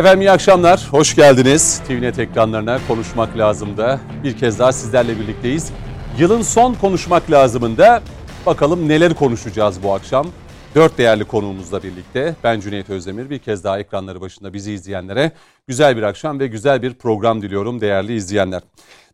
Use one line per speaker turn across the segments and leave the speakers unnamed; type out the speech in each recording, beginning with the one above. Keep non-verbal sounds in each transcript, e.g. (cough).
Efendim iyi akşamlar, hoş geldiniz. TVNet ekranlarına konuşmak lazım da bir kez daha sizlerle birlikteyiz. Yılın son konuşmak lazımında bakalım neler konuşacağız bu akşam. Dört değerli konuğumuzla birlikte ben Cüneyt Özdemir bir kez daha ekranları başında bizi izleyenlere güzel bir akşam ve güzel bir program diliyorum değerli izleyenler.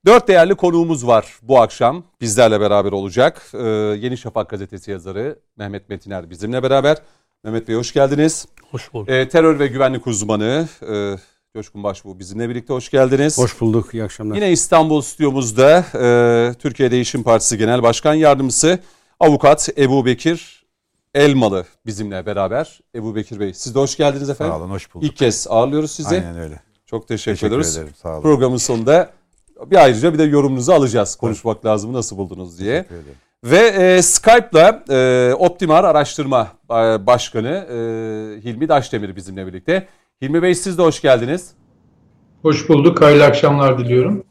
Dört değerli konuğumuz var bu akşam bizlerle beraber olacak. Ee, Yeni Şafak gazetesi yazarı Mehmet Metiner bizimle beraber. Mehmet Bey hoş geldiniz.
Hoş bulduk.
Ee, terör ve güvenlik uzmanı e, Coşkun Başbuğ bizimle birlikte hoş geldiniz.
Hoş bulduk, iyi akşamlar.
Yine İstanbul stüdyomuzda e, Türkiye Değişim Partisi Genel Başkan Yardımcısı Avukat Ebu Bekir Elmalı bizimle beraber. Ebu Bekir Bey siz de hoş geldiniz efendim.
Sağ olun, hoş bulduk.
İlk kez ağırlıyoruz sizi.
Aynen öyle.
Çok teşekkür,
Teşekkür
ediyoruz.
ederim, sağ olun.
Programın sonunda bir ayrıca bir de yorumunuzu alacağız. Konuşmak lazım nasıl buldunuz diye.
Teşekkür ederim.
Ve e, Skype'la e, Optimar Araştırma e, Başkanı e, Hilmi Daşdemir bizimle birlikte. Hilmi Bey siz de hoş geldiniz.
Hoş bulduk. Hayırlı akşamlar diliyorum.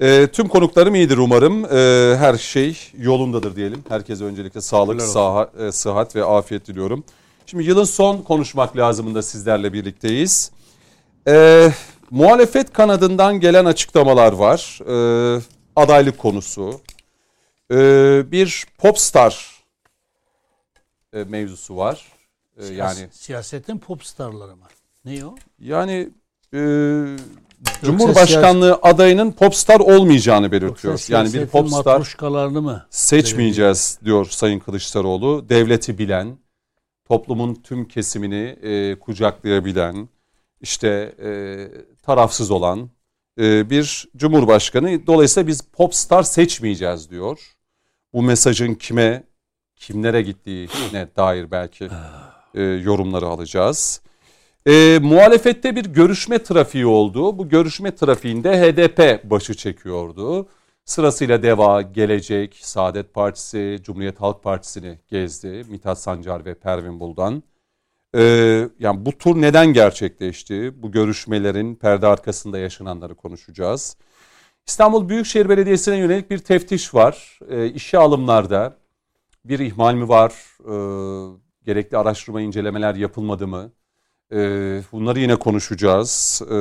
E, tüm konuklarım iyidir umarım. E, her şey yolundadır diyelim. Herkese öncelikle sağlık, saha, e, sıhhat ve afiyet diliyorum. Şimdi yılın son konuşmak lazımında sizlerle birlikteyiz. E, muhalefet kanadından gelen açıklamalar var. E, adaylık konusu. E, bir popstar e, mevzusu var. E, yani
siyasetin popstarları mı? Ne o?
yani e, Cumhurbaşkanlığı adayının popstar olmayacağını belirtiyor.
Yoksa
Yani bir popstar
mı?
seçmeyeceğiz diyor Sayın Kılıçdaroğlu. Devleti bilen, toplumun tüm kesimini e, kucaklayabilen, işte e, tarafsız olan e, bir cumhurbaşkanı. Dolayısıyla biz popstar seçmeyeceğiz diyor. Bu mesajın kime, kimlere gittiğine dair belki e, yorumları alacağız. E, muhalefette bir görüşme trafiği oldu. Bu görüşme trafiğinde HDP başı çekiyordu. Sırasıyla DEVA, Gelecek, Saadet Partisi, Cumhuriyet Halk Partisi'ni gezdi. Mithat Sancar ve Pervin Buldan. E, yani bu tur neden gerçekleşti? Bu görüşmelerin perde arkasında yaşananları konuşacağız. İstanbul Büyükşehir Belediyesi'ne yönelik bir teftiş var. E, işe alımlarda bir ihmal mi var? E, gerekli araştırma incelemeler yapılmadı mı? Ee, bunları yine konuşacağız. Ee,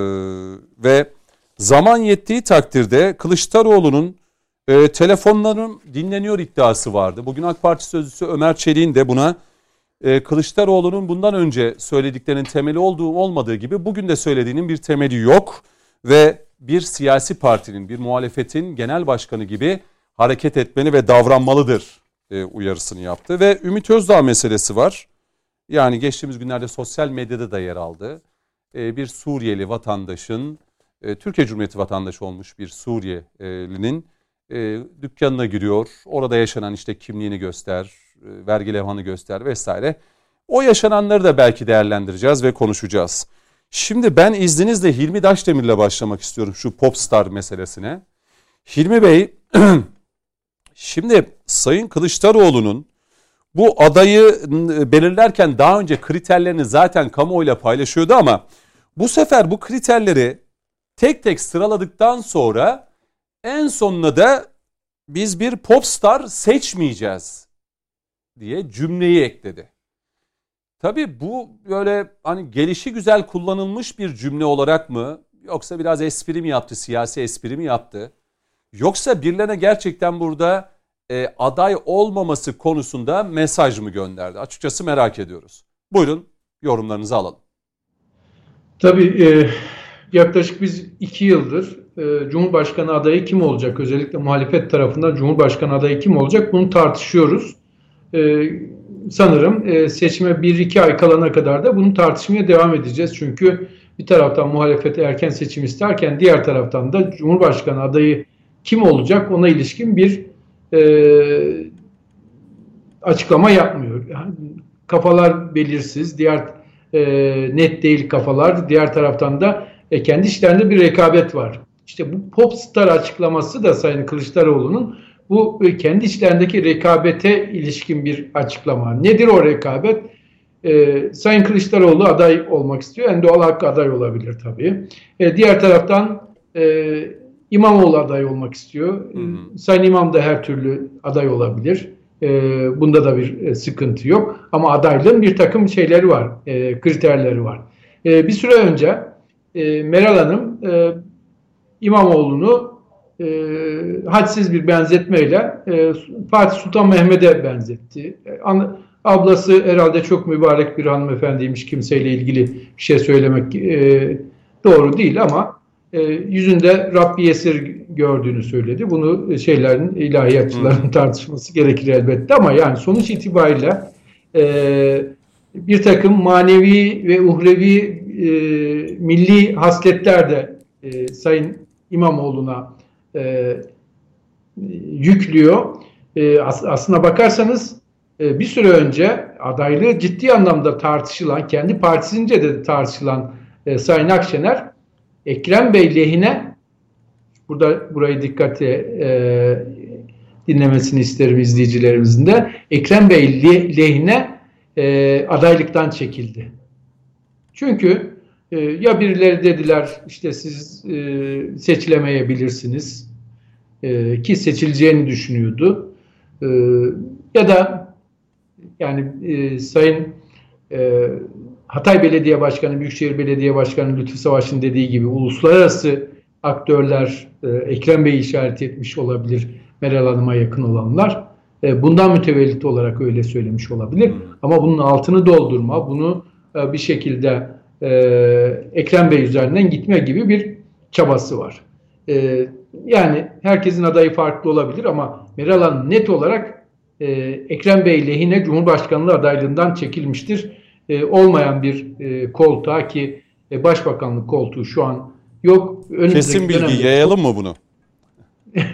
ve zaman yettiği takdirde Kılıçdaroğlu'nun e, telefonların dinleniyor iddiası vardı. Bugün AK Parti sözcüsü Ömer Çelik'in de buna e, Kılıçdaroğlu'nun bundan önce söylediklerinin temeli olduğu olmadığı gibi bugün de söylediğinin bir temeli yok. Ve bir siyasi partinin, bir muhalefetin genel başkanı gibi hareket etmeli ve davranmalıdır e, uyarısını yaptı. Ve Ümit Özdağ meselesi var. Yani geçtiğimiz günlerde sosyal medyada da yer aldı. Ee, bir Suriyeli vatandaşın, e, Türkiye Cumhuriyeti vatandaşı olmuş bir Suriyelinin e, dükkanına giriyor. Orada yaşanan işte kimliğini göster, e, vergi levhanı göster vesaire. O yaşananları da belki değerlendireceğiz ve konuşacağız. Şimdi ben izninizle Hilmi Daşdemir'le başlamak istiyorum şu popstar meselesine. Hilmi Bey, (clears throat) şimdi Sayın Kılıçdaroğlu'nun bu adayı belirlerken daha önce kriterlerini zaten kamuoyuyla paylaşıyordu ama bu sefer bu kriterleri tek tek sıraladıktan sonra en sonuna da biz bir popstar seçmeyeceğiz diye cümleyi ekledi. Tabii bu böyle hani gelişi güzel kullanılmış bir cümle olarak mı yoksa biraz espri mi yaptı, siyasi espri mi yaptı? Yoksa birilerine gerçekten burada e, aday olmaması konusunda mesaj mı gönderdi? Açıkçası merak ediyoruz. Buyurun yorumlarınızı alalım.
Tabii e, yaklaşık biz iki yıldır e, Cumhurbaşkanı adayı kim olacak? Özellikle muhalefet tarafından Cumhurbaşkanı adayı kim olacak? Bunu tartışıyoruz. E, sanırım e, seçime 1-2 ay kalana kadar da bunu tartışmaya devam edeceğiz. Çünkü bir taraftan muhalefet erken seçim isterken diğer taraftan da Cumhurbaşkanı adayı kim olacak ona ilişkin bir e, açıklama yapmıyor. Yani kafalar belirsiz, diğer e, net değil kafalar. Diğer taraftan da e, kendi işlerinde bir rekabet var. İşte bu popstar açıklaması da Sayın Kılıçdaroğlu'nun bu e, kendi içlerindeki rekabete ilişkin bir açıklama. Nedir o rekabet? E, Sayın Kılıçdaroğlu aday olmak istiyor. En doğal hakkı aday olabilir tabii. E, diğer taraftan e, İmamoğlu aday olmak istiyor. Hı hı. Sayın İmam da her türlü aday olabilir. E, bunda da bir e, sıkıntı yok. Ama adaylığın bir takım şeyleri var, e, kriterleri var. E, bir süre önce e, Meral Hanım e, İmamoğlu'nu e, hadsiz bir benzetmeyle e, Fatih Sultan Mehmet'e benzetti. E, an, ablası herhalde çok mübarek bir hanımefendiymiş kimseyle ilgili bir şey söylemek e, doğru değil ama e, yüzünde Rabbi esir gördüğünü söyledi. Bunu şeylerin ilahiyatçıların hmm. tartışması gerekir elbette ama yani sonuç itibariyle e, bir takım manevi ve uhrevi e, milli hasletler de e, Sayın İmamoğlu'na e, yüklüyor. E, as, aslına bakarsanız e, bir süre önce adaylığı ciddi anlamda tartışılan, kendi partisince de tartışılan e, Sayın Akşener Ekrem Bey lehine burada burayı dikkate e, dinlemesini isterim izleyicilerimizin de Ekrem Bey lehine e, adaylıktan çekildi. Çünkü e, ya birileri dediler işte siz e, seçilemeyebilirsiniz e, ki seçileceğini düşünüyordu e, ya da yani e, Sayın e, Hatay Belediye Başkanı, Büyükşehir Belediye Başkanı Lütfü Savaş'ın dediği gibi uluslararası aktörler e, Ekrem Bey'i işaret etmiş olabilir Meral Hanım'a yakın olanlar. E, bundan mütevellit olarak öyle söylemiş olabilir. Ama bunun altını doldurma, bunu e, bir şekilde e, Ekrem Bey üzerinden gitme gibi bir çabası var. E, yani herkesin adayı farklı olabilir ama Meral Hanım net olarak e, Ekrem Bey lehine Cumhurbaşkanlığı adaylığından çekilmiştir. E, olmayan bir e, koltuğa ki e, başbakanlık koltuğu şu an yok.
Kesin bilgi dönemde, yayalım mı bunu? (laughs)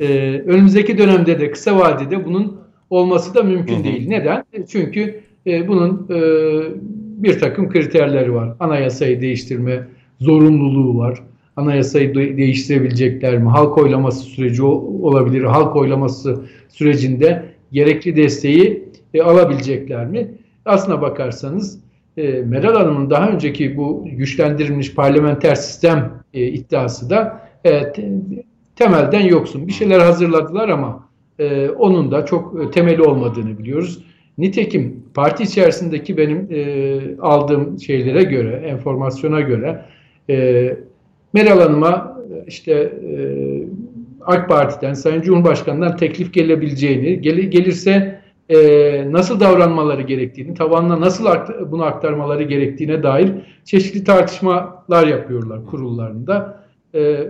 e, önümüzdeki dönemde de kısa vadede bunun olması da mümkün hı hı. değil. Neden? E, çünkü e, bunun e, bir takım kriterleri var. Anayasayı değiştirme zorunluluğu var. Anayasayı de- değiştirebilecekler mi? Halk oylaması süreci olabilir. Halk oylaması sürecinde gerekli desteği e, alabilecekler mi? Aslına bakarsanız e, Meral Hanım'ın daha önceki bu güçlendirilmiş parlamenter sistem e, iddiası da e, te, temelden yoksun. Bir şeyler hazırladılar ama e, onun da çok e, temeli olmadığını biliyoruz. Nitekim parti içerisindeki benim e, aldığım şeylere göre, enformasyona göre e, Meral Hanım'a işte e, AK Parti'den, Sayın Cumhurbaşkanı'ndan teklif gelebileceğini, gel, gelirse e, nasıl davranmaları gerektiğini, tavanına nasıl akt bunu aktarmaları gerektiğine dair çeşitli tartışmalar yapıyorlar kurullarında. E,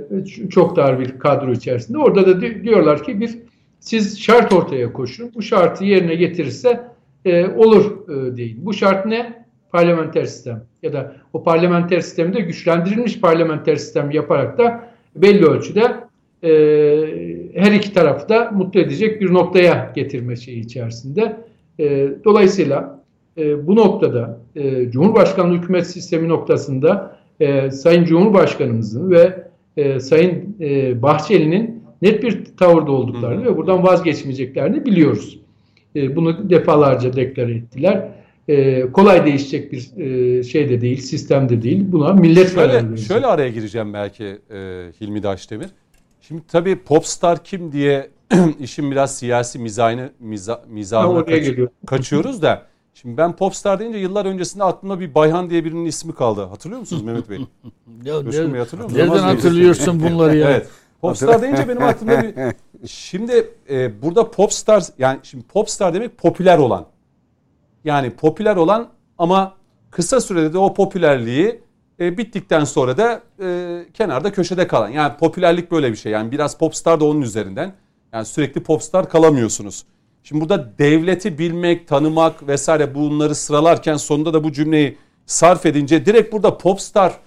çok dar bir kadro içerisinde. Orada da diyorlar ki bir siz şart ortaya koşun. Bu şartı yerine getirirse e, olur e, deyin. Bu şart ne? Parlamenter sistem ya da o parlamenter sistemde güçlendirilmiş parlamenter sistem yaparak da belli ölçüde e, her iki tarafı da mutlu edecek bir noktaya getirme şeyi içerisinde. E, dolayısıyla e, bu noktada e, Cumhurbaşkanlığı hükümet sistemi noktasında e, Sayın Cumhurbaşkanımızın ve e, Sayın e, Bahçeli'nin net bir tavırda olduklarını hı hı. ve buradan vazgeçmeyeceklerini biliyoruz. E, bunu defalarca deklare ettiler. E, kolay değişecek bir e, şey de değil, sistem de değil. Buna millet
şöyle, karar verecek. Şöyle araya gireceğim belki e, Hilmi Daşdemir. Şimdi tabii popstar kim diye (clears throat) işin biraz siyasi mizahine, miza, mizahına kaç, (laughs) kaçıyoruz da. Şimdi ben popstar deyince yıllar öncesinde aklımda bir Bayhan diye birinin ismi kaldı. Hatırlıyor musunuz Mehmet Bey? (laughs)
ya, Coşkun Bey hatırlıyor musunuz? Nereden hatırlıyorsun bunları ya? (laughs) evet.
Popstar deyince benim aklımda bir... (laughs) Şimdi e, burada popstar yani şimdi popstar demek popüler olan. Yani popüler olan ama kısa sürede de o popülerliği e, bittikten sonra da e, kenarda köşede kalan. Yani popülerlik böyle bir şey. Yani biraz popstar da onun üzerinden. Yani sürekli popstar kalamıyorsunuz. Şimdi burada devleti bilmek, tanımak vesaire bunları sıralarken sonunda da bu cümleyi sarf edince direkt burada popstar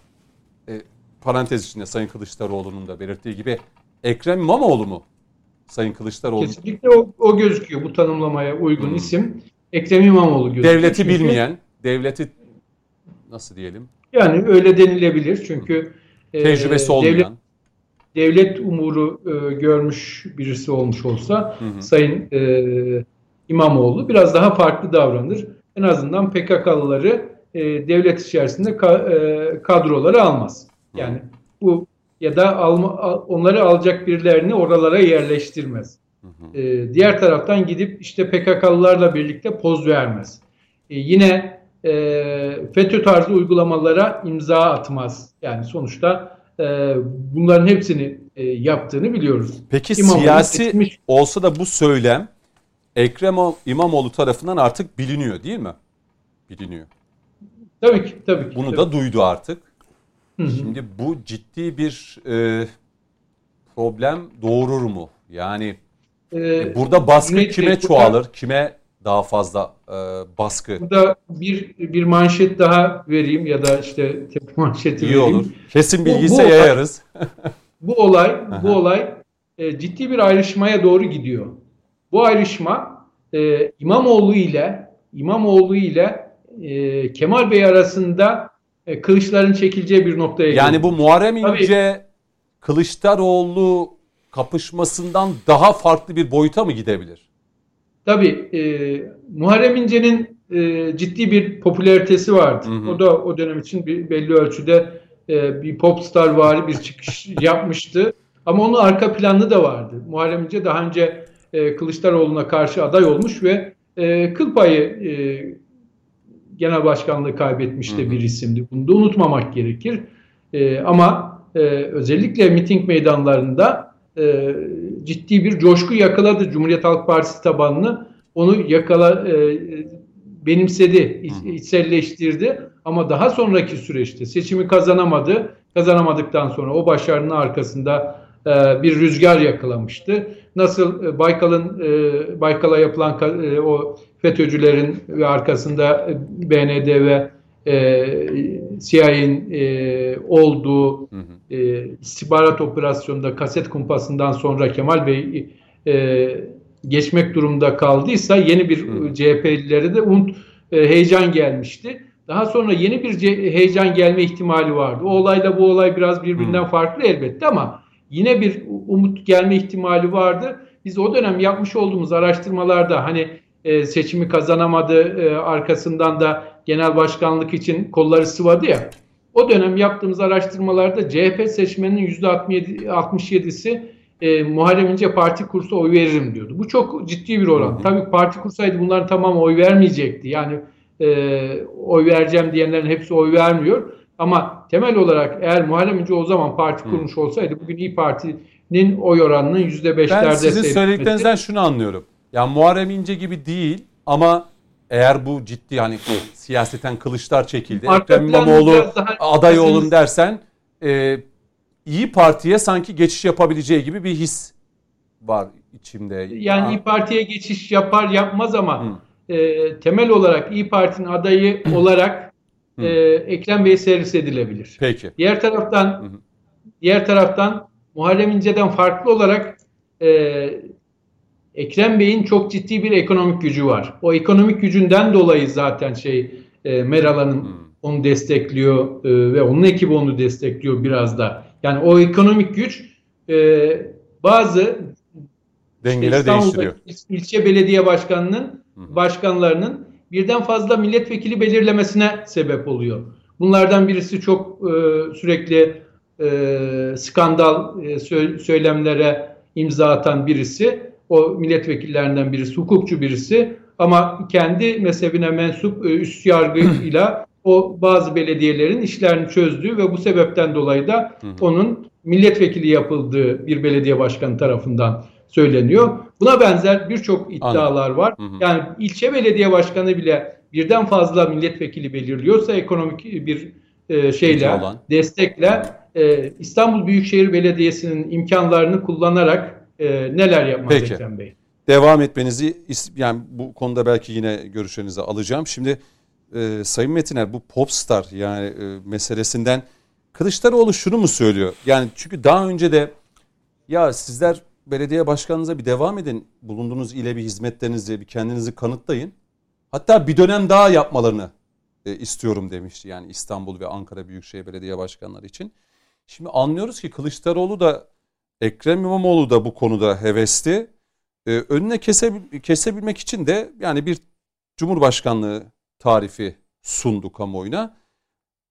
parantez içinde Sayın Kılıçdaroğlu'nun da belirttiği gibi Ekrem İmamoğlu mu? Sayın Kılıçdaroğlu.
Kesinlikle o, o gözüküyor bu tanımlamaya uygun hmm. isim. Ekrem İmamoğlu gözüküyor.
Devleti çünkü, bilmeyen, devleti nasıl diyelim?
Yani öyle denilebilir çünkü
e, tecrübesi e, olmayan.
Devlet, devlet umuru e, görmüş birisi olmuş olsa hı hı. Sayın e, İmamoğlu biraz daha farklı davranır. En azından PKK'lıları e, devlet içerisinde ka, e, kadroları almaz. Yani bu ya da alma, onları alacak birilerini oralara yerleştirmez. Hı hı. E, diğer taraftan gidip işte PKK'lılarla birlikte poz vermez. E, yine e, FETÖ tarzı uygulamalara imza atmaz. Yani sonuçta e, bunların hepsini e, yaptığını biliyoruz.
Peki İmamoğlu siyasi seçmiş. olsa da bu söylem Ekrem İmamoğlu tarafından artık biliniyor değil mi? Biliniyor.
Tabii ki. Tabii ki.
Bunu
tabii.
da duydu artık. Hı hı. Şimdi bu ciddi bir e, problem doğurur mu? Yani ee, burada baskı Cüneyt kime çoğalır? Burada, kime daha fazla e, baskı?
Burada bir bir manşet daha vereyim ya da işte tek (laughs) manşeti
İyi
vereyim.
olur. Kesin bilgisi yayarız. (laughs)
bu olay bu olay e, ciddi bir ayrışmaya doğru gidiyor. Bu ayrışma e, İmamoğlu ile İmamoğlu ile e, Kemal Bey arasında e, kılıçların çekileceği bir noktaya
Yani geliyor. bu Muharrem İnce Tabii, Kılıçdaroğlu kapışmasından daha farklı bir boyuta mı gidebilir?
Tabii e, Muharrem İnce'nin e, ciddi bir popülaritesi vardı. Hı hı. O da o dönem için bir belli ölçüde e, bir popstar vari bir çıkış (laughs) yapmıştı. Ama onun arka planı da vardı. Muharrem İnce daha önce e, Kılıçdaroğlu'na karşı aday olmuş ve e, kıl payı e, genel başkanlığı kaybetmiş de bir isimdi. Bunu da unutmamak gerekir. E, ama e, özellikle miting meydanlarında e, ciddi bir coşku yakaladı Cumhuriyet Halk Partisi tabanını. Onu yakala e, benimsedi, iç, içselleştirdi. Ama daha sonraki süreçte seçimi kazanamadı. Kazanamadıktan sonra o başarının arkasında bir rüzgar yakalamıştı. Nasıl e, Baykal'ın e, Baykal'a yapılan e, o FETÖ'cülerin ve arkasında e, BND ve e, CIA'nin e, olduğu hı hı. E, istihbarat operasyonunda kaset kumpasından sonra Kemal Bey e, geçmek durumda kaldıysa yeni bir CHP'lilere de e, heyecan gelmişti. Daha sonra yeni bir heyecan gelme ihtimali vardı. O olayla bu olay biraz birbirinden farklı elbette ama yine bir umut gelme ihtimali vardı. Biz o dönem yapmış olduğumuz araştırmalarda hani e, seçimi kazanamadı e, arkasından da genel başkanlık için kolları sıvadı ya. O dönem yaptığımız araştırmalarda CHP seçmeninin %67'si e, Muharrem İnce parti kursa oy veririm diyordu. Bu çok ciddi bir oran. Hı hı. Tabii parti kursaydı bunların tamamı oy vermeyecekti. Yani e, oy vereceğim diyenlerin hepsi oy vermiyor. Ama temel olarak eğer Muharrem İnce o zaman parti hı. kurmuş olsaydı bugün İyi Parti'nin oy oranının %5'lerde Ben
sizin söylediklerinizden şunu anlıyorum. Yani Muharrem İnce gibi değil ama eğer bu ciddi hani siyaseten kılıçlar çekildi. Ekrem İmamoğlu aday olun dersen e, İyi Parti'ye sanki geçiş yapabileceği gibi bir his var içimde.
Yani ha. İyi Parti'ye geçiş yapar yapmaz ama e, temel olarak İyi Parti'nin adayı (clears throat) olarak e, Ekrem Bey servis edilebilir.
Peki.
Diğer taraftan diğer taraftan Muharrem İnce'den farklı olarak e, Ekrem Bey'in çok ciddi bir ekonomik gücü var. O ekonomik gücünden dolayı zaten şey e, Meral Hanım hmm. onu destekliyor e, ve onun ekibi onu destekliyor biraz da. Yani o ekonomik güç e, bazı
dengeler işte değiştiriyor.
ilçe belediye başkanının hmm. başkanlarının birden fazla milletvekili belirlemesine sebep oluyor. Bunlardan birisi çok e, sürekli e, skandal e, söylemlere imza atan birisi o milletvekillerinden birisi, hukukçu birisi ama kendi mezhebine mensup e, üst yargıyla (clears throat) o bazı belediyelerin işlerini çözdüğü ve bu sebepten dolayı da onun milletvekili yapıldığı bir belediye başkanı tarafından söyleniyor. Buna benzer birçok iddialar var. Yani ilçe belediye başkanı bile birden fazla milletvekili belirliyorsa ekonomik bir e, şeyle, destekle e, İstanbul Büyükşehir Belediyesi'nin imkanlarını kullanarak e, neler yapmaz Peki. Ekrem Bey?
Devam etmenizi yani bu konuda belki yine görüşlerinizi alacağım. Şimdi e, Sayın Metiner bu popstar yani e, meselesinden Kılıçdaroğlu şunu mu söylüyor? Yani çünkü daha önce de ya sizler belediye başkanınıza bir devam edin. Bulunduğunuz ile bir hizmetlerinizi bir kendinizi kanıtlayın. Hatta bir dönem daha yapmalarını e, istiyorum demişti. Yani İstanbul ve Ankara Büyükşehir Belediye Başkanları için. Şimdi anlıyoruz ki Kılıçdaroğlu da Ekrem İmamoğlu da bu konuda hevesli. Ee, önüne kesebil kesebilmek için de yani bir Cumhurbaşkanlığı tarifi sundu kamuoyuna.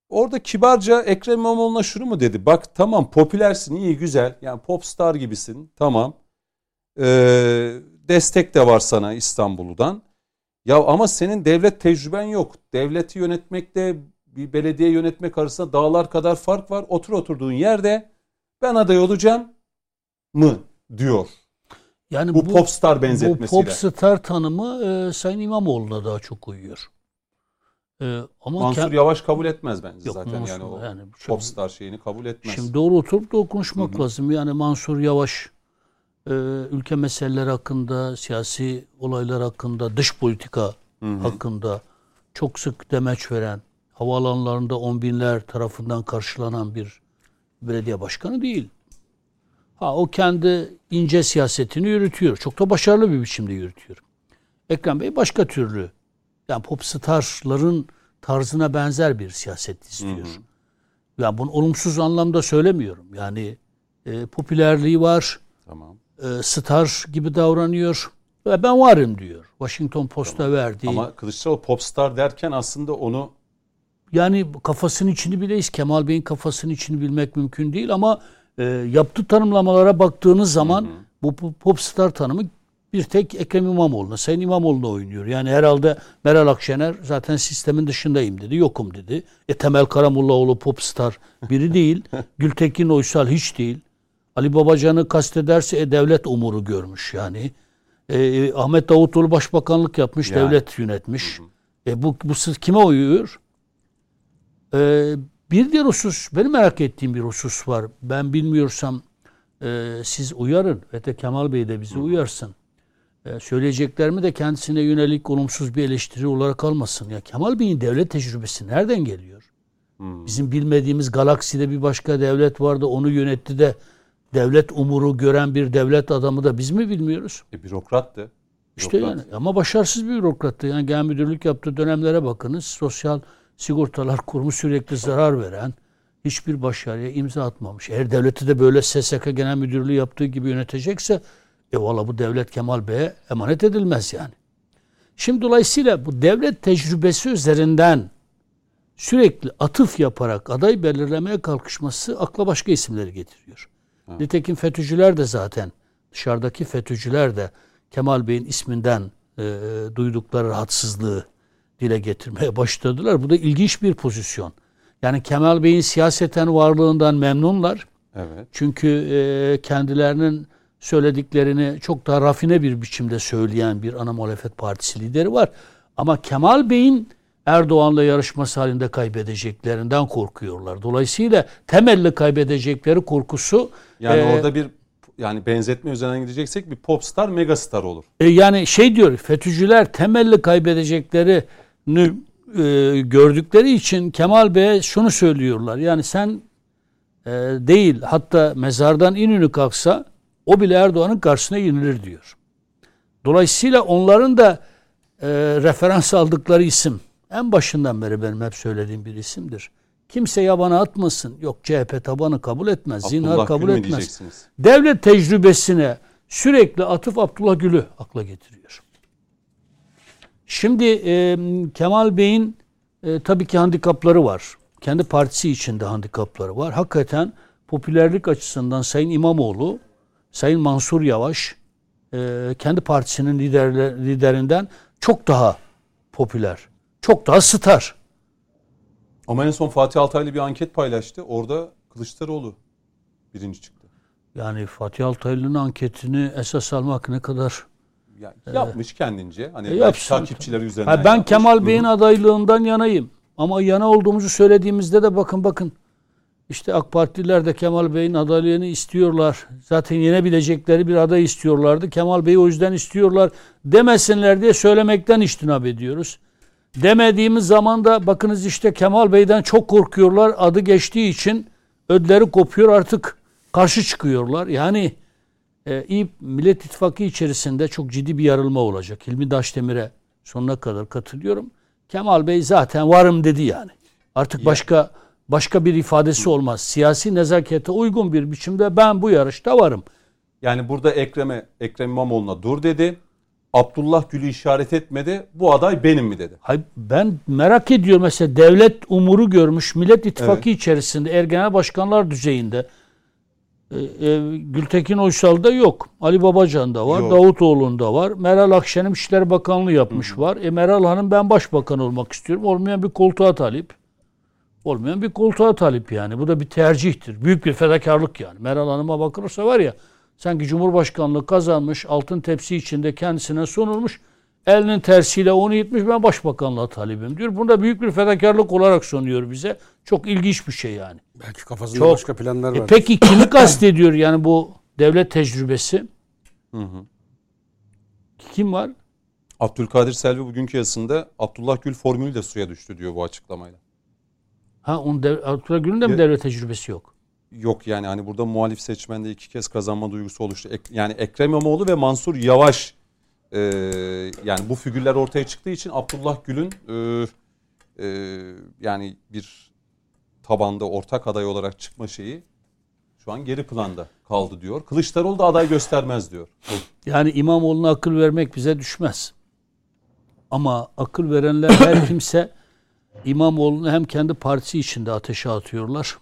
Orada kibarca Ekrem İmamoğlu'na şunu mu dedi? Bak tamam popülersin iyi güzel yani popstar gibisin tamam. Ee, destek de var sana İstanbul'dan. Ya ama senin devlet tecrüben yok. Devleti yönetmekle bir belediye yönetmek arasında dağlar kadar fark var. Otur oturduğun yerde ben aday olacağım mı diyor. Yani bu, bu popstar benzetmesiyle.
Bu popstar tanımı e, Sayın İmamoğlu'na daha çok uyuyor.
E, ama Mansur Yavaş kabul etmez bence yok, zaten Mansur, yani o yani popstar şeyini kabul etmez.
Şimdi doğru oturup da konuşmak Hı-hı. lazım. Yani Mansur Yavaş e, ülke meseleleri hakkında, siyasi olaylar hakkında, dış politika Hı-hı. hakkında çok sık demeç veren, havaalanlarında on binler tarafından karşılanan bir belediye başkanı değil. Ha o kendi ince siyasetini yürütüyor. Çok da başarılı bir biçimde yürütüyor. Ekrem Bey başka türlü yani popstarların tarzına benzer bir siyaset istiyor. Hı hı. Yani bunu olumsuz anlamda söylemiyorum. Yani e, popülerliği var. Tamam. E, star gibi davranıyor. Ve ben varım diyor. Washington Post'a tamam. verdiği.
Ama Kılıçdaroğlu popstar derken aslında onu
yani kafasının içini bileyiz. Kemal Bey'in kafasının içini bilmek mümkün değil ama e, yaptığı tanımlamalara baktığınız zaman hı hı. bu popstar tanımı bir tek Ekrem İmamoğlu'na, Sayın İmamoğlu'na oynuyor. Yani herhalde Meral Akşener zaten sistemin dışındayım dedi, yokum dedi. E Temel Karamollaoğlu popstar biri (laughs) değil. Gültekin Oysal hiç değil. Ali Babacan'ı kastederse e, devlet umuru görmüş yani. E, Ahmet Davutoğlu başbakanlık yapmış, yani. devlet yönetmiş. Hı hı. E, bu, bu kime uyuyor? E, bir diğer husus, benim merak ettiğim bir husus var. Ben bilmiyorsam e, siz uyarın ve de Kemal Bey de bizi hı. uyarsın. E, söyleyeceklerimi de kendisine yönelik olumsuz bir eleştiri olarak almasın. Ya Kemal Bey'in devlet tecrübesi nereden geliyor? Hmm. Bizim bilmediğimiz galakside bir başka devlet vardı. Onu yönetti de devlet umuru gören bir devlet adamı da biz mi bilmiyoruz?
E, bürokrattı.
İşte yani ama başarısız bir bürokrattı. Yani genel müdürlük yaptığı dönemlere bakınız. Sosyal sigortalar kurumu sürekli zarar veren, hiçbir başarıya imza atmamış. Eğer devleti de böyle SSK genel müdürlüğü yaptığı gibi yönetecekse e valla bu devlet Kemal Bey'e emanet edilmez yani. Şimdi dolayısıyla bu devlet tecrübesi üzerinden sürekli atıf yaparak aday belirlemeye kalkışması akla başka isimleri getiriyor. Ha. Nitekim FETÖ'cüler de zaten dışarıdaki FETÖ'cüler de Kemal Bey'in isminden e, duydukları rahatsızlığı dile getirmeye (laughs) başladılar. Bu da ilginç bir pozisyon. Yani Kemal Bey'in siyaseten varlığından memnunlar. Evet. Çünkü e, kendilerinin söylediklerini çok daha rafine bir biçimde söyleyen bir ana muhalefet partisi lideri var. Ama Kemal Bey'in Erdoğan'la yarışması halinde kaybedeceklerinden korkuyorlar. Dolayısıyla temelli kaybedecekleri korkusu
yani e, orada bir yani benzetme üzerinden gideceksek bir popstar megastar olur.
E, yani şey diyor FETÖ'cüler temelli kaybedeceklerini e, gördükleri için Kemal Bey'e şunu söylüyorlar. Yani sen e, değil hatta mezardan inünü kalksa o bile Erdoğan'ın karşısına yenilir diyor. Dolayısıyla onların da e, referans aldıkları isim en başından beri benim hep söylediğim bir isimdir. Kimse yabana atmasın. Yok CHP tabanı kabul etmez. Abdullah zinhar kabul etmez. Devlet tecrübesine sürekli atıf Abdullah Gül'ü akla getiriyor. Şimdi e, Kemal Bey'in e, tabii ki handikapları var. Kendi partisi içinde handikapları var. Hakikaten popülerlik açısından Sayın İmamoğlu Sayın Mansur Yavaş e, kendi partisinin liderler, liderinden çok daha popüler. Çok daha star.
Ama en son Fatih Altaylı bir anket paylaştı. Orada Kılıçdaroğlu birinci çıktı.
Yani Fatih Altaylı'nın anketini esas almak ne kadar
ya, yapmış e, kendince. Hani e, yapsın. takipçileri üzerinden.
Ha, ben yapmış. Kemal Bey'in adaylığından yanayım. Ama yana olduğumuzu söylediğimizde de bakın bakın işte AK Partililer de Kemal Bey'in adaylığını istiyorlar. Zaten yenebilecekleri bir aday istiyorlardı. Kemal Bey'i o yüzden istiyorlar demesinler diye söylemekten iştinap ediyoruz. Demediğimiz zaman da bakınız işte Kemal Bey'den çok korkuyorlar. Adı geçtiği için ödleri kopuyor artık karşı çıkıyorlar. Yani e, İYİ Millet İttifakı içerisinde çok ciddi bir yarılma olacak. Hilmi Daşdemir'e sonuna kadar katılıyorum. Kemal Bey zaten varım dedi yani. Artık başka başka bir ifadesi olmaz. Siyasi nezakete uygun bir biçimde ben bu yarışta varım.
Yani burada Ekrem'e Ekrem İmamoğlu'na dur dedi. Abdullah Gül'ü işaret etmedi. Bu aday benim mi dedi.
Hayır, ben merak ediyorum mesela devlet umuru görmüş Millet İttifakı evet. içerisinde Ergenel Başkanlar düzeyinde E, e, Gültekin Uysal'da yok. Ali Babacan'da var.
Yok.
Davutoğlu'nda var. Meral Akşener İçişleri Bakanlığı yapmış var. E, Meral Hanım ben başbakan olmak istiyorum. Olmayan bir koltuğa talip. Olmayan bir koltuğa talip yani. Bu da bir tercihtir. Büyük bir fedakarlık yani. Meral Hanım'a bakılırsa var ya sanki Cumhurbaşkanlığı kazanmış, altın tepsi içinde kendisine sunulmuş. Elinin tersiyle onu yitmiş ben başbakanlığa talibim diyor. Bunu da büyük bir fedakarlık olarak sunuyor bize. Çok ilginç bir şey yani.
Belki kafasında
Çok.
başka planlar
E
var.
peki kimi kastediyor yani bu devlet tecrübesi?
Hı hı.
Kim var?
Abdülkadir Selvi bugünkü yazısında Abdullah Gül formülü de suya düştü diyor bu açıklamayla.
Ha onun dev, Abdullah Gül'ün de mi devlet tecrübesi yok?
Yok yani hani burada muhalif seçmende iki kez kazanma duygusu oluştu. Ek- yani Ekrem İmamoğlu ve Mansur Yavaş e, yani bu figürler ortaya çıktığı için Abdullah Gül'ün e, e, yani bir tabanda ortak aday olarak çıkma şeyi şu an geri planda kaldı diyor. Kılıçdaroğlu da aday göstermez diyor.
Yani İmamoğlu'na akıl vermek bize düşmez. Ama akıl verenler her (coughs) kimse İmamoğlu'nu hem kendi partisi içinde ateşe atıyorlar.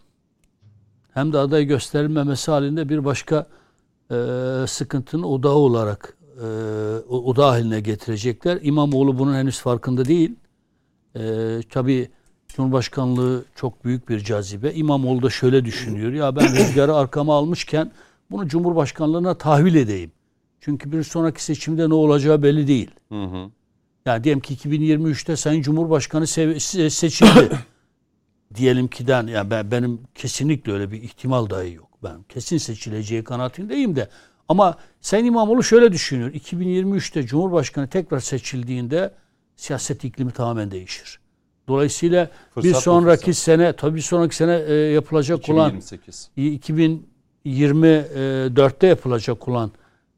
Hem de aday gösterilmemesi halinde bir başka e, sıkıntının odağı olarak e, odağı haline getirecekler. İmamoğlu bunun henüz farkında değil. E, tabii Cumhurbaşkanlığı çok büyük bir cazibe. İmamoğlu da şöyle düşünüyor. Ya ben rüzgarı arkama almışken bunu Cumhurbaşkanlığına tahvil edeyim. Çünkü bir sonraki seçimde ne olacağı belli değil.
Hı hı.
Yani diyelim ki 2023'te Sayın Cumhurbaşkanı se- seçildi. (coughs) diyelim ki den yani ben, benim kesinlikle öyle bir ihtimal dahi yok. Ben kesin seçileceği kanaatindeyim de ama Sayın İmamoğlu şöyle düşünüyor. 2023'te Cumhurbaşkanı tekrar seçildiğinde siyaset iklimi tamamen değişir. Dolayısıyla
Fırsat
bir sonraki
fırsat.
sene tabii bir sonraki sene e, yapılacak olan
2028.
2024'te yapılacak olan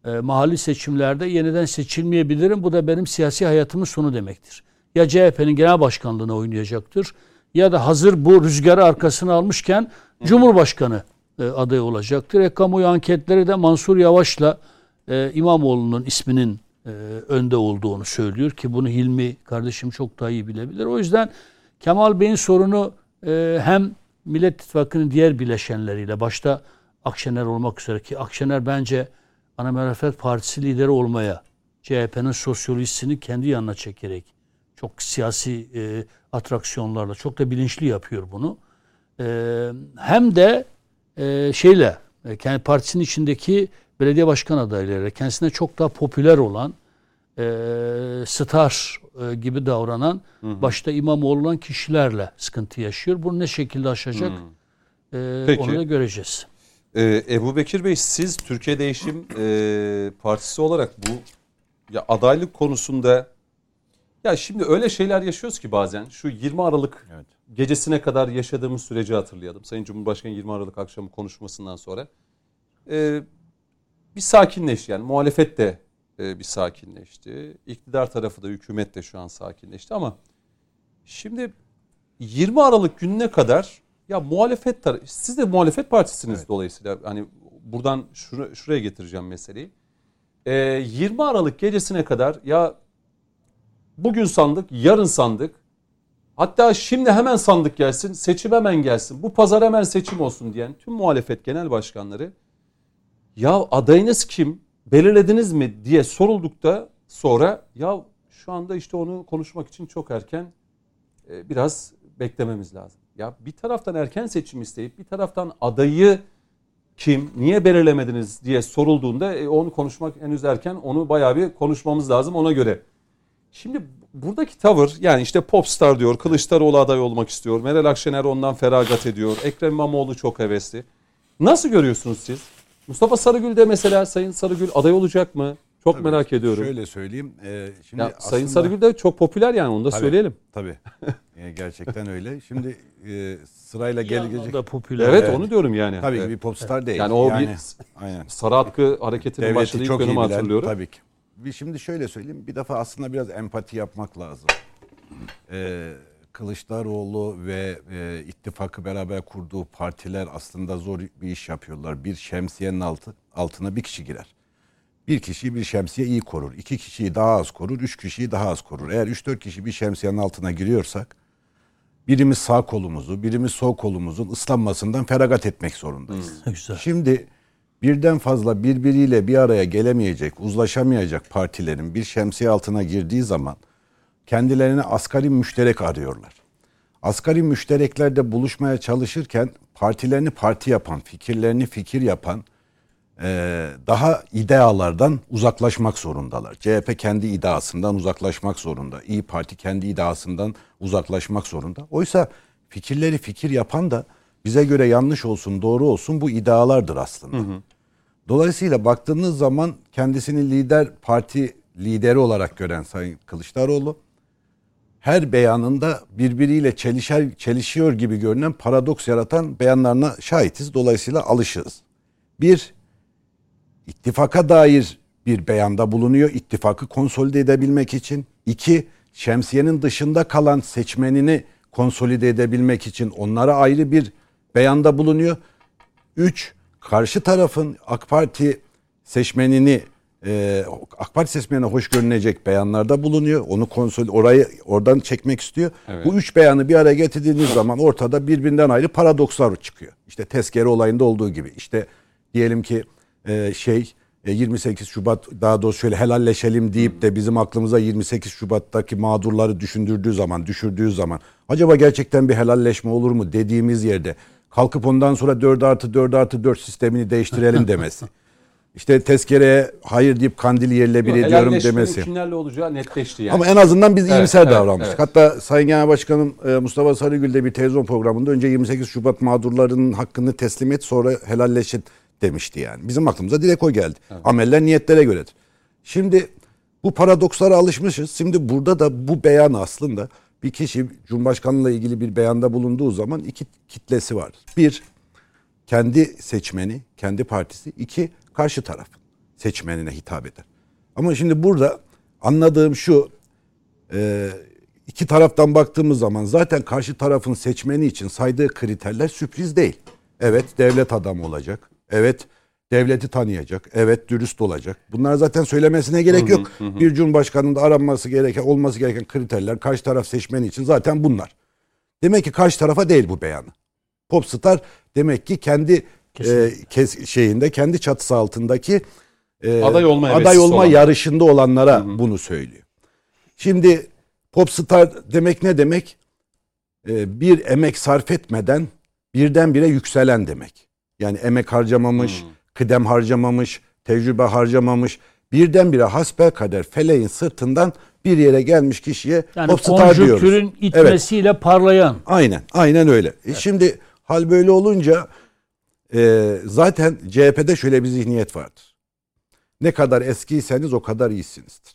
e, mahalli seçimlerde yeniden seçilmeyebilirim. Bu da benim siyasi hayatımın sonu demektir. Ya CHP'nin genel başkanlığına oynayacaktır ya da hazır bu rüzgarı arkasına almışken Cumhurbaşkanı e, adayı olacaktır. E, kamuoyu anketleri de Mansur Yavaş'la e, İmamoğlu'nun isminin e, önde olduğunu söylüyor ki bunu Hilmi kardeşim çok daha iyi bilebilir. O yüzden Kemal Bey'in sorunu e, hem Millet İttifakı'nın diğer bileşenleriyle başta Akşener olmak üzere ki Akşener bence Ana Muhalefet Partisi lideri olmaya CHP'nin sosyolojisini kendi yanına çekerek çok siyasi e, atraksiyonlarla çok da bilinçli yapıyor bunu. E, hem de e, şeyle e, kendi partisinin içindeki belediye başkan adayları kendisine çok daha popüler olan e, star e, gibi davranan başta İmamoğlu olan kişilerle sıkıntı yaşıyor. Bunu ne şekilde aşacak e,
Peki.
onu da göreceğiz.
Ee, Ebu Bekir Bey siz Türkiye Değişim e, Partisi olarak bu ya adaylık konusunda ya şimdi öyle şeyler yaşıyoruz ki bazen şu 20 Aralık
Evet.
gecesine kadar yaşadığımız süreci hatırlayalım. Sayın Cumhurbaşkanı 20 Aralık akşamı konuşmasından sonra e, bir sakinleşti yani muhalefet de e, bir sakinleşti. İktidar tarafı da hükümet de şu an sakinleşti ama şimdi 20 Aralık gününe kadar ya muhalefet tar- siz de muhalefet partisiniz
Evet.
dolayısıyla hani buradan şura- şuraya getireceğim meseleyi. Ee, 20 Aralık gecesine kadar ya bugün sandık, yarın sandık. Hatta şimdi hemen sandık gelsin, seçim hemen gelsin. Bu pazar hemen seçim olsun diyen tüm muhalefet genel başkanları ya adayınız kim? Belirlediniz mi diye soruldukta sonra ya şu anda işte onu konuşmak için çok erken e, biraz beklememiz lazım. Ya bir taraftan erken seçim isteyip bir taraftan adayı kim, niye belirlemediniz diye sorulduğunda e, onu konuşmak henüz erken. Onu bayağı bir konuşmamız lazım ona göre. Şimdi buradaki tavır yani işte popstar diyor, Kılıçdaroğlu aday olmak istiyor, Meral Akşener ondan feragat ediyor, Ekrem İmamoğlu çok hevesli. Nasıl görüyorsunuz siz? Mustafa Sarıgül de mesela Sayın Sarıgül aday olacak mı? Çok
Tabii,
merak ediyorum.
Şöyle söyleyeyim. e, şimdi
ya, Sayın
aslında-
Sarıgül de çok popüler yani onu da
Tabii,
söyleyelim.
Tabii. (laughs) E, gerçekten öyle. Şimdi e, sırayla
İyi
gelecek.
anlamda popüler.
Evet,
Evet.
onu diyorum yani.
Tabii ki
Evet.
bir popstar değil.
Yani o
yani,
bir
aynen.
sarı atkı hareketinin başladığı ilk
çok iyi
dönemi hatırlıyorum.
Tabii ki. Bir şimdi şöyle söyleyeyim. Bir defa aslında biraz empati yapmak lazım. Ee, Kılıçdaroğlu ve e, ittifakı beraber kurduğu partiler aslında zor bir iş yapıyorlar. Bir şemsiyenin altı, altına bir kişi girer. Bir kişiyi bir şemsiye iyi korur. iki kişiyi daha az korur. Üç kişiyi daha az korur. Eğer üç dört kişi bir şemsiyenin altına giriyorsak birimiz sağ kolumuzu, birimiz sol kolumuzun ıslanmasından feragat etmek zorundayız.
Ne güzel.
Şimdi birden fazla birbiriyle bir araya gelemeyecek, uzlaşamayacak partilerin bir şemsiye altına girdiği zaman kendilerine asgari müşterek arıyorlar. Asgari müştereklerde buluşmaya çalışırken partilerini parti yapan, fikirlerini fikir yapan daha idealardan uzaklaşmak zorundalar. CHP kendi ideasından uzaklaşmak zorunda. İyi Parti kendi ideasından uzaklaşmak zorunda. Oysa fikirleri fikir yapan da bize göre yanlış olsun, doğru olsun bu idealardır aslında. Hı hı. Dolayısıyla baktığınız zaman kendisini lider parti lideri olarak gören Sayın Kılıçdaroğlu her beyanında birbiriyle çelişer, çelişiyor gibi görünen paradoks yaratan beyanlarına şahitiz. Dolayısıyla alışığız. Bir, ittifaka dair bir beyanda bulunuyor. İttifakı konsolide edebilmek için. İki, şemsiyenin dışında kalan seçmenini konsolide edebilmek için onlara ayrı bir beyanda bulunuyor. Üç, karşı tarafın AK Parti seçmenini e, AK Parti seçmenine hoş görünecek beyanlarda bulunuyor. Onu konsol orayı oradan çekmek istiyor. Evet. Bu üç beyanı bir araya getirdiğiniz zaman ortada birbirinden ayrı paradokslar çıkıyor. İşte tezkere olayında olduğu gibi. İşte diyelim ki e, şey 28 e, Şubat daha doğrusu şöyle helalleşelim deyip de bizim aklımıza 28 Şubat'taki mağdurları düşündürdüğü zaman, düşürdüğü zaman acaba gerçekten bir helalleşme olur mu dediğimiz yerde kalkıp ondan sonra 4 artı 4 artı 4 sistemini değiştirelim (laughs) demesi. İşte tezkereye hayır deyip kandili yerle bir ediyorum demesi.
kimlerle olacağı netleşti yani.
Ama en azından biz evet, iyimser evet, davranmıştık. Evet. Hatta Sayın Genel Başkanım e, Mustafa Sarıgül de bir televizyon programında önce 28 Şubat mağdurlarının hakkını teslim et sonra helalleşin demişti yani. Bizim aklımıza direkt o geldi. Evet. Ameller niyetlere göredir. Şimdi bu paradokslara alışmışız. Şimdi burada da bu beyan aslında bir kişi Cumhurbaşkanı'yla ilgili bir beyanda bulunduğu zaman iki kitlesi var. Bir, kendi seçmeni, kendi partisi. iki karşı taraf seçmenine hitap eder. Ama şimdi burada anladığım şu, e, iki taraftan baktığımız zaman zaten karşı tarafın seçmeni için saydığı kriterler sürpriz değil. Evet devlet adamı olacak. Evet devleti tanıyacak. Evet dürüst olacak. Bunlar zaten söylemesine gerek yok. Hı hı. Bir cumhurbaşkanının da aranması gereken, olması gereken kriterler karşı taraf seçmeni için zaten bunlar. Demek ki karşı tarafa değil bu beyanı. Popstar demek ki kendi e, kes, şeyinde, kendi çatısı altındaki
e, aday olma,
aday olma yarışında olanlara hı hı. bunu söylüyor. Şimdi popstar demek ne demek? E, bir emek sarf etmeden birdenbire yükselen demek. Yani emek harcamamış, hmm. kıdem harcamamış, tecrübe harcamamış. Birdenbire hasbel kader feleğin sırtından bir yere gelmiş kişiye
yani popstar diyoruz. Yani itmesiyle evet. parlayan.
Aynen, aynen öyle. E evet. E şimdi hal böyle olunca e, zaten CHP'de şöyle bir zihniyet vardır. Ne kadar eskiyseniz o kadar iyisinizdir.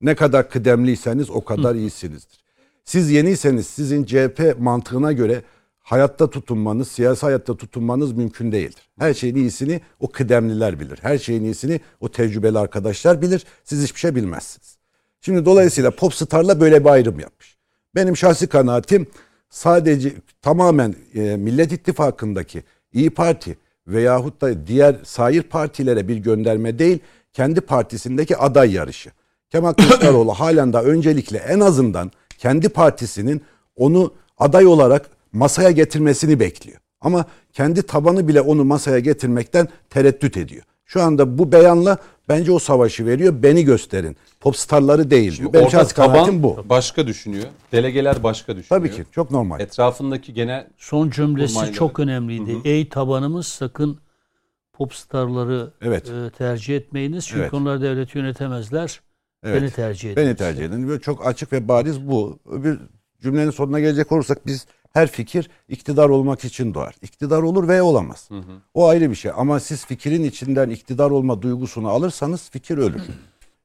Ne kadar kıdemliyseniz o kadar Hı. iyisinizdir. Siz yeniyseniz sizin CHP mantığına göre hayatta tutunmanız, siyasi hayatta tutunmanız mümkün değildir. Her şeyin iyisini o kıdemliler bilir. Her şeyin iyisini o tecrübeli arkadaşlar bilir. Siz hiçbir şey bilmezsiniz. Şimdi dolayısıyla Popstar'la böyle bir ayrım yapmış. Benim şahsi kanaatim sadece tamamen e, Millet İttifakı'ndaki İyi Parti veyahut da diğer sair partilere bir gönderme değil, kendi partisindeki aday yarışı. Kemal Kılıçdaroğlu (coughs) halen daha öncelikle en azından kendi partisinin onu aday olarak masaya getirmesini bekliyor. Ama kendi tabanı bile onu masaya getirmekten tereddüt ediyor. Şu anda bu beyanla bence o savaşı veriyor. Beni gösterin. Popstarları değil diyor.
Benim şahsi kanaatim bu. Başka düşünüyor. Delegeler başka düşünüyor.
Tabii ki çok normal.
Etrafındaki genel
son cümlesi kurmayları. çok önemliydi. Hı hı. Ey tabanımız sakın popstarları evet. e, tercih etmeyiniz. Çünkü evet. onlar devleti yönetemezler. Evet. Beni tercih edin.
Beni tercih edin. Böyle çok açık ve bariz bu. Bir cümlenin sonuna gelecek olursak biz her fikir iktidar olmak için doğar. İktidar olur ve olamaz. Hı hı. O ayrı bir şey. Ama siz fikrin içinden iktidar olma duygusunu alırsanız fikir ölür.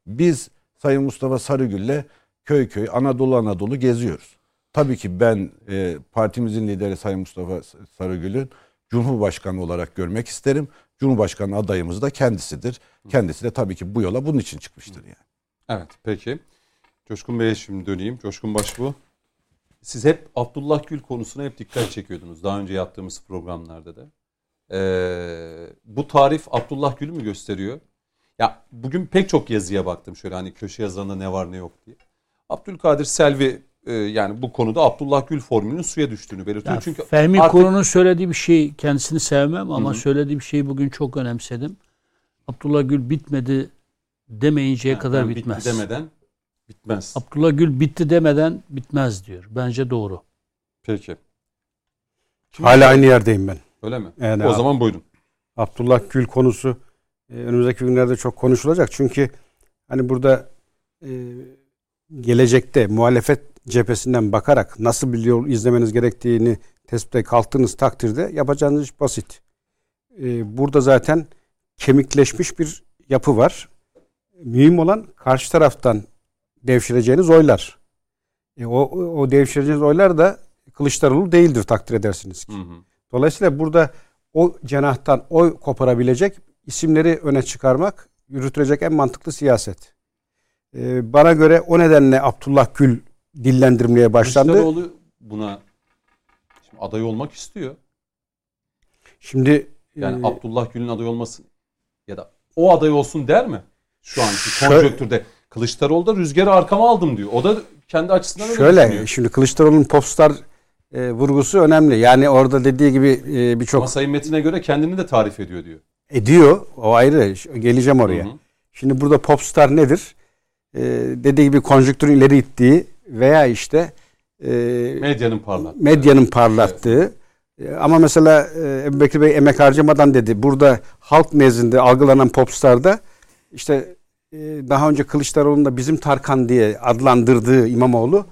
Biz Sayın Mustafa Sarıgül'le köy köy Anadolu Anadolu geziyoruz. Tabii ki ben e, partimizin lideri Sayın Mustafa Sarıgül'ün Cumhurbaşkanı olarak görmek isterim. Cumhurbaşkanı adayımız da kendisidir. Kendisi de tabii ki bu yola bunun için çıkmıştır yani.
Evet peki. Coşkun Bey'e şimdi döneyim. Coşkun Başbuğ. Siz hep Abdullah Gül konusuna hep dikkat çekiyordunuz. Daha önce yaptığımız programlarda da. Ee, bu tarif Abdullah Gül'ü mü gösteriyor? Ya bugün pek çok yazıya baktım şöyle hani köşe yazarında ne var ne yok diye. Abdülkadir Selvi e, yani bu konuda Abdullah Gül formülünün suya düştüğünü belirtiyor.
Yani
Çünkü
Fehmi
artık-
Kuru'nun söylediği bir şey kendisini sevmem ama
Hı hı.
söylediği bir şeyi bugün çok önemsedim. Abdullah Gül bitmedi demeyinceye
Yani
kadar
ben bitti
bitmez.
demeden bitmez.
Abdullah Gül bitti demeden bitmez diyor. Bence doğru.
Peki. Kim-
Hala aynı yerdeyim ben.
Öyle mi?
Yani
o zaman buyurun.
Abdullah Gül konusu e, önümüzdeki günlerde çok konuşulacak. Çünkü hani burada e, gelecekte muhalefet cephesinden bakarak nasıl bir yol izlemeniz gerektiğini tespite kalktığınız takdirde yapacağınız iş basit. E, burada zaten kemikleşmiş bir yapı var. Mühim olan karşı taraftan devşireceğiniz oylar. E, o, o devşireceğiniz oylar da Kılıçdaroğlu değildir takdir edersiniz ki.
Hı hı.
Dolayısıyla burada o cenahtan oy koparabilecek isimleri öne çıkarmak yürütülecek en mantıklı siyaset. Ee, bana göre o nedenle Abdullah Gül dillendirmeye başlandı.
Kılıçdaroğlu buna şimdi aday olmak istiyor.
Şimdi
Yani
e,
Abdullah Gül'ün aday olmasın ya da o aday olsun der mi? Şu anki konjonktürde. Kılıçdaroğlu da rüzgarı arkama aldım diyor. O da kendi açısından öyle
şöyle
düşünüyor.
şimdi Kılıçdaroğlu'nun popstar e, vurgusu önemli. Yani orada dediği gibi e, birçok
Ama Sayın Metin'e göre kendini de tarif ediyor diyor.
ediyor. O ayrı. Geleceğim oraya.
Hı hı.
Şimdi burada popstar nedir? E, dediği gibi konjonktürün ileri ittiği veya işte e,
Medyanın parlat.
medyanın parlattığı e, ama mesela e, Ebu Bekir Bey emek harcamadan dedi. Burada halk nezdinde algılanan popstarda işte e, daha önce Kılıçdaroğlu'nun da bizim Tarkan diye adlandırdığı İmamoğlu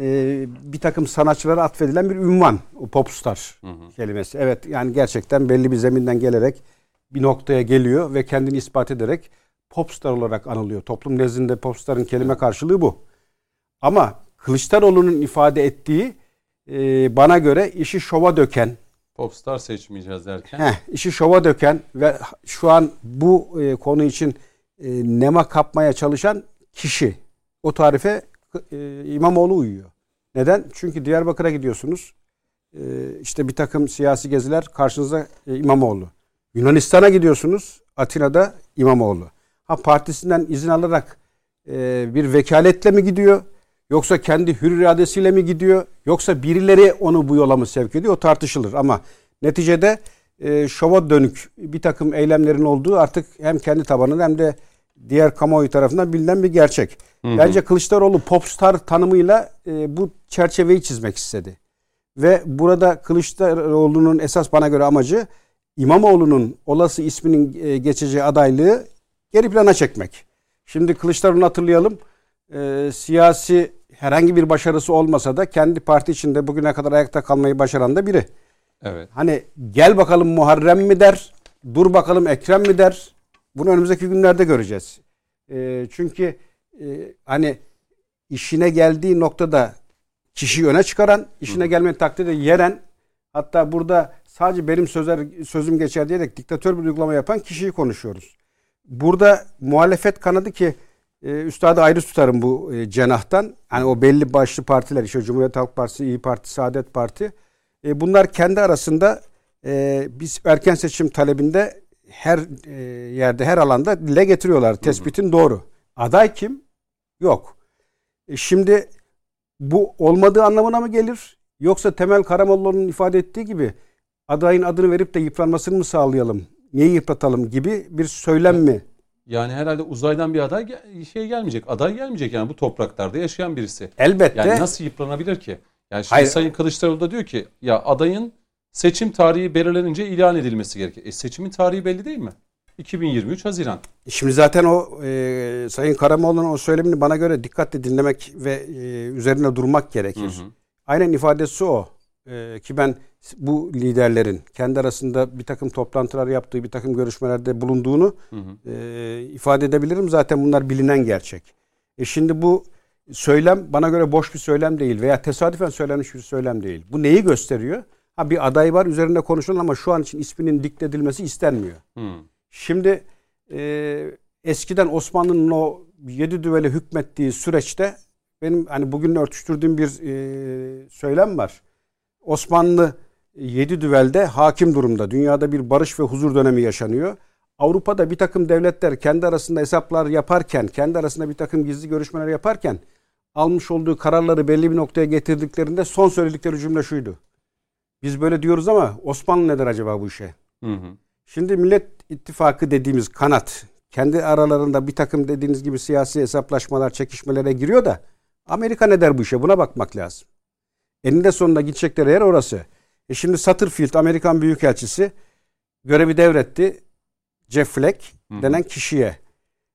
e, bir takım sanatçılara atfedilen bir ünvan. O popstar
Hı hı.
kelimesi. Evet yani gerçekten belli bir zeminden gelerek bir noktaya geliyor ve kendini ispat ederek popstar olarak anılıyor. Toplum nezdinde popstarın kelime karşılığı bu. Ama Kılıçdaroğlu'nun ifade ettiği e, bana göre işi şova döken,
Popstar seçmeyeceğiz derken.
heh, işi şova döken ve şu an bu e, konu için e, nema kapmaya çalışan kişi. O tarife e, İmamoğlu uyuyor. Neden? Çünkü Diyarbakır'a gidiyorsunuz. E, işte bir takım siyasi geziler karşınızda e, İmamoğlu. Yunanistan'a gidiyorsunuz. Atina'da İmamoğlu. Ha partisinden izin alarak e, bir vekaletle mi gidiyor? Yoksa kendi hür iradesiyle mi gidiyor? Yoksa birileri onu bu yola mı sevk ediyor? O tartışılır. Ama neticede e, şova dönük bir takım eylemlerin olduğu artık hem kendi tabanında hem de diğer kamuoyu tarafından bilinen bir gerçek.
Hı hı.
Bence Kılıçdaroğlu popstar tanımıyla e, bu çerçeveyi çizmek istedi. Ve burada Kılıçdaroğlu'nun esas bana göre amacı İmamoğlu'nun olası isminin e, geçeceği adaylığı geri plana çekmek. Şimdi Kılıçdaroğlu'nu hatırlayalım. E, siyasi herhangi bir başarısı olmasa da kendi parti içinde bugüne kadar ayakta kalmayı başaran da biri.
Evet.
Hani gel bakalım Muharrem mi der, dur bakalım Ekrem mi der. Bunu önümüzdeki günlerde göreceğiz. E, çünkü e, hani işine geldiği noktada kişiyi öne çıkaran, işine gelmeyen takdirde yeren, hatta burada sadece benim sözler sözüm geçer diyerek diktatör bir uygulama yapan kişiyi konuşuyoruz. Burada muhalefet kanadı ki e, üstadı ayrı tutarım bu e, cenahtan. Hani o belli başlı partiler işte Cumhuriyet Halk Partisi, İyi Parti, Saadet Parti. E, bunlar kendi arasında e, biz erken seçim talebinde her e, yerde her alanda dile getiriyorlar. Tespitin doğru. Aday kim? Yok. E, şimdi bu olmadığı anlamına mı gelir? Yoksa Temel Karamollaoğlu'nun ifade ettiği gibi adayın adını verip de yıpranmasını mı sağlayalım? Niye yıpratalım gibi bir söylem mi?
Yani herhalde uzaydan bir aday şey gelmeyecek. Aday gelmeyecek yani bu topraklarda yaşayan birisi.
Elbette.
Yani nasıl yıpranabilir ki? Yani şimdi
Hayır.
Sayın Kılıçdaroğlu da diyor ki ya adayın seçim tarihi belirlenince ilan edilmesi gerekir. E seçimin tarihi belli değil mi? 2023 Haziran.
Şimdi zaten o e, Sayın Karamoğlu'nun o söylemini bana göre dikkatle dinlemek ve e, üzerine durmak gerekir.
Hı hı.
Aynen ifadesi o. E, ki ben bu liderlerin kendi arasında bir takım toplantılar yaptığı, bir takım görüşmelerde bulunduğunu
Hı hı.
e, ifade edebilirim. Zaten bunlar bilinen gerçek. E şimdi bu söylem bana göre boş bir söylem değil veya tesadüfen söylenmiş bir söylem değil. Bu neyi gösteriyor? Ha bir aday var üzerinde konuşulan ama şu an için isminin dikledilmesi istenmiyor.
Hı.
Şimdi e, eskiden Osmanlı'nın o yedi düvele hükmettiği süreçte benim hani bugün örtüştürdüğüm bir e, söylem var. Osmanlı yedi düvelde hakim durumda. Dünyada bir barış ve huzur dönemi yaşanıyor. Avrupa'da bir takım devletler kendi arasında hesaplar yaparken, kendi arasında bir takım gizli görüşmeler yaparken almış olduğu kararları belli bir noktaya getirdiklerinde son söyledikleri cümle şuydu. Biz böyle diyoruz ama Osmanlı nedir acaba bu işe?
Hı hı.
Şimdi Millet İttifakı dediğimiz kanat kendi aralarında bir takım dediğiniz gibi siyasi hesaplaşmalar, çekişmelere giriyor da Amerika ne der bu işe? Buna bakmak lazım. Eninde sonunda gidecekleri yer orası. E şimdi Satterfield Amerikan Büyükelçisi görevi devretti. Jeff
Hı.
denen kişiye.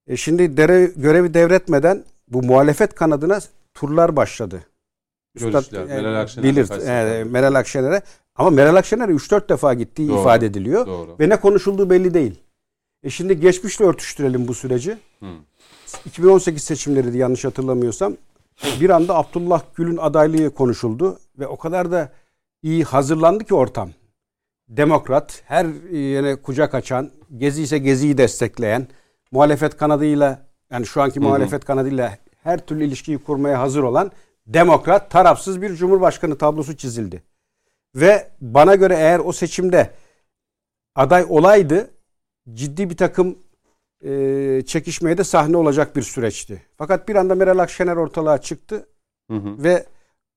E şimdi dere, görevi devretmeden bu muhalefet kanadına turlar başladı.
Görüşler,
e,
Meral Akşener
bilir, e, Meral Akşener'e. Ama Meral Akşener'e 3-4 defa gittiği
Doğru,
ifade ediliyor.
Doğru.
Ve ne konuşulduğu belli değil. E şimdi geçmişle örtüştürelim bu süreci.
Hı.
2018 seçimleriydi yanlış hatırlamıyorsam. Bir anda Abdullah Gül'ün adaylığı konuşuldu ve o kadar da iyi hazırlandı ki ortam. Demokrat, her yine kucak açan, Gezi ise Gezi'yi destekleyen, muhalefet kanadıyla yani şu anki muhalefet kanadıyla her türlü ilişkiyi kurmaya hazır olan demokrat, tarafsız bir cumhurbaşkanı tablosu çizildi. Ve bana göre eğer o seçimde aday olaydı ciddi bir takım e, çekişmeye de sahne olacak bir süreçti. Fakat bir anda Meral Akşener ortalığa çıktı
Hı hı.
ve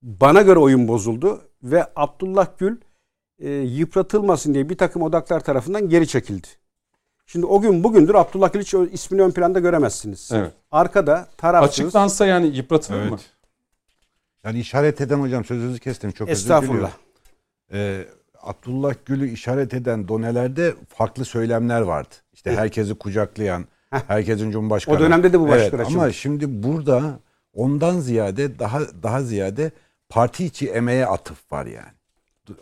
bana göre oyun bozuldu ve Abdullah Gül e, yıpratılmasın diye bir takım odaklar tarafından geri çekildi. Şimdi o gün bugündür Abdullah Gül hiç ismini ön planda göremezsiniz.
Evet.
Arkada tarafsız.
Açıklansa yani yıpratılır mı?
Evet. Yani işaret eden hocam sözünüzü kestim çok özür
Estağfurullah.
diliyorum. Ee, Abdullah Gül'ü işaret eden donelerde farklı söylemler vardı. İşte herkesi kucaklayan, herkesin cumhurbaşkanı.
O dönemde de bu
evet,
başlıklar açıldı.
Ama şimdi burada ondan ziyade daha daha ziyade parti içi emeğe atıf var yani.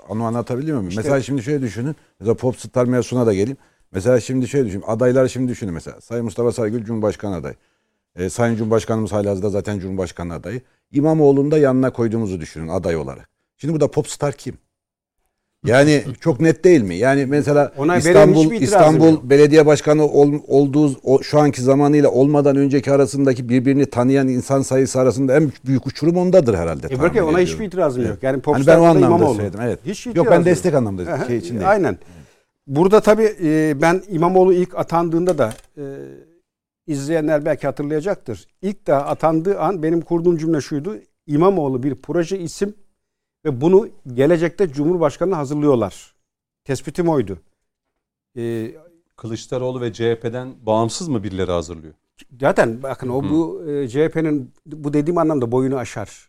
Onu anlatabiliyor muyum? Mesela şimdi şöyle düşünün. Mesela Popstar mevzusuna da geleyim. Mesela şimdi şöyle düşünün. Adaylar şimdi düşünün mesela. Sayın Mustafa Sarıgül Cumhurbaşkanı adayı. Ee, Sayın Cumhurbaşkanımız halihazırda zaten Cumhurbaşkanı adayı. İmamoğlu'nu da yanına koyduğumuzu düşünün aday olarak. Şimdi burada Popstar kim? Yani (laughs) çok net değil mi? Yani mesela
Ona
İstanbul İstanbul
yok.
Belediye Başkanı ol- olduğu o, şu anki zamanıyla olmadan önceki arasındaki birbirini tanıyan insan sayısı arasında en büyük uçurum ondadır herhalde.
E bırakın ona hiçbir itirazım yok. Yani
Hani
Popstar
ben o
da
anlamda
İmamoğlu.
söyledim. Evet.
Hiç
Yok ben destek anlamda
Aha,
şey için değil.
Aynen. Burada tabii e, ben İmamoğlu ilk atandığında da e, izleyenler belki hatırlayacaktır. İlk daha atandığı an benim kurduğum cümle şuydu. İmamoğlu bir proje isim ve bunu gelecekte Cumhurbaşkanı'na hazırlıyorlar. Tespitim oydu. E,
Kılıçdaroğlu ve CHP'den bağımsız mı birileri hazırlıyor?
zaten bakın o bu e, CHP'nin bu dediğim anlamda boyunu aşar.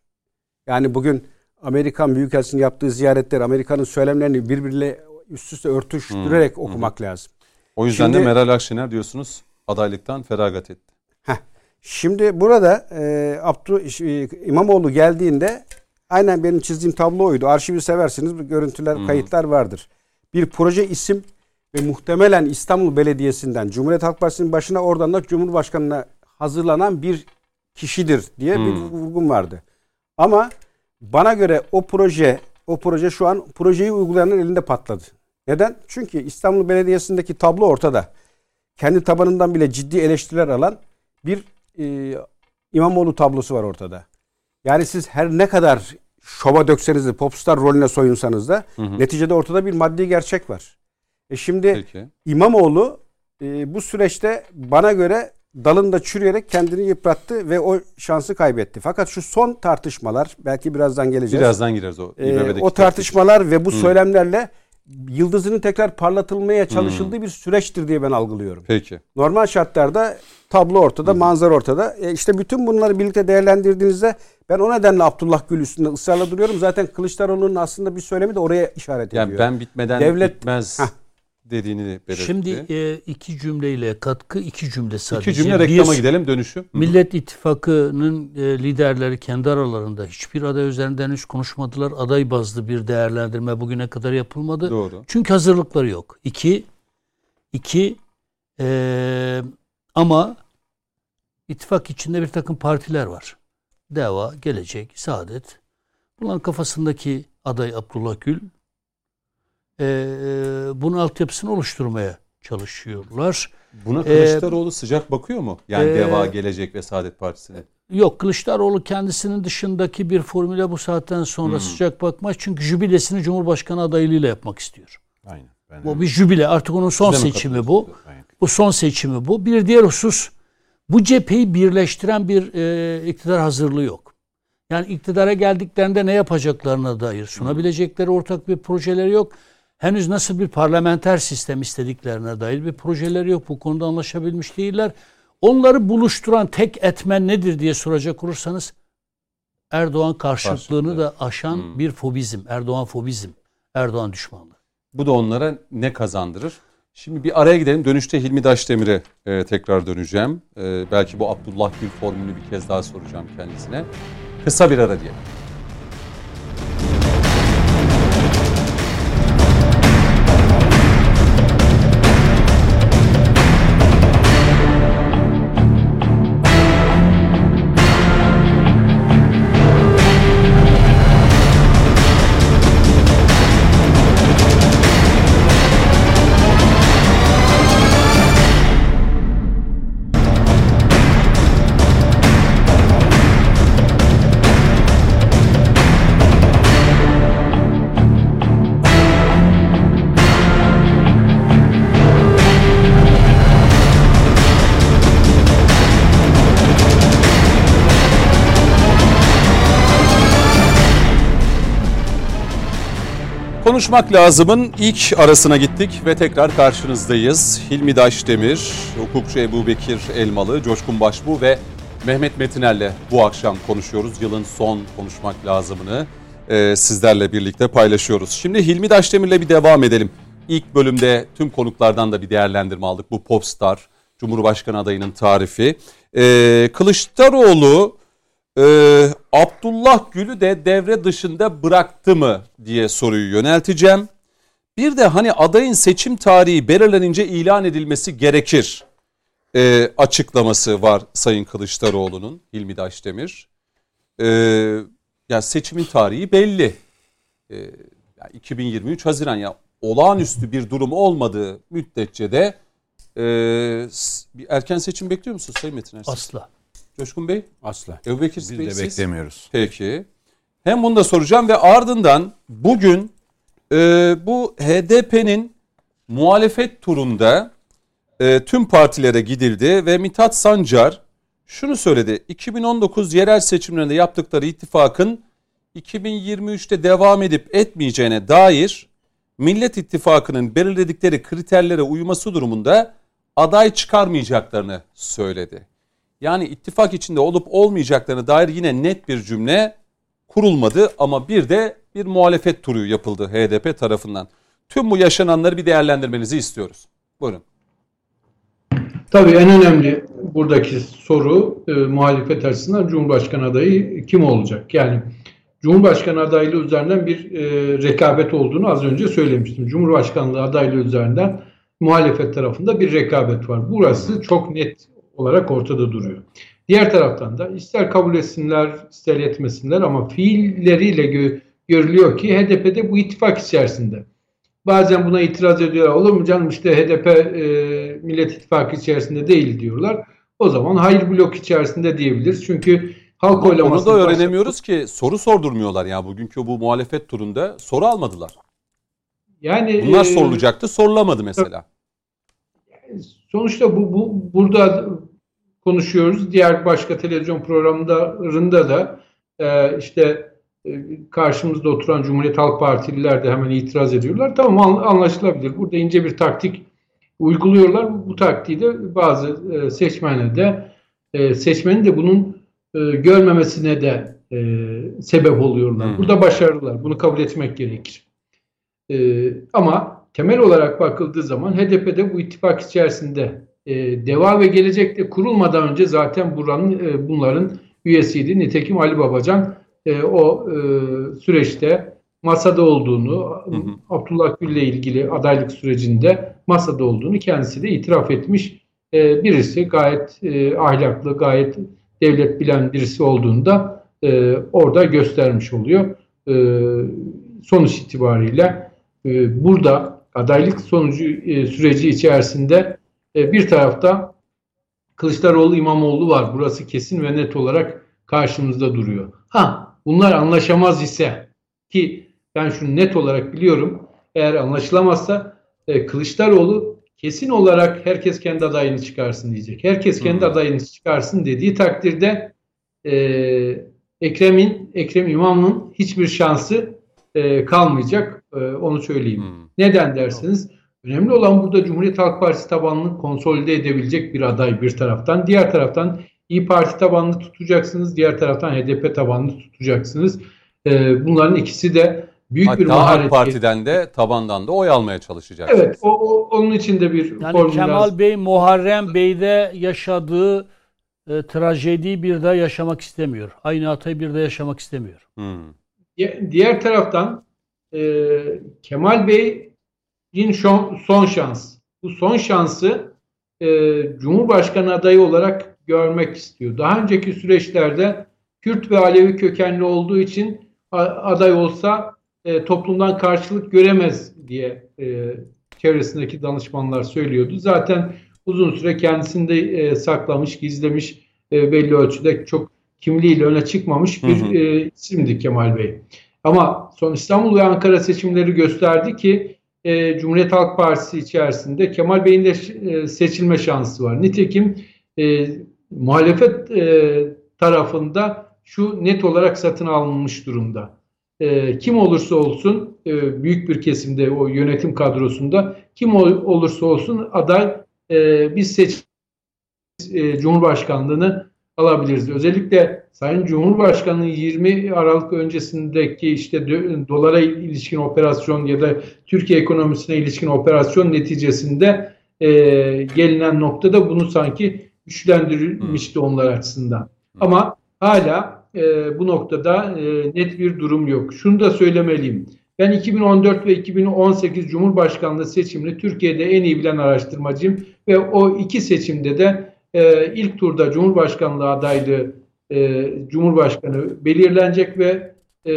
Yani bugün Amerikan Büyükelçisi'nin yaptığı ziyaretler, Amerika'nın söylemlerini birbiriyle üst üste örtüştürerek okumak lazım.
O yüzden
Şimdi-
de Meral Akşener diyorsunuz adaylıktan feragat etti.
Heh. Şimdi burada e, Abdü, e, İmamoğlu geldiğinde aynen benim çizdiğim tablo oydu. Arşivi seversiniz. Bu görüntüler, kayıtlar vardır. Bir proje isim ve muhtemelen İstanbul Belediyesi'nden Cumhuriyet Halk Partisi'nin başına oradan da Cumhurbaşkanı'na hazırlanan bir kişidir diye bir vurgum vardı. Ama bana göre o proje o proje şu an projeyi uygulayanın elinde patladı. Neden? Çünkü İstanbul Belediyesi'ndeki tablo ortada. Kendi tabanından bile ciddi eleştiriler alan bir e, İmamoğlu tablosu var ortada. Yani siz her ne kadar şova dökseniz de popstar rolüne soyunsanız da neticede ortada bir maddi gerçek var. E şimdi
Peki.
İmamoğlu e, bu süreçte bana göre dalında çürüyerek kendini yıprattı ve o şansı kaybetti. Fakat şu son tartışmalar belki birazdan geleceğiz.
Birazdan gireriz o. İBB'deki
o tartışmalar ve bu söylemlerle yıldızının tekrar parlatılmaya çalışıldığı bir süreçtir diye ben algılıyorum.
Peki.
Normal şartlarda tablo ortada, manzara ortada. E işte bütün bunları birlikte değerlendirdiğinizde ben o nedenle Abdullah Gül üstünde ısrarla duruyorum. Zaten Kılıçdaroğlu'nun aslında bir söylemi de oraya işaret ediyor.
Yani ben bitmeden
Devlet-
bitmez
Heh.
Dediğini belirtti.
Şimdi e, iki cümleyle katkı iki cümle sadece.
İki cümle reklama
Bir,
gidelim dönüşü.
Millet İttifakı'nın e, liderleri kendi aralarında hiçbir aday üzerinden hiç konuşmadılar. Aday bazlı bir değerlendirme bugüne kadar yapılmadı.
Doğru.
Çünkü hazırlıkları yok. İki, iki e, ama ittifak içinde bir takım partiler var. Deva, Gelecek, Saadet. Bunların kafasındaki aday Abdullah Gül. E, bunun altyapısını oluşturmaya çalışıyorlar.
Buna
Ee,
Kılıçdaroğlu sıcak bakıyor mu? Yani
e,
Deva, Gelecek ve Saadet Partisi'ne.
Yok Kılıçdaroğlu kendisinin dışındaki bir formüle bu saatten sonra sıcak bakmaz. Çünkü jübilesini Cumhurbaşkanı adaylığıyla yapmak istiyor.
Aynen. Ben
Bu bir jübile. Artık onun son seçimi bu.
Aynen.
Bu son seçimi bu. Bir diğer husus bu cepheyi birleştiren bir e, iktidar hazırlığı yok. Yani iktidara geldiklerinde ne yapacaklarına dair sunabilecekleri ortak bir projeleri yok. Henüz nasıl bir parlamenter sistem istediklerine dair bir projeleri yok. Bu konuda anlaşabilmiş değiller. Onları buluşturan tek etmen nedir diye soracak olursanız Erdoğan karşıtlığını da aşan hmm. bir fobizm. Erdoğan fobizm. Erdoğan düşmanlığı.
Bu da onlara ne kazandırır? Şimdi bir araya gidelim. Dönüşte Hilmi Daşdemir'e e, tekrar döneceğim. E, belki bu Abdullah Gül formülünü bir kez daha soracağım kendisine. Kısa bir ara diyelim. Konuşmak lazımın ilk arasına gittik ve tekrar karşınızdayız. Hilmi Daşdemir, hukukçu Ebu Bekir Elmalı, Coşkun Başbu ve Mehmet Metiner'le bu akşam konuşuyoruz. Yılın son konuşmak lazımını e, sizlerle birlikte paylaşıyoruz. Şimdi Hilmi Daşdemir'le bir devam edelim. İlk bölümde tüm konuklardan da bir değerlendirme aldık. Bu Popstar, Cumhurbaşkanı adayının tarifi. E, Kılıçdaroğlu ee, Abdullah Gül'ü de devre dışında bıraktı mı diye soruyu yönelteceğim. Bir de hani adayın seçim tarihi belirlenince ilan edilmesi gerekir e, açıklaması var Sayın Kılıçdaroğlu'nun, Hilmi Daşdemir. E, yani seçimin tarihi belli. E, yani 2023 Haziran ya olağanüstü bir durum olmadığı müddetçe de e, bir erken seçim bekliyor musunuz Sayın Metin Ersin?
Asla.
Coşkun Bey?
Asla.
Ebu Bekir
Biz de beklemiyoruz.
Peki. Hem bunu da soracağım ve ardından bugün e, bu HDP'nin muhalefet turunda e, tüm partilere gidildi ve Mithat Sancar şunu söyledi. 2019 yerel seçimlerinde yaptıkları ittifakın 2023'te devam edip etmeyeceğine dair Millet İttifakı'nın belirledikleri kriterlere uyması durumunda aday çıkarmayacaklarını söyledi. Yani ittifak içinde olup olmayacaklarına dair yine net bir cümle kurulmadı ama bir de bir muhalefet turu yapıldı HDP tarafından. Tüm bu yaşananları bir değerlendirmenizi istiyoruz. Buyurun.
Tabii en önemli buradaki soru e, muhalefet açısından Cumhurbaşkanı adayı kim olacak? Yani Cumhurbaşkanı adaylığı üzerinden bir e, rekabet olduğunu az önce söylemiştim. Cumhurbaşkanlığı adaylığı üzerinden muhalefet tarafında bir rekabet var. Burası çok net olarak ortada duruyor. Diğer taraftan da ister kabul etsinler, ister etmesinler ama fiilleriyle gö görülüyor ki HDP'de bu ittifak içerisinde. Bazen buna itiraz ediyorlar. Olur mu canım işte HDP e, Millet İttifakı içerisinde değil diyorlar. O zaman hayır blok içerisinde diyebiliriz. Çünkü halk oylaması...
Onu da öğrenemiyoruz başladı. ki soru sordurmuyorlar ya. Bugünkü bu muhalefet turunda soru almadılar. Yani Bunlar e, sorulacaktı sorulamadı mesela.
Sonuçta bu, bu burada konuşuyoruz. Diğer başka televizyon programlarında da e, işte e, karşımızda oturan Cumhuriyet Halk Partililer de hemen itiraz ediyorlar. Tamam anlaşılabilir. Burada ince bir taktik uyguluyorlar. Bu taktiği de bazı e, seçmene de e, seçmenin de bunun e, görmemesine de e, sebep oluyorlar. Hmm. Burada başarılılar. Bunu kabul etmek gerekir. E, ama temel olarak bakıldığı zaman HDP'de bu ittifak içerisinde e, DEVA ve Gelecek'te kurulmadan önce zaten buranın e, bunların üyesiydi. Nitekim Ali Babacan e, o e, süreçte masada olduğunu, hı hı. Abdullah Gül'le ilgili adaylık sürecinde masada olduğunu kendisi de itiraf etmiş. E, birisi gayet e, ahlaklı, gayet devlet bilen birisi olduğunda e, orada göstermiş oluyor. E, sonuç itibariyle e, burada adaylık sonucu e, süreci içerisinde e, bir tarafta Kılıçdaroğlu İmamoğlu var. Burası kesin ve net olarak karşımızda duruyor. Ha bunlar anlaşamaz ise ki ben şunu net olarak biliyorum. Eğer anlaşılamazsa e, Kılıçdaroğlu kesin olarak herkes kendi adayını çıkarsın diyecek. Herkes kendi hmm. adayını çıkarsın dediği takdirde e, Ekrem'in, Ekrem İmamoğlu'nun hiçbir şansı e, kalmayacak. E, onu söyleyeyim. Hmm. Neden derseniz önemli olan burada Cumhuriyet Halk Partisi tabanını konsolide edebilecek bir aday bir taraftan. Diğer taraftan İyi Parti tabanını tutacaksınız. Diğer taraftan HDP tabanını tutacaksınız. E, bunların ikisi de büyük
Hatta
bir maharet.
AK Parti'den de tabandan da oy almaya çalışacaksınız.
Evet, o, o, onun için de bir
yani formül Kemal lazım. Bey Muharrem Bey'de yaşadığı e, trajediyi bir daha yaşamak istemiyor. Aynı hatayı bir daha yaşamak istemiyor. Hmm.
Diğer taraftan e, Kemal Bey'in son, son şans. Bu son şansı e, Cumhurbaşkanı adayı olarak görmek istiyor. Daha önceki süreçlerde Kürt ve Alevi kökenli olduğu için aday olsa e, toplumdan karşılık göremez diye e, çevresindeki danışmanlar söylüyordu. Zaten uzun süre kendisini de e, saklamış, gizlemiş e, belli ölçüde çok kimliğiyle öne çıkmamış bir hı hı. E, isimdi Kemal Bey. Ama son İstanbul ve Ankara seçimleri gösterdi ki e, Cumhuriyet Halk Partisi içerisinde Kemal Bey'in de e, seçilme şansı var. Nitekim e, muhalefet e, tarafında şu net olarak satın alınmış durumda. E, kim olursa olsun e, büyük bir kesimde o yönetim kadrosunda kim ol, olursa olsun aday e, biz seç e, Cumhurbaşkanlığını alabiliriz. Özellikle Sayın Cumhurbaşkanı 20 Aralık öncesindeki işte dolara ilişkin operasyon ya da Türkiye ekonomisine ilişkin operasyon neticesinde e, gelinen noktada bunu sanki güçlendirilmişti onlar açısından. Ama hala e, bu noktada e, net bir durum yok. Şunu da söylemeliyim. Ben 2014 ve 2018 Cumhurbaşkanlığı seçimini Türkiye'de en iyi bilen araştırmacıyım ve o iki seçimde de e, ilk turda Cumhurbaşkanlığı adaylığı e, Cumhurbaşkanı belirlenecek ve e,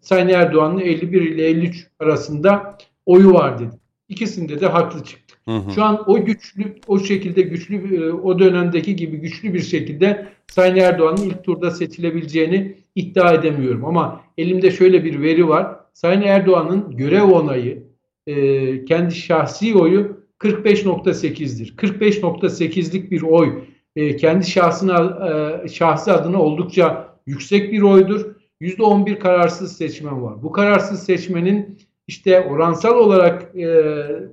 Sayın Erdoğan'ın 51 ile 53 arasında oyu var dedi. İkisinde de haklı çıktı. Hı hı. Şu an o güçlü, o şekilde güçlü, e, o dönemdeki gibi güçlü bir şekilde Sayın Erdoğan'ın ilk turda seçilebileceğini iddia edemiyorum. Ama elimde şöyle bir veri var. Sayın Erdoğan'ın görev onayı, e, kendi şahsi oyu 45.8'dir. 45.8'lik bir oy e, kendi şahsına e, şahsi adına oldukça yüksek bir oydur. %11 kararsız seçmen var. Bu kararsız seçmenin işte oransal olarak e,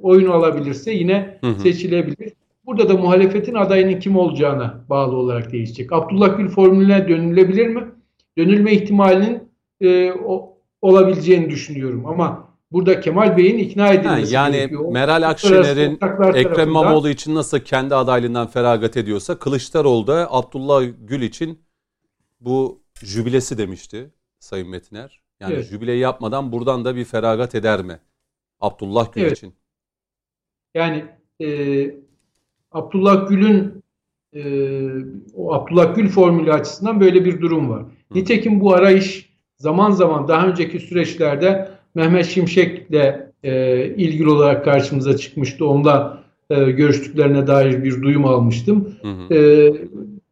oyunu alabilirse yine hı hı. seçilebilir. Burada da muhalefetin adayının kim olacağına bağlı olarak değişecek. Abdullah Gül formülüne dönülebilir mi? Dönülme ihtimalinin e, o, olabileceğini düşünüyorum. Ama burada Kemal Bey'in ikna edilmesi
ha, yani gerekiyor. Meral Akşener'in Ekrem İmamoğlu için nasıl kendi adaylığından feragat ediyorsa Kılıçdaroğlu da Abdullah Gül için bu jübilesi demişti Sayın Metiner. Yani evet. jübileyi yapmadan buradan da bir feragat eder mi? Abdullah Gül evet. için.
Yani e, Abdullah Gül'ün e, o Abdullah Gül formülü açısından böyle bir durum var. Hı. Nitekim bu arayış zaman zaman daha önceki süreçlerde Mehmet Şimşek'le e, ilgili olarak karşımıza çıkmıştı. Onunla e, görüştüklerine dair bir duyum almıştım. Hı hı. E,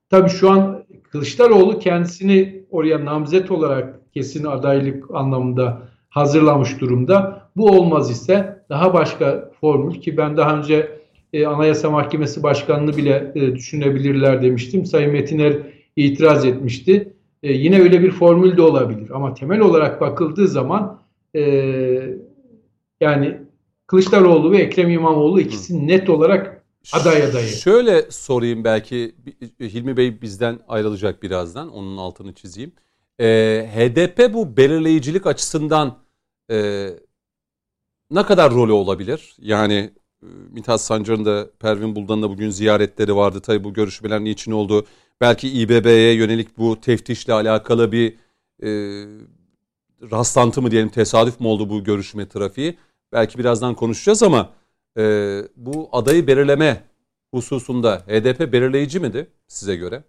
tabii şu an Kılıçdaroğlu kendisini oraya namzet olarak kesin adaylık anlamında hazırlamış durumda. Bu olmaz ise daha başka formül ki ben daha önce e, Anayasa Mahkemesi Başkanı'nı bile e, düşünebilirler demiştim. Sayın Metiner itiraz etmişti. E, yine öyle bir formül de olabilir. Ama temel olarak bakıldığı zaman yani Kılıçdaroğlu ve Ekrem İmamoğlu ikisi net olarak aday adayı.
Şöyle sorayım belki Hilmi Bey bizden ayrılacak birazdan. Onun altını çizeyim. E, HDP bu belirleyicilik açısından e, ne kadar rolü olabilir? Yani e, Mithat Sancar'ın da Pervin Buldan'ın da bugün ziyaretleri vardı. Tabi bu görüşmeler niçin oldu? Belki İBB'ye yönelik bu teftişle alakalı bir e, rastlantı mı diyelim tesadüf mü oldu bu görüşme trafiği? Belki birazdan konuşacağız ama e, bu adayı belirleme hususunda HDP belirleyici miydi size göre?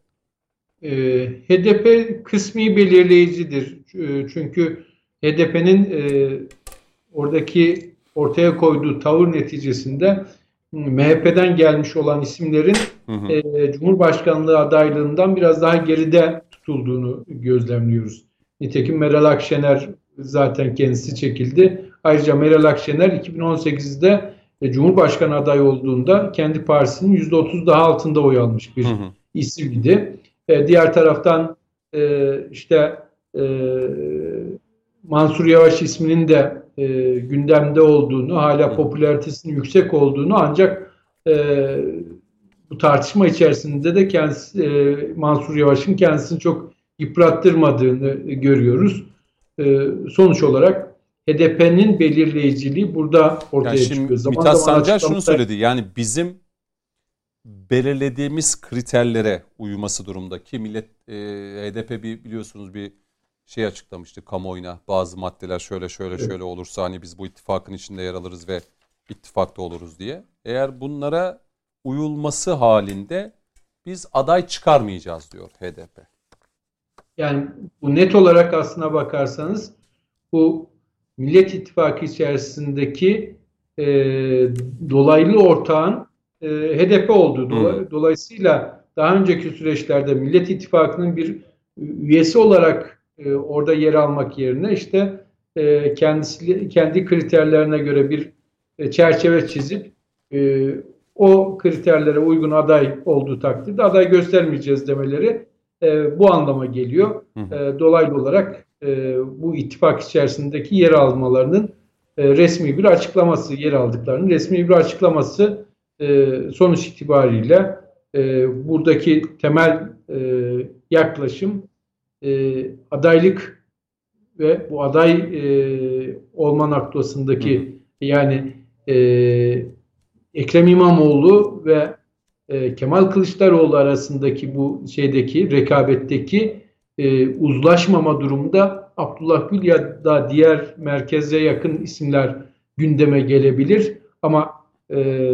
E, HDP kısmi belirleyicidir. E, çünkü HDP'nin e, oradaki ortaya koyduğu tavır neticesinde MHP'den gelmiş olan isimlerin hı hı. E, Cumhurbaşkanlığı adaylığından biraz daha geride tutulduğunu gözlemliyoruz. Nitekim Meral Akşener zaten kendisi çekildi. Ayrıca Meral Akşener 2018'de e, Cumhurbaşkanı adayı olduğunda kendi partisinin %30 daha altında oy almış bir hı hı. isimdi. E, diğer taraftan e, işte e, Mansur Yavaş isminin de e, gündemde olduğunu, hala popülaritesinin yüksek olduğunu ancak e, bu tartışma içerisinde de kendisi e, Mansur Yavaş'ın kendisini çok yıprattırmadığını görüyoruz. E, sonuç olarak HDP'nin belirleyiciliği burada ortaya yani şimdi çıkıyor.
Zaman Mithat Sancar şunu söyledi. Yani bizim belirlediğimiz kriterlere uyması durumda ki millet e, HDP bir biliyorsunuz bir şey açıklamıştı kamuoyuna. Bazı maddeler şöyle şöyle şöyle olursa hani biz bu ittifakın içinde yer alırız ve ittifakta oluruz diye. Eğer bunlara uyulması halinde biz aday çıkarmayacağız diyor HDP.
Yani bu net olarak aslına bakarsanız bu Millet İttifakı içerisindeki e, dolaylı ortağın e, HDP oldu. Dolay, dolayısıyla daha önceki süreçlerde Millet İttifakı'nın bir üyesi olarak e, orada yer almak yerine işte e, kendisi kendi kriterlerine göre bir e, çerçeve çizip e, o kriterlere uygun aday olduğu takdirde aday göstermeyeceğiz demeleri e, bu anlama geliyor. E, dolaylı olarak e, bu ittifak içerisindeki yer almalarının e, resmi bir açıklaması, yer aldıklarının resmi bir açıklaması e, sonuç itibariyle e, buradaki temel e, yaklaşım e, adaylık ve bu aday e, olma noktasındaki yani e, Ekrem İmamoğlu ve e, Kemal Kılıçdaroğlu arasındaki bu şeydeki rekabetteki e, uzlaşmama durumunda Abdullah Gül ya da diğer merkeze yakın isimler gündeme gelebilir. Ama e,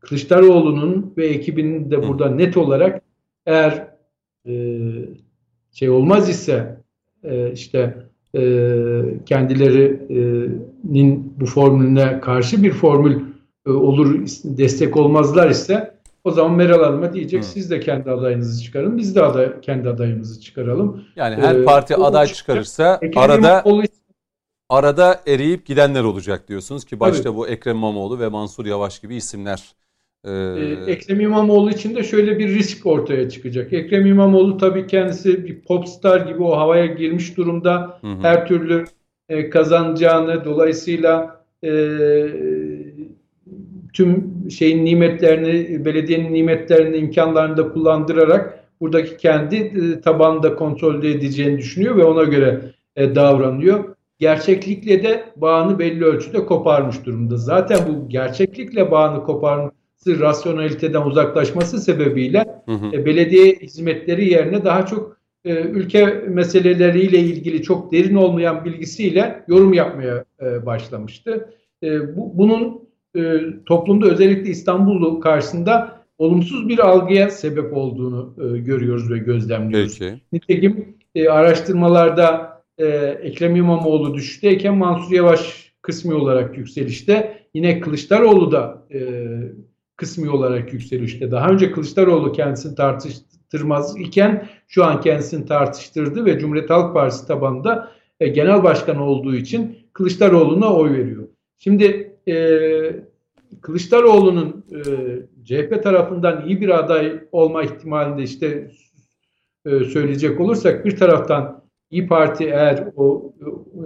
Kılıçdaroğlu'nun ve ekibinin de burada net olarak eğer e, şey olmaz ise e, işte e, kendilerinin bu formülüne karşı bir formül e, olur destek olmazlar ise o zaman Meral Hanım'a diyecek Hı. siz de kendi adayınızı çıkarın biz de aday, kendi adayımızı çıkaralım.
Yani her ee, parti aday çıkarırsa Ekrem arada İmamoğlu... arada eriyip gidenler olacak diyorsunuz ki başta Tabii. bu Ekrem İmamoğlu ve Mansur Yavaş gibi isimler
ee, Ekrem İmamoğlu için de şöyle bir risk ortaya çıkacak. Ekrem İmamoğlu tabii kendisi bir popstar gibi o havaya girmiş durumda. Hı hı. Her türlü e, kazanacağını dolayısıyla e, tüm şeyin nimetlerini, belediyenin nimetlerini, imkanlarını da kullandırarak buradaki kendi e, tabanını da kontrol edeceğini düşünüyor ve ona göre e, davranıyor. Gerçeklikle de bağını belli ölçüde koparmış durumda. Zaten bu gerçeklikle bağını koparmış rasyonaliteden uzaklaşması sebebiyle hı hı. E, belediye hizmetleri yerine daha çok e, ülke meseleleriyle ilgili çok derin olmayan bilgisiyle yorum yapmaya e, başlamıştı. E, bu, bunun e, toplumda özellikle İstanbul'u karşısında olumsuz bir algıya sebep olduğunu e, görüyoruz ve gözlemliyoruz. Peki. Nitekim e, araştırmalarda e, Ekrem İmamoğlu düşüşteyken Mansur Yavaş kısmi olarak yükselişte. Yine Kılıçdaroğlu da e, kısmi olarak yükselişte. Daha önce Kılıçdaroğlu kendisini tartıştırmaz iken şu an kendisini tartıştırdı ve Cumhuriyet Halk Partisi tabanında e, genel başkan olduğu için Kılıçdaroğlu'na oy veriyor. Şimdi e, Kılıçdaroğlu'nun e, CHP tarafından iyi bir aday olma ihtimalinde işte e, söyleyecek olursak bir taraftan İyi Parti eğer o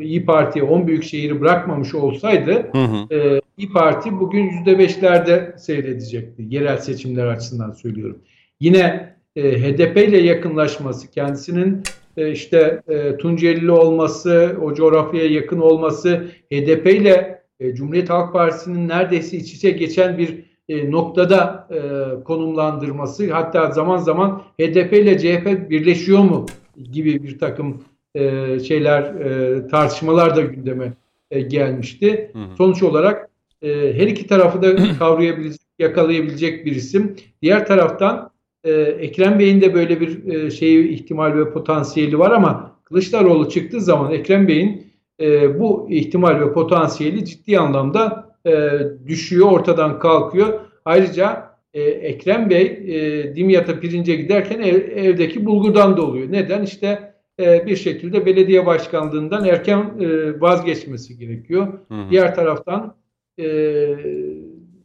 İyi Parti'ye 10 büyük şehri bırakmamış olsaydı hı hı. E, İyi Parti bugün %5'lerde seyredecekti. Yerel seçimler açısından söylüyorum. Yine e, HDP ile yakınlaşması, kendisinin e, işte e, Tuncelili olması, o coğrafyaya yakın olması, HDP ile e, Cumhuriyet Halk Partisi'nin neredeyse iç içe geçen bir e, noktada e, konumlandırması, hatta zaman zaman HDP ile CHP birleşiyor mu gibi bir takım e, şeyler e, tartışmalar da gündeme e, gelmişti. Hı hı. Sonuç olarak e, her iki tarafı da (clears throat) kavrayabilecek, yakalayabilecek bir isim. Diğer taraftan e, Ekrem Bey'in de böyle bir e, şeyi ihtimal ve potansiyeli var ama Kılıçdaroğlu çıktığı zaman Ekrem Bey'in e, bu ihtimal ve potansiyeli ciddi anlamda e, düşüyor, ortadan kalkıyor. Ayrıca e, Ekrem Bey e, Dimyat'a pirince giderken ev, evdeki bulgurdan da oluyor. Neden? İşte e, bir şekilde belediye başkanlığından erken e, vazgeçmesi gerekiyor. Hı hı. Diğer taraftan e,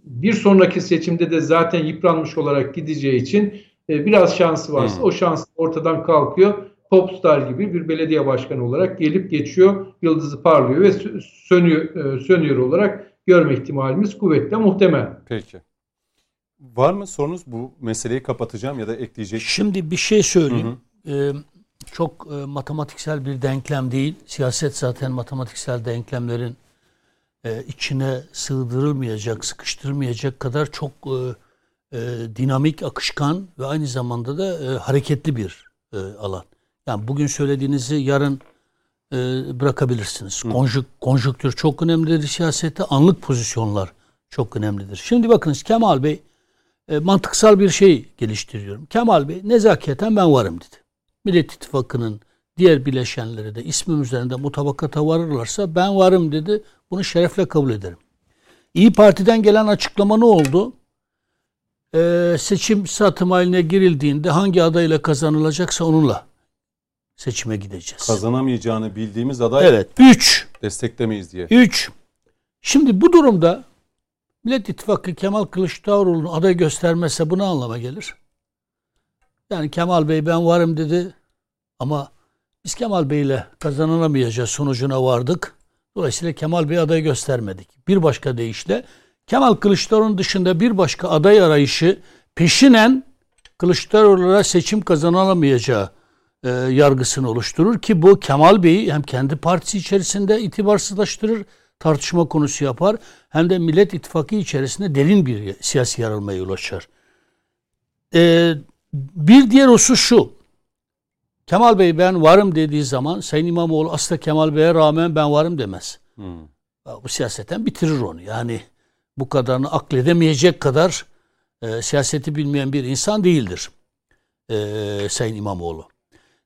bir sonraki seçimde de zaten yıpranmış olarak gideceği için biraz şansı varsa hı. o şans ortadan kalkıyor. Popstar gibi bir belediye başkanı olarak gelip geçiyor, yıldızı parlıyor ve sönüyor, e, sönüyor olarak görme ihtimalimiz kuvvetle muhtemel.
Peki. Var mı sorunuz? Bu meseleyi kapatacağım ya da ekleyecek.
Şimdi bir şey söyleyeyim. Hı hı. Ee, çok e, matematiksel bir denklem değil. Siyaset zaten matematiksel denklemlerin e, içine sığdırılmayacak, sıkıştırılmayacak kadar çok e, e, dinamik, akışkan ve aynı zamanda da e, hareketli bir e, alan. Yani bugün söylediğinizi yarın e, bırakabilirsiniz. Konjük, konjüktür çok önemlidir siyasette. Anlık pozisyonlar çok önemlidir. Şimdi bakınız Kemal Bey e, mantıksal bir şey geliştiriyorum. Kemal Bey nezaketen ben varım dedi. Millet İttifakı'nın diğer bileşenleri de ismim üzerinde mutabakata varırlarsa ben varım dedi. Bunu şerefle kabul ederim. İyi Parti'den gelen açıklama ne oldu? Ee, seçim satım haline girildiğinde hangi adayla kazanılacaksa onunla seçime gideceğiz.
Kazanamayacağını bildiğimiz aday
evet. Üç.
desteklemeyiz diye.
Üç. Şimdi bu durumda Millet İttifakı Kemal Kılıçdaroğlu'nun aday göstermezse bu ne anlama gelir? Yani Kemal Bey ben varım dedi ama biz Kemal Bey ile kazanılamayacağız sonucuna vardık. Dolayısıyla Kemal Bey aday göstermedik. Bir başka deyişle Kemal Kılıçdaroğlu'nun dışında bir başka aday arayışı peşinen Kılıçdaroğlu'na seçim kazanılamayacağı e, yargısını oluşturur ki bu Kemal Bey'i hem kendi partisi içerisinde itibarsızlaştırır, tartışma konusu yapar hem de Millet İttifakı içerisinde derin bir siyasi yarılmaya yol açar. E, bir diğer husus şu. Kemal Bey ben varım dediği zaman Sayın İmamoğlu asla Kemal Bey'e rağmen ben varım demez. Hmm. Bu siyaseten bitirir onu. Yani bu kadarını akledemeyecek kadar e, siyaseti bilmeyen bir insan değildir e, Sayın İmamoğlu.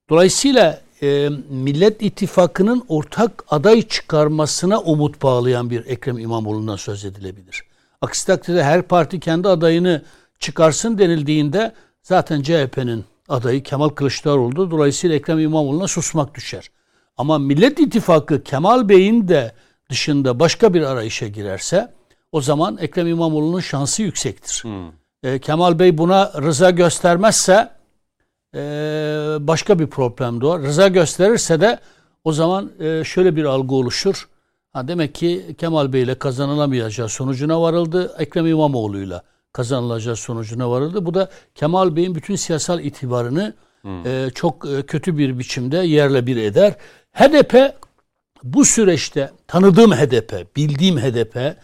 Dolayısıyla e, Millet İttifakı'nın ortak aday çıkarmasına umut bağlayan bir Ekrem İmamoğlu'ndan söz edilebilir. Aksi takdirde her parti kendi adayını çıkarsın denildiğinde zaten CHP'nin adayı Kemal Kılıçdaroğlu. Dolayısıyla Ekrem İmamoğlu'na susmak düşer. Ama Millet İttifakı Kemal Bey'in de dışında başka bir arayışa girerse o zaman Ekrem İmamoğlu'nun şansı yüksektir. Hmm. E, Kemal Bey buna rıza göstermezse e, başka bir problem doğar. Rıza gösterirse de o zaman e, şöyle bir algı oluşur. Ha, demek ki Kemal Bey ile kazanılamayacağı sonucuna varıldı. Ekrem İmamoğlu'yla kazanılacağı sonucuna varıldı. Bu da Kemal Bey'in bütün siyasal itibarını hmm. e, çok e, kötü bir biçimde yerle bir eder. HDP bu süreçte tanıdığım HDP, bildiğim HDP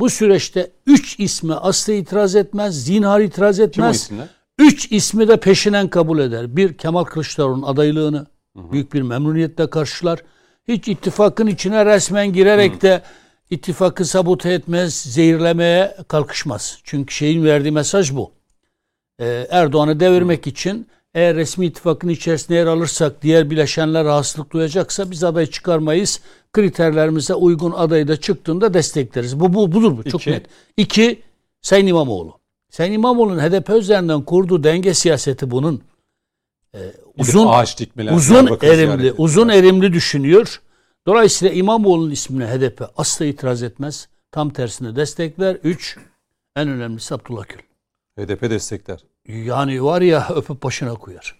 bu süreçte üç isme asla itiraz etmez, zinhar itiraz etmez. Üç ismi de peşinen kabul eder. Bir Kemal Kılıçdaroğlu'nun adaylığını hı hı. büyük bir memnuniyetle karşılar. Hiç ittifakın içine resmen girerek hı. de ittifakı sabote etmez, zehirlemeye kalkışmaz. Çünkü şeyin verdiği mesaj bu. Ee, Erdoğan'ı devirmek hı. için eğer resmi ittifakın içerisinde yer alırsak diğer bileşenler rahatsızlık duyacaksa biz aday çıkarmayız. Kriterlerimize uygun adayı da çıktığında destekleriz. Bu, bu budur bu çok İki. net. İki, Sayın İmamoğlu. Sayın İmamoğlu'nun HDP üzerinden kurduğu denge siyaseti bunun. Ee, uzun ağaç dikmeler, uzun erimli, uzun erimli düşünüyor. Dolayısıyla İmamoğlu'nun ismine HDP asla itiraz etmez. Tam tersine destekler. Üç, en önemlisi Abdullah Gül.
HDP destekler.
Yani var ya öpüp başına koyar.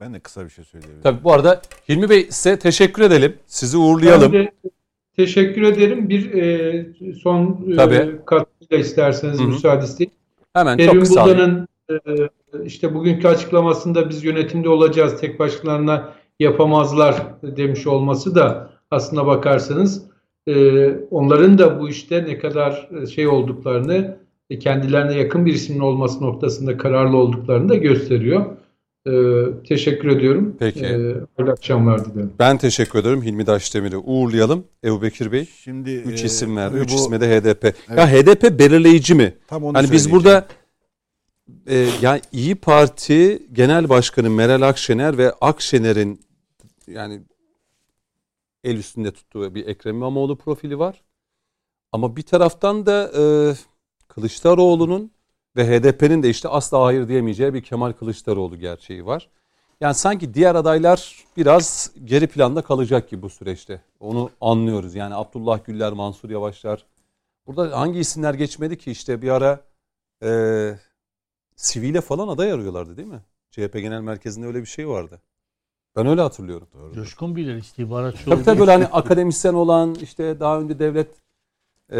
Ben de kısa bir şey söyleyebilirim.
Tabii bu arada Hilmi Bey size teşekkür edelim. Sizi uğurlayalım. Ben de
teşekkür ederim. Bir e, son e, katkıyla isterseniz Hı-hı. müsaade isteyeyim.
Hemen Kerim çok kısa.
Bulda'nın e, işte bugünkü açıklamasında biz yönetimde olacağız tek başlarına yapamazlar demiş olması da aslına bakarsanız e, onların da bu işte ne kadar e, şey olduklarını e, kendilerine yakın bir ismin olması noktasında kararlı olduklarını da gösteriyor. Ee, teşekkür ediyorum.
Peki. Ee,
hayırlı akşamlar dilerim.
Ben teşekkür ederim. Hilmi Daşdemir'i uğurlayalım. Ebu Bekir Bey. Şimdi üç e, isim verdi. Üç bu, ismi de HDP. Evet. Ya HDP belirleyici mi? Tam onu hani biz burada e, yani İyi Parti Genel Başkanı Meral Akşener ve Akşener'in yani el üstünde tuttuğu bir Ekrem İmamoğlu profili var. Ama bir taraftan da e, Kılıçdaroğlu'nun ve HDP'nin de işte asla hayır diyemeyeceği bir Kemal Kılıçdaroğlu gerçeği var. Yani sanki diğer adaylar biraz geri planda kalacak gibi bu süreçte. Onu anlıyoruz. Yani Abdullah Güller, Mansur Yavaşlar. Burada hangi isimler geçmedi ki işte bir ara e, sivile falan aday arıyorlardı değil mi? CHP Genel Merkezi'nde öyle bir şey vardı. Ben öyle hatırlıyorum.
Coşkun bilir istihbaratçı
Tabii tabii böyle hani akademisyen olan işte daha önce devlet e,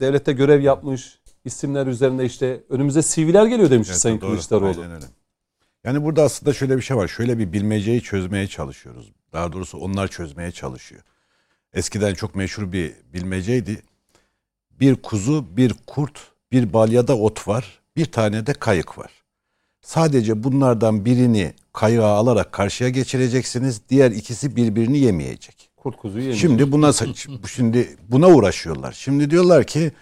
devlette görev yapmış isimler üzerinde işte önümüze CV'ler geliyor demiş
Evet,
Sayın
doğru.
Kılıçdaroğlu.
Aynen öyle. Yani burada aslında şöyle bir şey var. Şöyle bir bilmeceyi çözmeye çalışıyoruz. Daha doğrusu onlar çözmeye çalışıyor. Eskiden çok meşhur bir bilmeceydi. Bir kuzu, bir kurt, bir balyada ot var. Bir tane de kayık var. Sadece bunlardan birini kayığa alarak karşıya geçireceksiniz. Diğer ikisi birbirini yemeyecek.
Kurt kuzuyu yemiş.
Şimdi buna (laughs) şimdi buna uğraşıyorlar. Şimdi diyorlar ki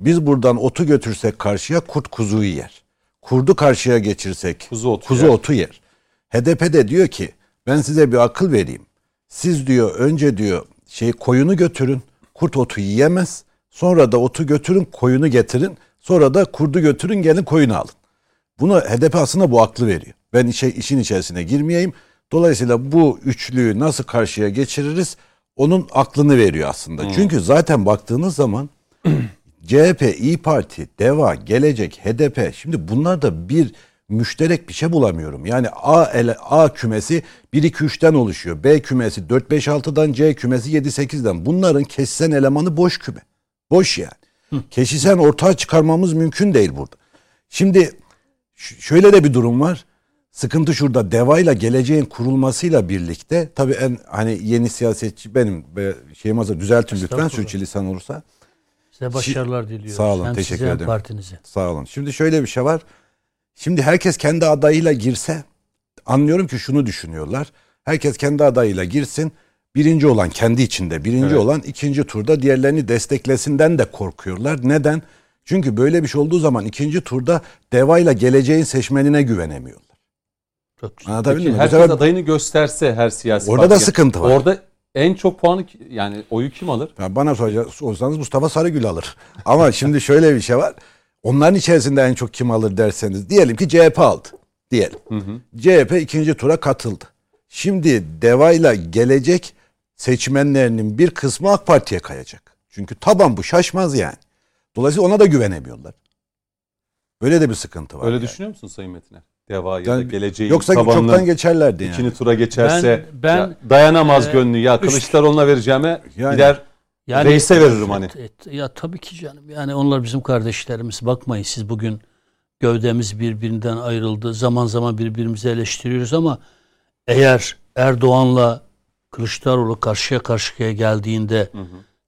biz buradan otu götürsek karşıya kurt kuzuyu yer. Kurdu karşıya geçirsek
Kuzu otu
kuzu
yer.
otu yer. HDP de diyor ki ben size bir akıl vereyim. Siz diyor önce diyor şey koyunu götürün. Kurt otu yiyemez. Sonra da otu götürün koyunu getirin. Sonra da kurdu götürün gelin koyunu alın. Buna HDP aslında bu aklı veriyor. Ben işe, işin içerisine girmeyeyim. Dolayısıyla bu üçlüyü nasıl karşıya geçiririz onun aklını veriyor aslında. Çünkü zaten baktığınız zaman CHP, İyi Parti, DEVA, Gelecek, HDP şimdi bunlarda bir müşterek bir şey bulamıyorum. Yani A ele, A kümesi 1 2 3'ten oluşuyor. B kümesi 4 5 6'dan, C kümesi 7 8'den. Bunların kesişen elemanı boş küme. Boş yani. Kesişen ortağı çıkarmamız mümkün değil burada. Şimdi şöyle de bir durum var. Sıkıntı şurada DEVA ile geleceğin kurulmasıyla birlikte tabii en hani yeni siyasetçi benim şeyim hazır düzeltin lütfen sürçülisan olursa.
Size başarılar diliyoruz.
Sağ olun,
Hem
teşekkür
size
ederim.
partinize.
Sağ olun. Şimdi şöyle bir şey var. Şimdi herkes kendi adayıyla girse anlıyorum ki şunu düşünüyorlar. Herkes kendi adayıyla girsin. Birinci olan kendi içinde birinci
Evet.
olan ikinci turda diğerlerini desteklesinden de korkuyorlar. Neden? Çünkü böyle bir şey olduğu zaman ikinci turda devayla geleceğin seçmenine güvenemiyorlar.
Çok güzel.
Anlatabildim
Peki
mi?
Herkes
sefer-
adayını gösterse her siyasi
Orada da
partiye,
sıkıntı var.
Orada en çok puanı yani oyu kim alır?
Ya bana soracak olsanız Mustafa Sarıgül alır. Ama (laughs) şimdi şöyle bir şey var. Onların içerisinde en çok kim alır derseniz diyelim ki CHP aldı. Diyelim. CHP ikinci tura katıldı. Şimdi devayla gelecek seçmenlerinin bir kısmı AK Parti'ye kayacak. Çünkü taban bu şaşmaz yani. Dolayısıyla ona da güvenemiyorlar. Böyle de bir sıkıntı var.
Öyle
yani.
düşünüyor musun Sayın Metiner? Deva ya da
Yani
geleceğin
Yoksa
tabanının
çoktan geçerlerdi yani.
ikinci tura geçerse
Ben- ben,
ya dayanamaz
e,
gönlü ya Kılıçdaroğlu'na vereceğime
Yani-
gider reise veririm hani.
Et- et- ya tabii ki canım. Yani onlar bizim kardeşlerimiz. Bakmayın siz bugün gövdemiz birbirinden ayrıldı. Zaman zaman birbirimizi eleştiriyoruz ama eğer Erdoğan'la Kılıçdaroğlu karşıya karşıya geldiğinde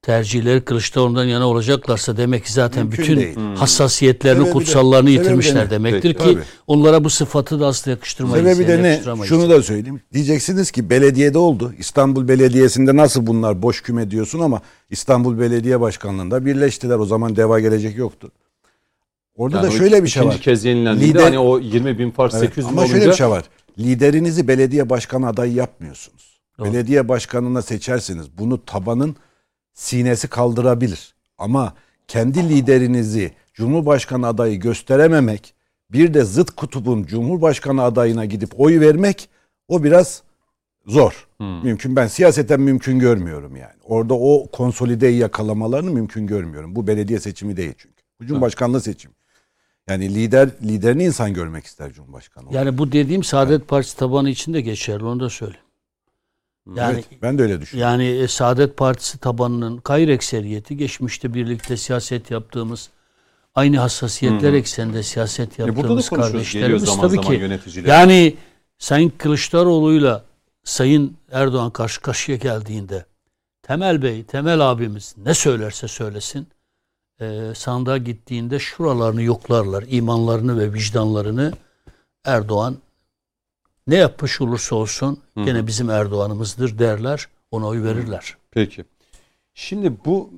tercihleri Kılıçdaroğlu'ndan yana olacaklarsa demek ki zaten
Mümkün
bütün
değil.
hassasiyetlerini,
Sebebi de-
kutsallarını
de
yitirmişler
ne?
demektir
Peki.
ki
Tabii.
onlara bu sıfatı da asla yakıştırmayız.
Sebebi de ne? Şunu da söyleyeyim. Diyeceksiniz ki belediyede oldu. İstanbul Belediyesi'nde nasıl bunlar boş küme diyorsun ama İstanbul Belediye Başkanlığı'nda birleştiler. O zaman deva gelecek yoktu. Orada
Yani
da şöyle bir şey
ikinci
var.
kez yenilendiğinde
Lider-
hani o 20 bin fark
Evet,
800 bin
ama
olunca
şöyle bir şey var. Liderinizi belediye başkanı adayı yapmıyorsunuz.
Doğru.
Belediye başkanına seçersiniz. Bunu tabanın sinesi kaldırabilir. Ama kendi liderinizi Cumhurbaşkanı adayı gösterememek, bir de zıt kutubun Cumhurbaşkanı adayına gidip oy vermek o biraz zor. Mümkün ben siyaseten mümkün görmüyorum yani. Orada o konsolideyi yakalamalarını mümkün görmüyorum. Bu belediye seçimi değil çünkü. Bu Cumhurbaşkanlığı seçimi. Yani lider liderini insan görmek ister Cumhurbaşkanı. olarak.
Yani bu dediğim Saadet Partisi tabanı için de geçerli onu da söyleyeyim. Yani
Evet, ben de öyle düşünüyorum.
yani e, Saadet Partisi tabanının gayr ekseriyeti geçmişte birlikte siyaset yaptığımız aynı hassasiyetler ekseninde siyaset
E
yaptığımız.
Geliyor
kardeşlerimiz
zaman
tabii
zaman
ki.
yöneticiler.
Yani Sayın Kılıçdaroğlu'yla Sayın Erdoğan karşı karşıya geldiğinde Temel Bey, Temel abimiz ne söylerse söylesin e, sandığa gittiğinde şuralarını yoklarlar. imanlarını ve vicdanlarını Erdoğan ne yapmış olursa olsun gene bizim Erdoğan'ımızdır derler. Ona oy verirler.
Peki. Şimdi bu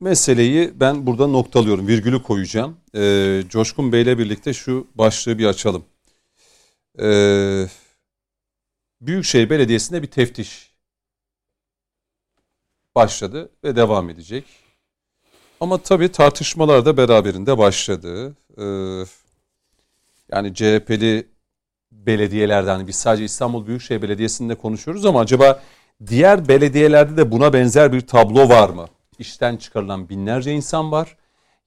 meseleyi ben burada noktalıyorum. Virgülü koyacağım. Ee, Coşkun Bey'le birlikte şu başlığı bir açalım. Ee, Büyükşehir Belediyesi'nde bir teftiş başladı ve devam edecek. Ama tabii tartışmalar da beraberinde başladı. Ee, yani CHP'li belediyelerden hani biz sadece İstanbul Büyükşehir Belediyesi'nde konuşuyoruz ama acaba diğer belediyelerde de buna benzer bir tablo var mı? İşten çıkarılan binlerce insan var.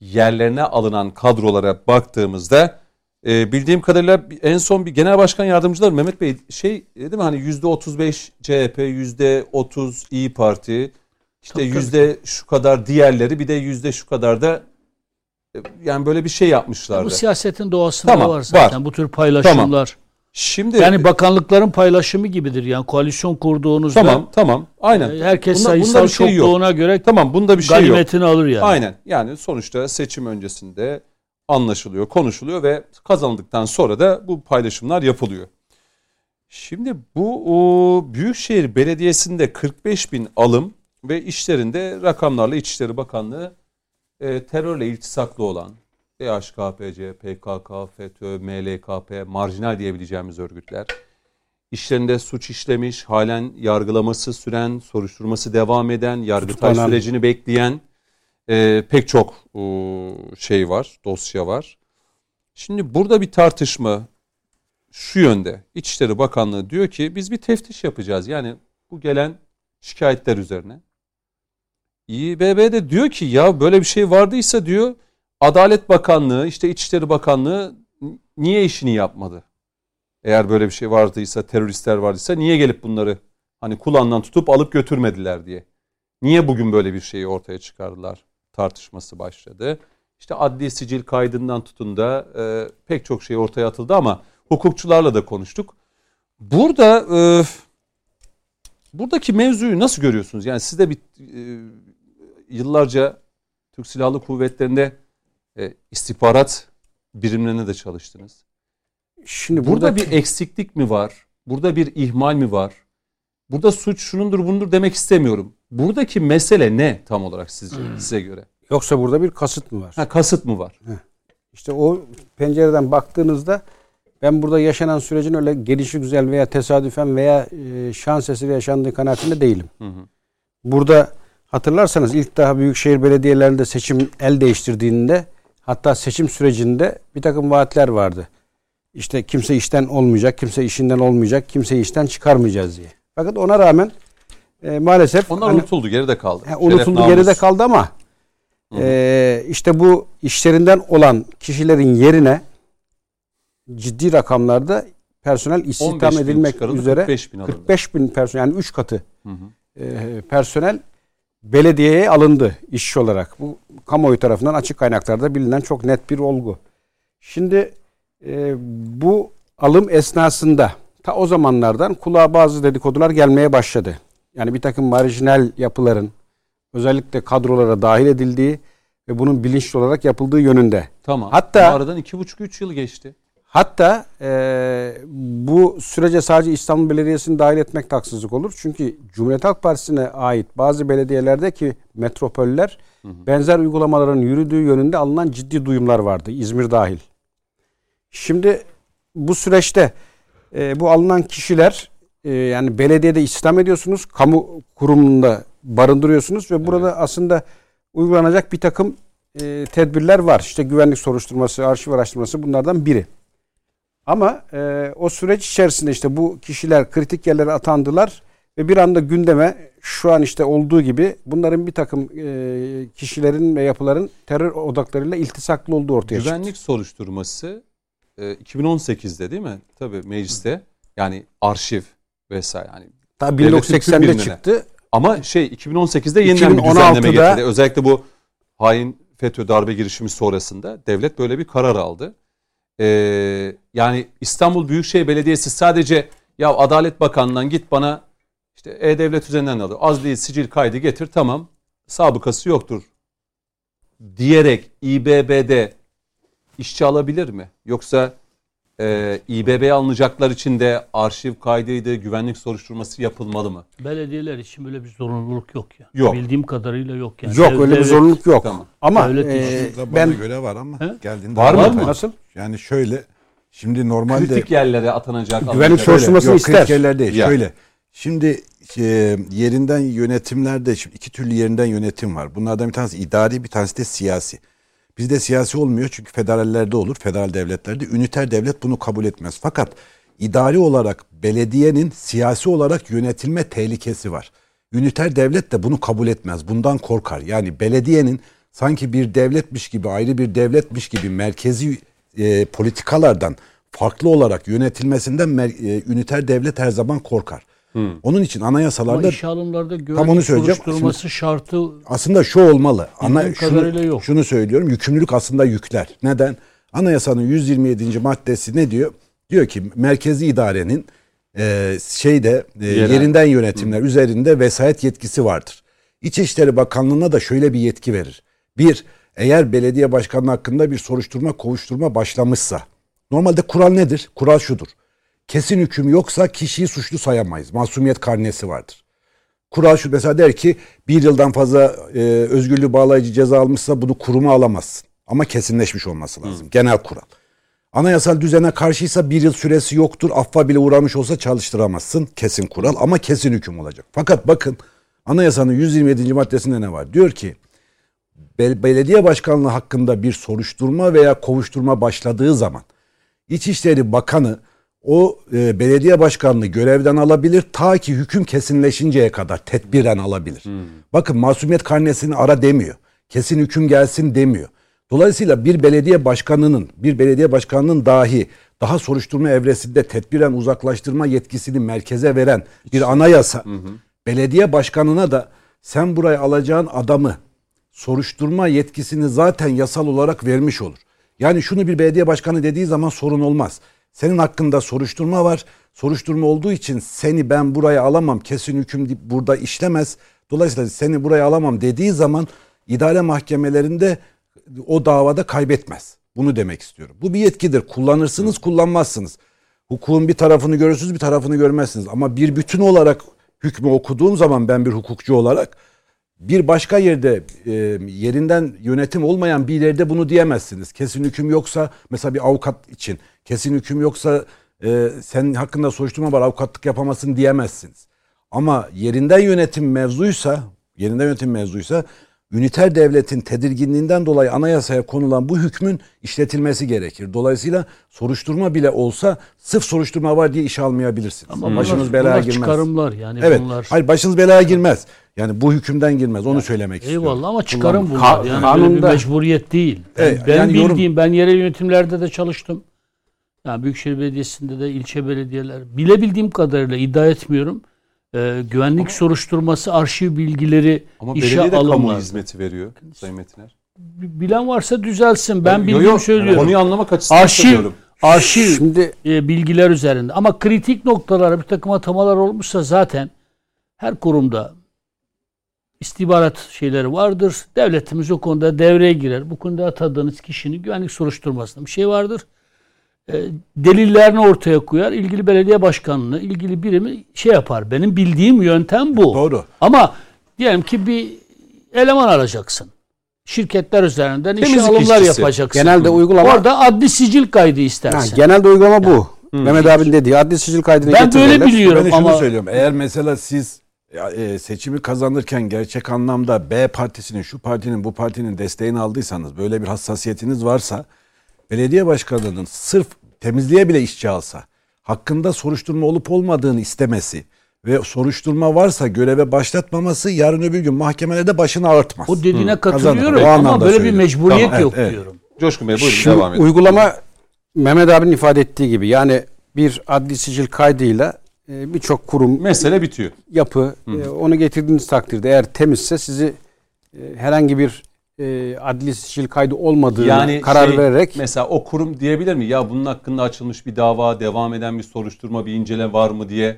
Yerlerine alınan kadrolara baktığımızda E, bildiğim kadarıyla en son bir genel başkan yardımcıları Mehmet Bey şey değil mi hani yüzde 35 CHP, yüzde 30 İyi Parti, işte yüzde şu kadar diğerleri bir de yüzde şu kadar da e, yani böyle bir şey yapmışlardı.
Bu siyasetin doğasında
Tamam,
var zaten.
var.
Bu tür paylaşımlar.
Şimdi
Yani bakanlıkların paylaşımı gibidir. Yani koalisyon kurduğunuzda
tamam tamam aynen.
e, herkes
Bunda-
sayısal
bunda bir şey yok.
çokluğuna göre
Tamam bunda bir şey yok.
alır yani.
Aynen. Yani sonuçta seçim öncesinde anlaşılıyor, konuşuluyor ve kazanıldıktan sonra da bu paylaşımlar yapılıyor. Şimdi bu o, Büyükşehir Belediyesi'nde 45 bin alım ve işlerinde rakamlarla İçişleri Bakanlığı e, terörle iltisaklı olan DHKPC, PKK, FETÖ, MLKP, marjinal diyebileceğimiz örgütler işlerinde suç işlemiş, halen yargılaması süren, soruşturması devam eden, yargıtay
Tutuklanan.
sürecini bekleyen e, pek çok e, şey var, dosya var. Şimdi burada bir tartışma şu yönde. İçişleri Bakanlığı diyor ki biz bir teftiş yapacağız. Yani bu gelen şikayetler üzerine. İBB de diyor ki ya böyle bir şey vardıysa diyor Adalet Bakanlığı işte İçişleri Bakanlığı niye işini yapmadı? Eğer böyle bir şey vardıysa teröristler vardıysa niye gelip bunları hani kulağından tutup alıp götürmediler diye. Niye bugün böyle bir şeyi ortaya çıkardılar tartışması başladı. İşte adli sicil kaydından tutun da e, pek çok şey ortaya atıldı ama hukukçularla da konuştuk. Burada e, buradaki mevzuyu nasıl görüyorsunuz? Yani siz de bir e, yıllarca Türk Silahlı Kuvvetleri'nde e, istihbarat birimlerine de çalıştınız.
Şimdi
Burada
burada
bir eksiklik mi var? Burada bir ihmal mi var? Burada suç şunundur bundur demek istemiyorum. Buradaki mesele ne tam olarak sizce, size göre?
yoksa burada bir kasıt mı var?
Ha, kasıt mı var?
İşte o pencereden baktığınızda ben burada yaşanan sürecin öyle gelişi güzel veya tesadüfen veya e, şans eseri yaşandığı kanaatinde değilim.
Hı hı.
Burada hatırlarsanız ilk daha büyükşehir belediyelerinde seçim el değiştirdiğinde hatta seçim sürecinde bir takım vaatler vardı. İşte kimse işten olmayacak, kimse işinden olmayacak, kimse işten çıkarmayacağız diye. Fakat ona rağmen e, maalesef
Onlar
hani-
unutuldu, geride kaldı. Şeref,
unutuldu
namus.
geride kaldı ama e, işte bu işlerinden olan kişilerin yerine ciddi rakamlarda personel
15
istihdam edilmek üzere
45 bin alındı.
45 bin personel yani 3 katı
Hı hı.
e, personel belediyeye alındı işçi olarak. Bu kamuoyu tarafından açık kaynaklarda bilinen çok net bir olgu. Şimdi e, bu alım esnasında ta o zamanlardan kulağa bazı dedikodular gelmeye başladı. Yani bir takım marjinal yapıların özellikle kadrolara dahil edildiği ve bunun bilinçli olarak yapıldığı yönünde.
Tamam.
Hatta-
aradan 2,5-3 yıl geçti.
Hatta e, bu sürece sadece İstanbul Belediyesi'ni dahil etmek haksızlık olur. Çünkü Cumhuriyet Halk Partisi'ne ait bazı belediyelerdeki metropoller benzer uygulamaların yürüdüğü yönünde alınan ciddi duyumlar vardı. İzmir dahil. Şimdi bu süreçte e, bu alınan kişiler e, yani belediyede istihdam ediyorsunuz, kamu kurumunda barındırıyorsunuz ve burada aslında uygulanacak bir takım e, tedbirler var. İşte güvenlik soruşturması, arşiv araştırması bunlardan biri. Ama e, o süreç içerisinde işte bu kişiler kritik yerlere atandılar ve bir anda gündeme şu an işte olduğu gibi bunların bir takım e, kişilerin ve yapıların terör odaklarıyla iltisaklı olduğu ortaya çıktı.
Güvenlik soruşturması e, 2018'de değil mi? Tabii mecliste. Yani arşiv vesaire. Yani
Ta
devletin tüm
1980'de
birimlerine.
çıktı.
Ama şey 2018'de yeniden bir
2016'da
düzenleme getirdi. Özellikle bu hain FETÖ darbe girişimi sonrasında devlet böyle bir karar aldı. Ee, yani İstanbul Büyükşehir Belediyesi sadece ya Adalet Bakanlığı'ndan git bana işte E-Devlet üzerinden alıyor. Azli sicil kaydı getir tamam sabıkası yoktur diyerek İBB'de işçi alabilir mi? Yoksa e, İBB'ye alınacaklar için de arşiv kaydıydı, güvenlik soruşturması yapılmalı mı?
Belediyeler için böyle bir zorunluluk yok ya.
Yok.
Bildiğim kadarıyla yok yani.
Yok
Dev-
öyle bir zorunluluk yok.
Tamam.
Ama
Devlet
e,
bana
ben
göre var ama
He?
geldiğinde
Var mı?
anlatayım.
nasıl?
Yani şöyle şimdi normalde
Kritik yerlere atanacak.
Güvenlik soruşturmasını ister.
kritik yerler değil.
Ya.
Şöyle. Şimdi e, yerinden yönetimlerde şimdi iki türlü yerinden yönetim var. Bunlardan bir tanesi idari, bir tanesi de siyasi. Bizde siyasi olmuyor çünkü federallerde olur, federal devletlerde. Üniter devlet bunu kabul etmez. Fakat idari olarak belediyenin siyasi olarak yönetilme tehlikesi var. Üniter devlet de bunu kabul etmez. Bundan korkar. Yani belediyenin sanki bir devletmiş gibi, ayrı bir devletmiş gibi merkezi e, politikalardan farklı olarak yönetilmesinden e, üniter devlet her zaman korkar. Onun için
Ama
anayasalarda
işe alımlarda
onu
güvenlik
söyleyeceğim.
soruşturması şartı
aslında şu olmalı. Ana, şunu,
yok.
şunu söylüyorum. Yükümlülük aslında yükler. Neden? Anayasanın 127. maddesi ne diyor? Diyor ki merkezi idarenin e, şeyde e,
Yerel.
yerinden yönetimler üzerinde vesayet yetkisi vardır. İçişleri Bakanlığı'na da şöyle bir yetki verir. Bir, eğer belediye başkanı hakkında bir soruşturma, kovuşturma başlamışsa. Normalde kural nedir? Kural şudur. Kesin hüküm yoksa kişiyi suçlu sayamayız. Masumiyet karnesi vardır. Kural şu mesela der ki bir yıldan fazla e, özgürlüğü bağlayıcı ceza almışsa bunu kuruma alamazsın. Ama kesinleşmiş olması lazım. Genel kural. Anayasal düzene karşıysa bir yıl süresi yoktur. Affa bile uğramış olsa çalıştıramazsın. Kesin kural ama kesin hüküm olacak. Fakat bakın anayasanın 127. maddesinde ne var? Diyor ki bel- belediye başkanlığı hakkında bir soruşturma veya kovuşturma başladığı zaman İçişleri Bakanı o e, belediye başkanlığı görevden alabilir ta ki hüküm kesinleşinceye kadar tedbiren alabilir. Bakın masumiyet karnesini ara demiyor. Kesin hüküm gelsin demiyor. Dolayısıyla bir belediye başkanının, bir belediye başkanının dahi daha soruşturma evresinde tedbiren uzaklaştırma yetkisini merkeze veren bir anayasa belediye başkanına da sen buraya alacağın adamı soruşturma yetkisini zaten yasal olarak vermiş olur. Yani şunu bir belediye başkanı dediği zaman sorun olmaz. Senin hakkında soruşturma var. Soruşturma olduğu için seni ben buraya alamam. Kesin hüküm burada işlemez. Dolayısıyla seni buraya alamam dediği zaman idare mahkemelerinde o davada kaybetmez. Bunu demek istiyorum. Bu bir yetkidir. Kullanırsınız, kullanmazsınız. Hukukun bir tarafını görürsünüz, bir tarafını görmezsiniz. Ama bir bütün olarak hükmü okuduğum zaman ben bir hukukçu olarak bir başka yerde e, yerinden yönetim olmayan bir yerde bunu diyemezsiniz. Kesin hüküm yoksa mesela bir avukat için kesin hüküm yoksa e, senin hakkında soruşturma var avukatlık yapamazsın diyemezsiniz. Ama yerinden yönetim mevzuysa, yerinden yönetim mevzuysa üniter devletin tedirginliğinden dolayı anayasaya konulan bu hükmün işletilmesi gerekir. Dolayısıyla soruşturma bile olsa sırf soruşturma var diye iş almayabilirsiniz.
ama
başınız
bunlar,
belaya
bunlar
girmez.
çıkarımlar yani
Evet.
bunlar.
Hayır başınız belaya girmez. Yani bu hükümden girmez. Onu söylemek istiyorum.
Eyvallah ama çıkarım bunlar.
Ka-
yani böyle bir
kanunda-
mecburiyet değil.
Evet,
benim
yani yorum-
bildiğim ben yerel yönetimlerde de çalıştım. Yani Büyükşehir Belediyesi'nde de ilçe belediyeler. Bilebildiğim kadarıyla iddia etmiyorum. Ee, güvenlik soruşturması arşiv bilgileri
Ama
işe
belediye de kamu hizmeti veriyor Sayın Metiner.
Bilen varsa düzelsin. Ben
Yo,
bildiğimi
yo,
söylüyorum.
Konuyu anlamak açısından
arşiv
söylüyorum.
arşiv
Şimdi
e, bilgiler üzerinde. Ama kritik noktalara bir takım atamalar olmuşsa zaten her kurumda istihbarat şeyleri vardır. Devletimiz o konuda devreye girer. Bu konuda atadığınız kişinin güvenlik soruşturmasında bir şey vardır. E, delillerini ortaya koyar. İlgili belediye başkanlığı, ilgili birimi şey yapar. Benim bildiğim yöntem bu.
Doğru.
Ama diyelim ki bir eleman alacaksın. Şirketler üzerinden işe
Temizlik
alımlar
işçisi.
yapacaksın.
genelde uygulama
Orada adli sicil kaydı
Ha,
istersin.
genelde uygulama bu. Mehmet abinin dediği adli sicil kaydını
Ben böyle biliyorum
Ben
ama
söylüyorum. Eğer mesela siz ya, e, seçimi kazanırken gerçek anlamda B partisinin, şu partinin, bu partinin desteğini aldıysanız, böyle bir hassasiyetiniz varsa belediye başkanının sırf temizliğe bile işçi alsa, hakkında soruşturma olup olmadığını istemesi ve soruşturma varsa göreve başlatmaması yarın öbür gün mahkemelerde başını ağırtmaz.
o dediğine
Kazanır.
katılıyorum
O
ama böyle bir
söylüyorum.
mecburiyet
Tamam,
yok
evet, evet.
diyorum.
Coşkun Bey buyurun
Şimdi
devam edin.
uygulama Mehmet abinin ifade ettiği gibi yani bir adli sicil kaydıyla e, birçok kurum,
Mesele bitiyor.
yapı e, onu getirdiğiniz takdirde eğer temizse sizi e, herhangi bir e, adli sicil kaydı olmadığını
Yani
karar
şey,
vererek
mesela o kurum diyebilir mi? Ya bunun hakkında açılmış bir dava, devam eden bir soruşturma, bir inceleme var mı diye.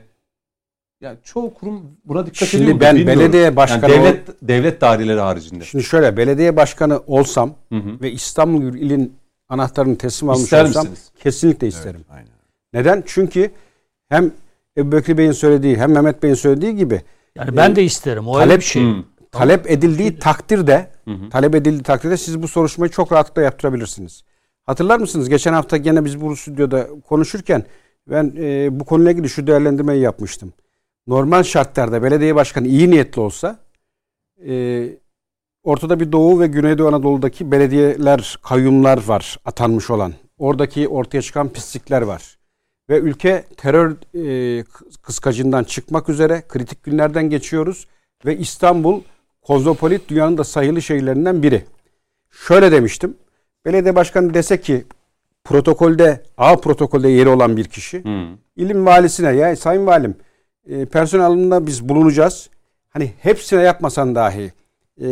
Ya çoğu kurum buna dikkat
Şimdi
ediyor mu?
ben
Bilmiyorum.
belediye başkanı
yani devlet devlet daireleri haricinde.
şimdi şöyle belediye başkanı olsam
Hı hı.
ve İstanbul ilin anahtarını teslim almış
İster
olsam
misiniz?
kesinlikle isterim.
Aynen.
Neden? Çünkü hem Ebu Bekir Bey'in söylediği hem Mehmet Bey'in söylediği gibi
Yani ben de isterim. O
talep
şey.
Hı.
talep edildiği takdirde
Hı hı.
talep edildiği takdirde siz bu soruşturmayı çok rahatlıkla yaptırabilirsiniz. Hatırlar mısınız? Geçen hafta gene biz bu stüdyoda konuşurken ben e, bu konuyla ilgili şu değerlendirmeyi yapmıştım. Normal şartlarda belediye başkanı iyi niyetli olsa e, ortada bir Doğu ve Güneydoğu Anadolu'daki belediyeler, kayyumlar var atanmış olan. Oradaki ortaya çıkan pislikler var. Ve ülke terör e, kıskacından çıkmak üzere kritik günlerden geçiyoruz. Ve İstanbul kozmopolit dünyanın da sayılı şehirlerinden biri. Şöyle demiştim. Belediye başkanı dese ki protokolde A protokolde yeri olan bir kişi
Hı.
ilim valisine ya sayın valim e, personel alımında biz bulunacağız. Hani hepsine yapmasan dahi e,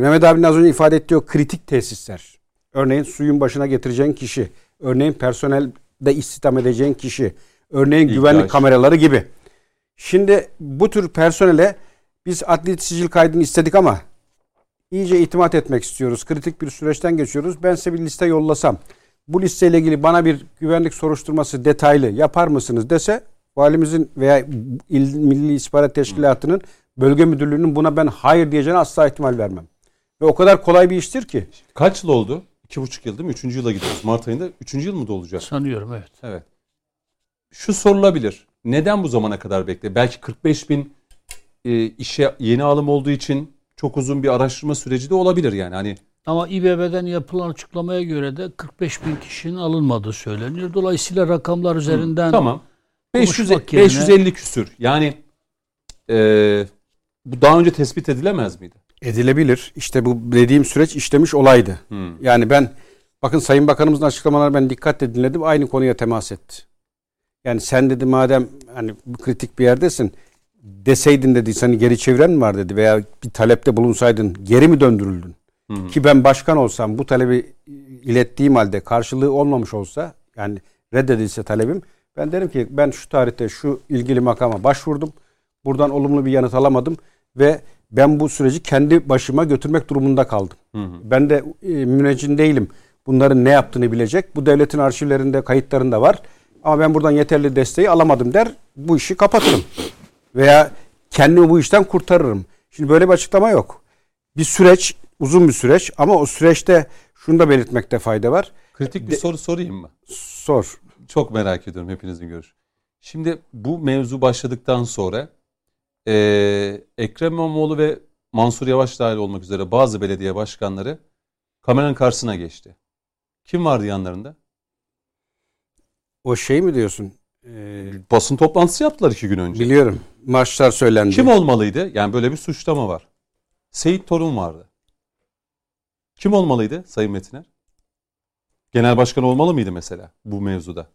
Mehmet abinin az önce ifade ettiği o kritik tesisler. Örneğin suyun başına getireceğin kişi, örneğin personelde istihdam edeceğin kişi, örneğin
İhtiyaç.
güvenlik kameraları gibi. Şimdi bu tür personele biz adli sicil kaydını istedik ama iyice itimat etmek istiyoruz. Kritik bir süreçten geçiyoruz. Ben size bir liste yollasam. Bu listeyle ilgili bana bir güvenlik soruşturması detaylı yapar mısınız dese valimizin veya İl Milli İstihbarat Teşkilatı'nın bölge müdürlüğünün buna ben hayır diyeceğine asla ihtimal vermem. Ve o kadar kolay bir iştir ki.
Kaç yıl oldu? İki buçuk yıl değil mi? Üçüncü yıla gidiyoruz. Mart ayında üçüncü yıl mı dolacak?
Sanıyorum evet.
Evet. Şu sorulabilir. Neden bu zamana kadar bekle? Belki 45 bin e, işe yeni alım olduğu için çok uzun bir araştırma süreci de olabilir yani. Hani
Ama İBB'den yapılan açıklamaya göre de 45 bin kişinin alınmadığı söyleniyor. Dolayısıyla rakamlar üzerinden
tamam. 500,
konuşmak yerine-
550 küsür. Yani e, bu daha önce tespit edilemez miydi?
Edilebilir. İşte bu dediğim süreç işlemiş olaydı.
Hmm.
Yani ben bakın Sayın Bakanımızın açıklamaları ben dikkatle dinledim. Aynı konuya temas etti. Yani sen dedi madem hani bu kritik bir yerdesin deseydin dedi seni geri çeviren mi var dedi veya bir talepte bulunsaydın geri mi döndürüldün?
Hı.
Ki ben başkan olsam bu talebi ilettiğim halde karşılığı olmamış olsa yani reddedilse talebim ben derim ki ben şu tarihte şu ilgili makama başvurdum. Buradan olumlu bir yanıt alamadım ve ben bu süreci kendi başıma götürmek durumunda kaldım.
Hı hı.
Ben de e, müneccin değilim. Bunların ne yaptığını bilecek. Bu devletin arşivlerinde, kayıtlarında var. Ama ben buradan yeterli desteği alamadım der. Bu işi kapatırım. Veya kendimi bu işten kurtarırım. Şimdi böyle bir açıklama yok. Bir süreç, uzun bir süreç ama o süreçte şunu da belirtmekte fayda var.
Kritik bir
De-
soru sorayım mı?
Sor.
Çok merak ediyorum hepinizin görüşü. Şimdi bu mevzu başladıktan sonra eee, Ekrem İmamoğlu ve Mansur Yavaş dahil olmak üzere bazı belediye başkanları kameranın karşısına geçti. Kim vardı yanlarında?
O şey mi diyorsun? Ee,
Basın toplantısı yaptılar iki gün önce.
biliyorum. Maçlar söylendi.
Kim olmalıydı? Yani böyle bir suçlama var. Seyit Torun vardı. Kim olmalıydı Sayın Metiner? Genel başkan olmalı mıydı mesela bu mevzuda?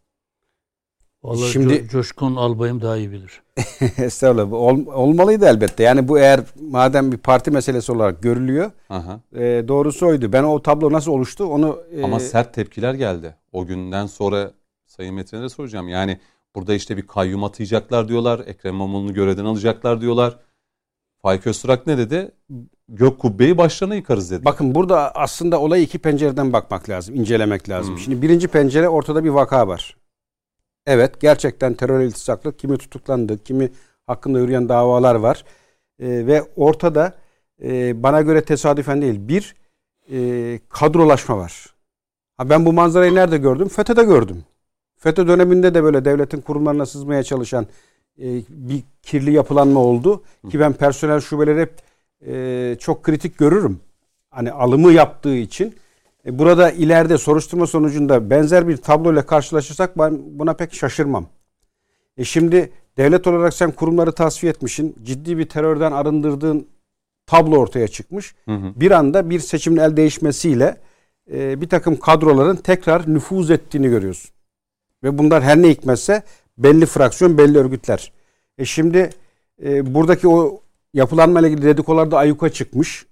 Vallahi
Şimdi-
Co- Coşkun Albayım daha iyi bilir. (laughs)
Estağfurullah. Ol- olmalıydı elbette. Yani bu eğer madem bir parti meselesi olarak görülüyor
Aha.
e, doğrusu oydu. Ben o tablo nasıl oluştu onu e,
Ama sert tepkiler geldi. O günden sonra Sayın Metin'e soracağım. Yani burada işte bir kayyum atayacaklar diyorlar. Ekrem İmamoğlu'nu görevden alacaklar diyorlar. Faik Öztürk ne dedi? Gök kubbeyi başlarına yıkarız dedi.
Bakın burada aslında olaya iki pencereden bakmak lazım, incelemek lazım.
Hmm.
Şimdi birinci pencere ortada bir vaka var. Evet gerçekten terör iltisaklı kimi tutuklandı, kimi hakkında yürüyen davalar var. Ee, ve ortada e, bana göre tesadüfen değil bir e, kadrolaşma var. Ha, ben bu manzarayı nerede gördüm? FETÖ'de gördüm. FETÖ döneminde de böyle devletin kurumlarına sızmaya çalışan e, bir kirli yapılanma oldu. Ki ben personel şubeleri hep e, çok kritik görürüm. Hani alımı yaptığı için. E, burada ileride soruşturma sonucunda benzer bir tabloyla karşılaşırsak ben buna pek şaşırmam. E şimdi devlet olarak sen kurumları tasfiye etmişsin. Ciddi bir terörden arındırdığın tablo ortaya çıkmış.
Hı hı.
Bir anda bir seçimin el değişmesiyle e, bir takım kadroların tekrar nüfuz ettiğini görüyorsun. Ve bunlar her ne hikmetse belli fraksiyon, belli örgütler. E şimdi e, buradaki o yapılanma ile ilgili dedikolar da ayyuka çıkmış.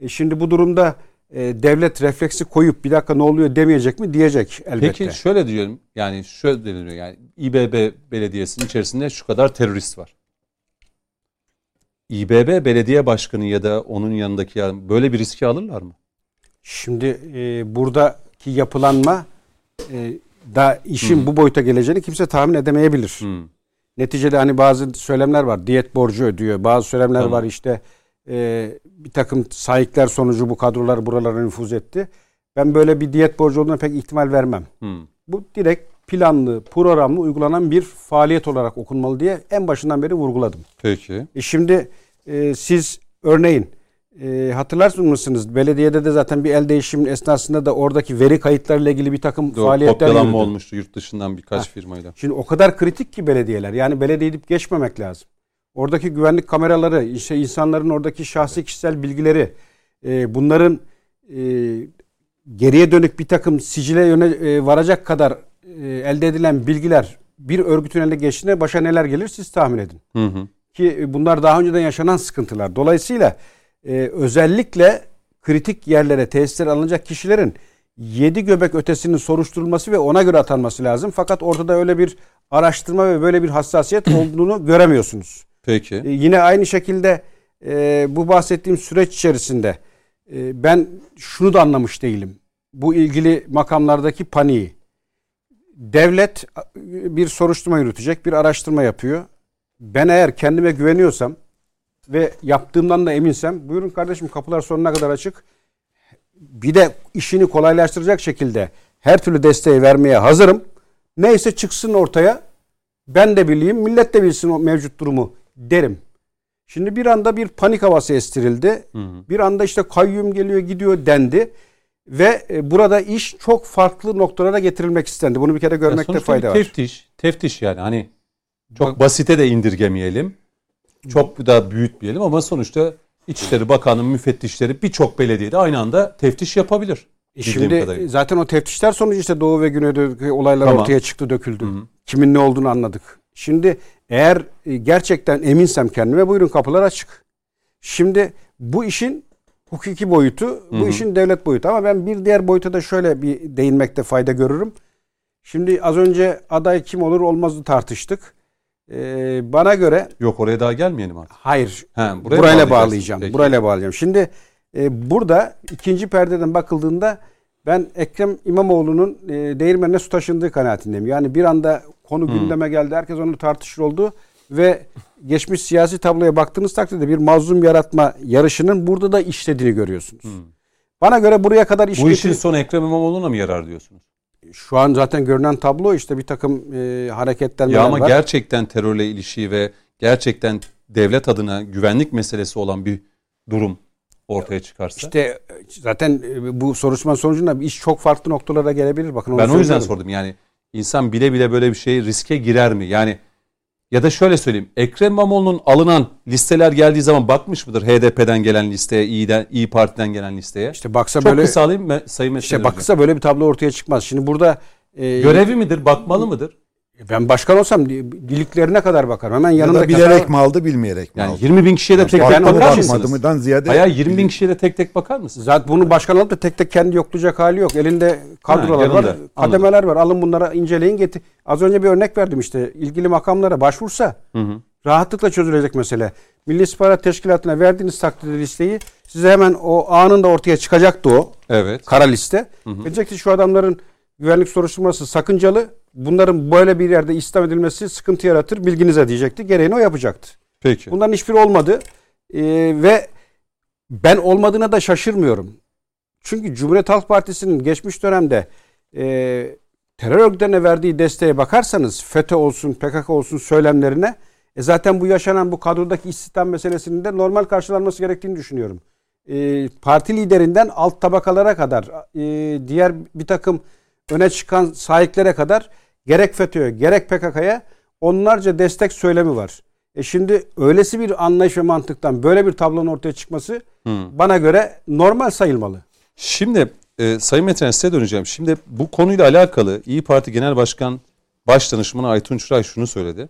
E şimdi bu durumda e, devlet refleksi koyup bir dakika ne oluyor demeyecek mi? Diyecek elbette.
Peki şöyle diyorum. Yani şöyle deniliyor. Yani İBB belediyesinin içerisinde şu kadar terörist var. İBB belediye başkanı ya da onun yanındaki ya- böyle bir riski alırlar mı?
Şimdi e, buradaki yapılanma e, da işin bu boyuta geleceğini kimse tahmin edemeyebilir.
Hmm.
Neticede hani bazı söylemler var. Diyet borcu ödüyor. Bazı söylemler
Tamam.
var işte e, bir takım sahipler sonucu bu kadrolar buralara nüfuz etti. Ben böyle bir diyet borcu olduğuna pek ihtimal vermem.
Hmm.
Bu direkt planlı, programlı uygulanan bir faaliyet olarak okunmalı diye en başından beri vurguladım.
Peki.
E şimdi e, siz örneğin e, hatırlarsınız mısınız? Belediyede de zaten bir el değişiminin esnasında da oradaki veri kayıtlarıyla ilgili bir takım
Doğru,
faaliyetler yürüdü.
olmuştu yurt dışından birkaç firmayla.
Şimdi o kadar kritik ki belediyeler. Yani belediye edip geçmemek lazım. Oradaki güvenlik kameraları, işte insanların oradaki şahsi kişisel bilgileri, e, bunların e, geriye dönük bir takım sicile yöne e, varacak kadar e, elde edilen bilgiler bir örgütün eline geçtiğinde başa neler gelir siz tahmin edin.
Hı hı.
Ki bunlar daha önceden yaşanan sıkıntılar. Dolayısıyla e, özellikle kritik yerlere tesislere alınacak kişilerin yedi göbek ötesinin soruşturulması ve ona göre atanması lazım. Fakat ortada öyle bir araştırma ve böyle bir hassasiyet (clears throat) olduğunu göremiyorsunuz.
Peki.
E, yine aynı şekilde e, bu bahsettiğim süreç içerisinde e, ben şunu da anlamış değilim. Bu ilgili makamlardaki paniği. Devlet e, bir soruşturma yürütecek, bir araştırma yapıyor. Ben eğer kendime güveniyorsam ve yaptığımdan da eminsem buyurun kardeşim kapılar sonuna kadar açık. Bir de işini kolaylaştıracak şekilde her türlü desteği vermeye hazırım. Neyse çıksın ortaya. Ben de bileyim, millet de bilsin o mevcut durumu derim. Şimdi bir anda bir panik havası estirildi.
Hı hı.
Bir anda işte kayyum geliyor gidiyor dendi. Ve e, burada iş çok farklı noktalara getirilmek istendi. Bunu bir kere
Ya
görmekte
sonuçta
fayda
bir
var.
teftiş. Teftiş yani hani çok basite de indirgemeyelim. Çok da büyütmeyelim ama sonuçta İçişleri Bakanı müfettişleri birçok belediyede aynı anda teftiş yapabilir.
E Şimdi
kadarıyla.
zaten o teftişler sonucu işte Doğu ve Güneydoğu'daki olaylar
Tamam.
ortaya çıktı, döküldü.
Hı hı.
Kimin ne olduğunu anladık. Şimdi eğer e, gerçekten eminsem kendime buyurun kapılar açık. Şimdi bu işin hukuki boyutu, bu
Hı hı.
işin devlet boyutu. Ama ben bir diğer boyuta da şöyle bir değinmekte fayda görürüm. Şimdi az önce aday kim olur olmazı tartıştık. Ee, bana göre
Yok oraya daha gelmeyelim artık.
hayır
He, buraya
burayla bağlayacağım.
Peki.
Burayla bağlayacağım. Şimdi e, burada ikinci perdeden bakıldığında ben Ekrem İmamoğlu'nun e, değirmenine su taşındığı kanaatindeyim. Yani bir anda konu
Hmm.
gündeme geldi. Herkes onu tartışır oldu ve geçmiş siyasi tabloya baktığınız takdirde bir mazlum yaratma yarışının burada da işlediğini görüyorsunuz. Bana göre buraya kadar iş
Hmm. Bu işin
getir-
sonu Ekrem İmamoğlu'na mı yarar diyorsunuz?
Şu an zaten görünen tablo işte bir takım e, hareketlenmeler
Ya ama
var.
gerçekten terörle ilişiği ve gerçekten devlet adına güvenlik meselesi olan bir durum ortaya çıkarsa.
İşte e, zaten e, bu soruşturma sonucunda iş çok farklı noktalara gelebilir. Bakın
ben o yüzden sordum yani insan bile bile böyle bir şey riske girer mi? Yani ya da şöyle söyleyeyim Ekrem İmamoğlu'nun alınan listeler geldiği zaman bakmış mıdır HDP'den gelen listeye, İYİ'den, İyi Parti'den gelen listeye?
İşte baksa
Çok
böyle
kısa alayım mı Sayın
işte
Hocam?
baksa böyle bir tablo ortaya çıkmaz. Şimdi burada e,
Görevi midir, bakmalı mıdır?
Ben başkan olsam di- diliklerine kadar bakarım. Hemen
Ya
yanında
da bilerek mi aldı bilmeyerek mi
Yani
aldı?
20 bin kişiye de tek
ben
tek
onu
bakar mısınız?
Ziyade
Hayır 20 bin kişiye de tek tek bakar mısınız?
Zaten bunu başkan alıp da tek tek kendi yoklayacak hali yok. Elinde kadrolar
yanında.
var,
Anladım.
kademeler var. Alın bunlara inceleyin getir. Az önce bir örnek verdim işte. ilgili makamlara başvursa
Hı hı.
rahatlıkla çözülecek mesele. Milli İstihbarat Teşkilatı'na verdiğiniz takdirde listeyi size hemen o anında ortaya çıkacaktı o.
Evet.
kara liste. Diyecek ki şu adamların güvenlik soruşturması sakıncalı. Bunların böyle bir yerde istem edilmesi sıkıntı yaratır. Bilginize diyecekti. Gereğini o yapacaktı.
Peki.
Bunların hiçbiri olmadı. Ee, ve ben olmadığına da şaşırmıyorum. Çünkü Cumhuriyet Halk Partisi'nin geçmiş dönemde e, terör örgütlerine verdiği desteğe bakarsanız FETÖ olsun, PKK olsun söylemlerine e, zaten bu yaşanan bu kadrodaki istihdam meselesinin de normal karşılanması gerektiğini düşünüyorum. E, parti liderinden alt tabakalara kadar e, diğer bir takım öne çıkan sahiklere kadar gerek FETÖ'ye gerek PKK'ya onlarca destek söylemi var. E şimdi öylesi bir anlayış ve mantıktan böyle bir tablonun ortaya çıkması bana göre normal sayılmalı.
Şimdi e, Sayın Metin size döneceğim. Şimdi bu konuyla alakalı İyi Parti Genel Başkan Başdanışmanı Aytun Çıray şunu söyledi.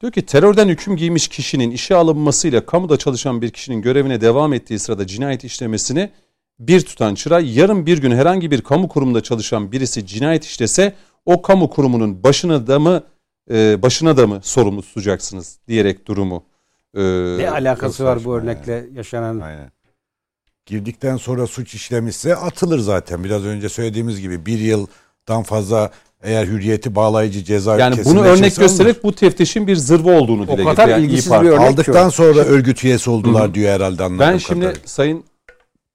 Diyor ki terörden hüküm giymiş kişinin işe alınmasıyla kamuda çalışan bir kişinin görevine devam ettiği sırada cinayet işlemesini bir tutan Çıray yarın bir gün herhangi bir kamu kurumunda çalışan birisi cinayet işlese o kamu kurumunun başına da mı e, başına da mı sorumlu tutacaksınız diyerek durumu e,
Ne alakası var bu örnekle yaşanan?
Aynen. Girdikten sonra suç işlemişse atılır zaten. Biraz önce söylediğimiz gibi bir yıldan fazla eğer hürriyeti bağlayıcı ceza
yani bunu örnek
alınır.
göstererek bu teftişin bir zırva olduğunu dile
kadar
getiriyor. Yani İYİ
ilgisiz
Parti.
bir örnek
aldıktan
o.
sonra örgüt üyesi oldular diyor herhalde anladığım
Ben şimdi
kadarıyla.
Sayın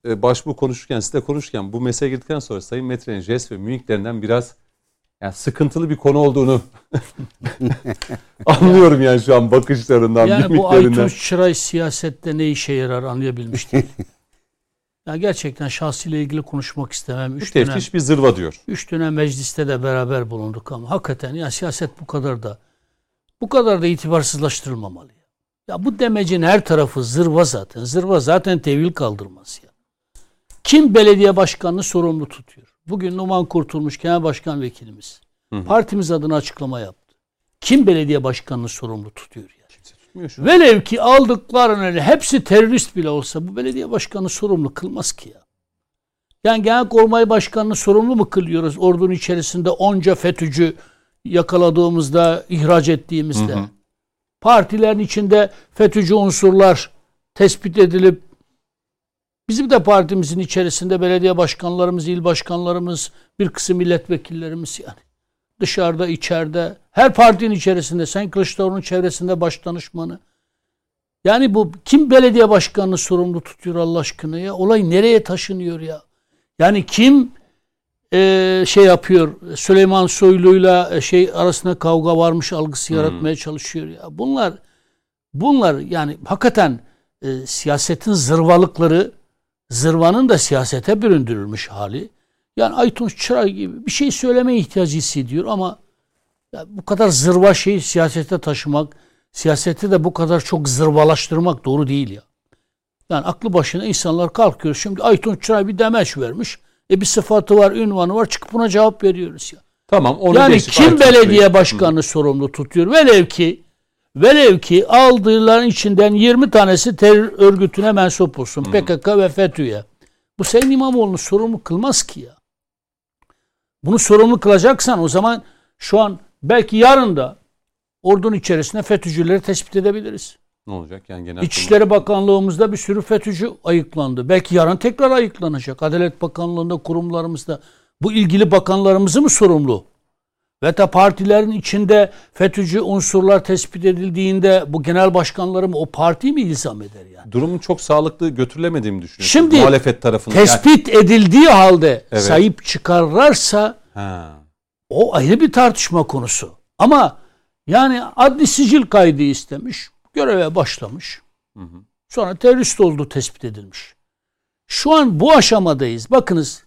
e, Başbuğ konuşurken, size konuşurken bu meseleye girdikten sonra Sayın Metre'nin jest ve mimiklerinden biraz yani sıkıntılı bir konu olduğunu (laughs) anlıyorum yani şu an bakışlarından,
Yani bu
mimiklerinden.
Aytunç Çıray siyasette ne işe yarar anlayabilmiş değil. (laughs) yani gerçekten şahsıyla ilgili konuşmak istemem.
Bu
Üç dönem,
bir zırva diyor.
üç dönem mecliste de beraber bulunduk ama hakikaten ya siyaset bu kadar da bu kadar da itibarsızlaştırılmamalı. Ya, ya bu demecin her tarafı zırva zaten. Zırva zaten tevil kaldırmaz ya. Kim belediye başkanını sorumlu tutuyor? Bugün Numan Kurtulmuş Genel Başkan Vekilimiz partimiz adına açıklama yaptı. Kim belediye başkanını sorumlu tutuyor yani?
Tutmuyor şu an.
Velev ki aldıklarının hepsi terörist bile olsa bu belediye başkanı sorumlu kılmaz ki ya. Yani Genelkurmay Başkanı'nı sorumlu mu kılıyoruz ordunun içerisinde onca FETÖ'cü yakaladığımızda, ihraç ettiğimizde?
Hı hı.
Partilerin içinde FETÖ'cü unsurlar tespit edilip bizim de partimizin içerisinde belediye başkanlarımız, il başkanlarımız, bir kısım milletvekillerimiz yani dışarıda, içeride, her partinin içerisinde, Sayın Kılıçdaroğlu'nun çevresinde baş danışmanı. Yani bu kim belediye başkanını sorumlu tutuyor Allah aşkına ya? Olay nereye taşınıyor ya? Yani kim eee, şey yapıyor? Süleyman Soylu'yla e, şey arasında kavga varmış algısı yaratmaya çalışıyor ya. Bunlar bunlar yani hakikaten e, siyasetin zırvalıkları zırvanın da siyasete büründürülmüş hali. Yani Aytunç Çıray gibi bir şey söyleme ihtiyacı hissediyor ama ya bu kadar zırva şeyi siyasete taşımak, siyaseti de bu kadar çok zırvalaştırmak doğru değil ya. Yani aklı başına insanlar kalkıyor. Şimdi Aytunç Çıray bir demeç vermiş. E bir sıfatı var, ünvanı var. Çıkıp buna cevap veriyoruz ya.
Tamam onu
Yani kim belediye başkanını sorumlu tutuyor? Velev ki velev ki aldığıların içinden 20 tanesi terör örgütüne mensup olsun. PKK ve FETÖ'ye. Bu Sayın İmamoğlu'nu sorumlu kılmaz ki ya. Bunu sorumlu kılacaksan o zaman şu an belki yarın da ordunun içerisinde FETÖ'cüleri tespit edebiliriz.
Ne olacak yani genel
İçişleri Bakanlığımızda bir sürü FETÖ'cü ayıklandı. Belki yarın tekrar ayıklanacak. Adalet Bakanlığı'nda, kurumlarımızda. Bu ilgili bakanlarımızı mı sorumlu? Ve partilerin içinde FETÖ'cü unsurlar tespit edildiğinde bu genel başkanları mı o partiyi mi ilzam eder yani?
durumun çok sağlıklı götürülemediğimi düşünüyorum.
Şimdi
muhalefet tarafından. Yani-
Tespit edildiği halde
Evet.
sahip çıkarlarsa
Ha.
o ayrı bir tartışma konusu. Ama yani adli sicil kaydı istemiş, göreve başlamış. Sonra terörist olduğu tespit edilmiş. Şu an bu aşamadayız. Bakınız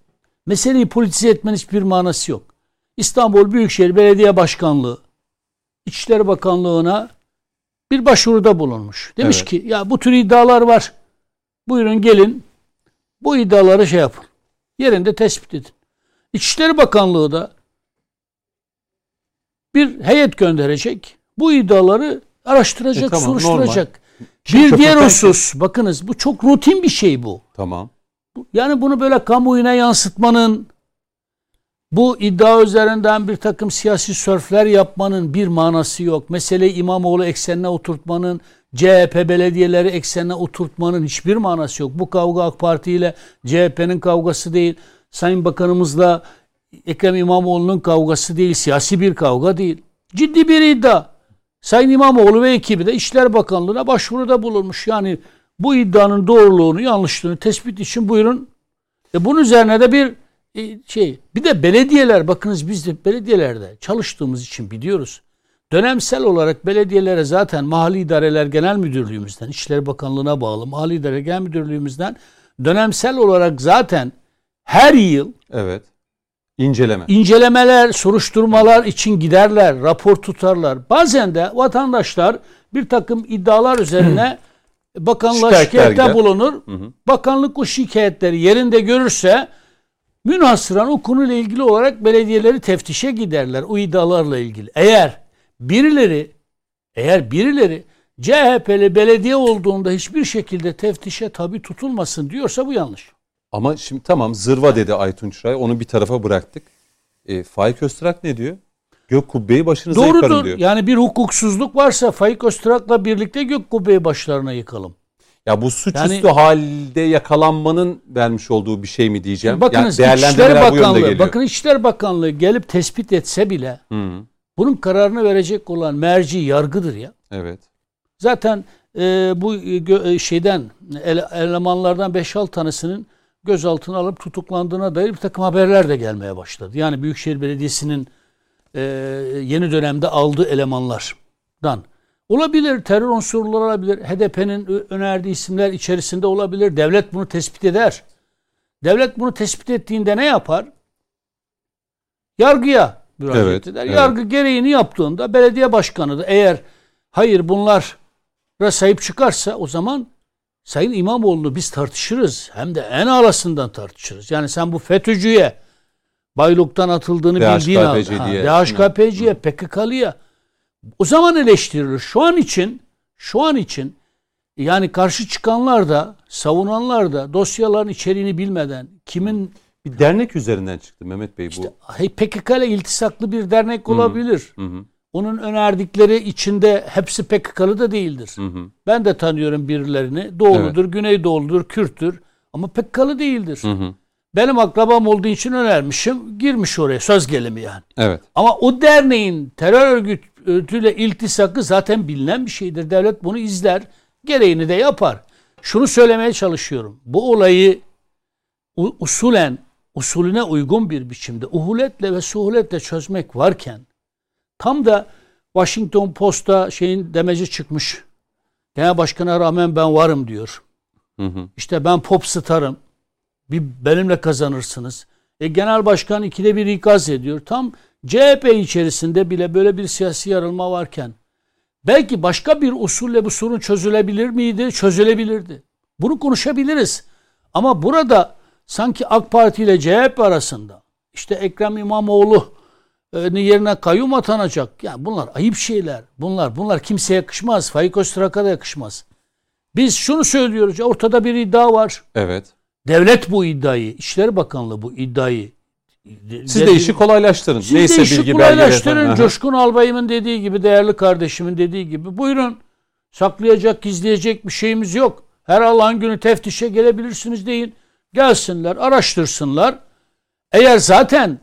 meseleyi politize etmenin hiçbir manası yok. İstanbul Büyükşehir Belediye Başkanlığı İçişleri Bakanlığı'na bir başvuruda bulunmuş. Demiş
Evet.
ki ya bu tür iddialar var. Buyurun gelin bu iddiaları şey yapın. Yerinde tespit edin. İçişleri Bakanlığı da bir heyet gönderecek. Bu iddiaları araştıracak,
E tamam,
soruşturacak.
Şimdi
Bir diğer husus, bakınız bu çok rutin bir şey bu.
Tamam.
Yani bunu böyle kamuoyuna yansıtmanın, bu iddia üzerinden bir takım siyasi sörfler yapmanın bir manası yok. Meseleyi İmamoğlu eksenine oturtmanın, CHP belediyeleri eksenine oturtmanın hiçbir manası yok. Bu kavga AK Parti ile CHP'nin kavgası değil. Sayın Bakanımızla Ekrem İmamoğlu'nun kavgası değil. Siyasi bir kavga değil. Ciddi bir iddia. Sayın İmamoğlu ve ekibi de İşler Bakanlığı'na başvuruda bulunmuş. Yani bu iddianın doğruluğunu, yanlışlığını tespit için buyurun. E bunun üzerine de bir e, şey. Bir de belediyeler bakınız biz de belediyelerde çalıştığımız için biliyoruz. Dönemsel olarak belediyelere zaten Mahalli İdareler Genel Müdürlüğümüzden, İçişleri Bakanlığı'na bağlı Mahalli İdare Genel Müdürlüğümüzden dönemsel olarak zaten her yıl
Evet. İnceleme.
incelemeler, soruşturmalar için giderler, rapor tutarlar. Bazen de vatandaşlar bir takım iddialar üzerine (clears throat) bakanlığa şikayette bulunur. Bakanlık o şikayetleri yerinde görürse münhasıran o konuyla ilgili olarak belediyeleri teftişe giderler o iddialarla ilgili. Eğer birileri eğer birileri CHP'li belediye olduğunda hiçbir şekilde teftişe tabi tutulmasın diyorsa bu yanlış.
Ama şimdi tamam zırva dedi Aytunç Ray. Onu bir tarafa bıraktık. E, Faik Öztürk ne diyor? Gök kubbeyi başınıza yıkarım
Doğrudur.
diyor.
Yani bir hukuksuzluk varsa Faik Öztürk'la birlikte gök kubbeyi başlarına yıkalım.
Ya bu suçüstü
Yani-
halde yakalanmanın vermiş olduğu bir şey mi diyeceğim?
Bakınız
yani
İçişleri Bakanlığı, bakın İçişleri Bakanlığı gelip tespit etse bile
Hı,
bunun kararını verecek olan merci yargıdır ya.
evet.
Zaten e, bu e, e, şeyden ele- elemanlardan 5-6 tanesinin gözaltına alıp tutuklandığına dair bir takım haberler de gelmeye başladı. Yani Büyükşehir Belediyesi'nin e, yeni dönemde aldığı elemanlardan. Olabilir, terör unsurları olabilir, HDP'nin önerdiği isimler içerisinde olabilir. Devlet bunu tespit eder. Devlet bunu tespit ettiğinde ne yapar? Yargıya müracaat
Evet,
eder.
evet.
Yargı gereğini yaptığında belediye başkanı da eğer hayır bunlara sahip çıkarsa o zaman Sayın İmamoğlu'nu biz tartışırız. Hem de en alasından tartışırız. Yani sen bu FETÖ'cüye Baylok'tan atıldığını bildiğin halde.
DHKPC
ha,
diye.
DHKPC'ye, PKK'lıya. O zaman eleştirilir. Şu an için şu an için yani karşı çıkanlar da savunanlar da dosyaların içeriğini bilmeden kimin
Bir dernek üzerinden çıktı Mehmet Bey bu.
işte PKK ile iltisaklı bir dernek olabilir.
Hı hı,
Onun önerdikleri içinde hepsi PKK'lı da değildir.
hı hı,
Ben de tanıyorum birilerini. Doğuludur, Güneydoğuludur, Kürttür ama PKK'lı değildir.
hı hı.
Benim akrabam olduğu için önermişim. Girmiş oraya söz gelimi yani.
Evet.
Ama o derneğin terör örgütüyle iltisakı zaten bilinen bir şeydir. Devlet bunu izler, gereğini de yapar. Şunu söylemeye çalışıyorum. Bu olayı usulen, usulüne uygun bir biçimde uhuletle ve suhuletle çözmek varken tam da Washington Post'ta şeyin demeci çıkmış. Genel başkana rağmen ben varım diyor.
Hı hı.
İşte ben pop starım. Bir benimle kazanırsınız. E, genel başkan ikide bir ikaz ediyor. Tam CHP içerisinde bile böyle bir siyasi yarılma varken belki başka bir usulle bu sorun çözülebilir miydi? Çözülebilirdi. Bunu konuşabiliriz. Ama burada sanki AK Parti ile CHP arasında işte Ekrem İmamoğlu e, yerine kayyum atanacak. Yani bunlar ayıp şeyler. Bunlar bunlar kimseye yakışmaz. Faik Öztrak'a da yakışmaz. Biz şunu söylüyoruz. Ortada bir iddia var.
Evet.
Devlet bu iddiayı, İçişleri Bakanlığı bu iddiayı
Siz de işi kolaylaştırın.
siz
Neyse
de işi
bilgi
kolaylaştırın. Coşkun Albayım'ın dediği gibi, değerli kardeşimin dediği gibi. Buyurun. Saklayacak, gizleyecek bir şeyimiz yok. Her Allah'ın günü teftişe gelebilirsiniz deyin. Gelsinler, araştırsınlar. Eğer zaten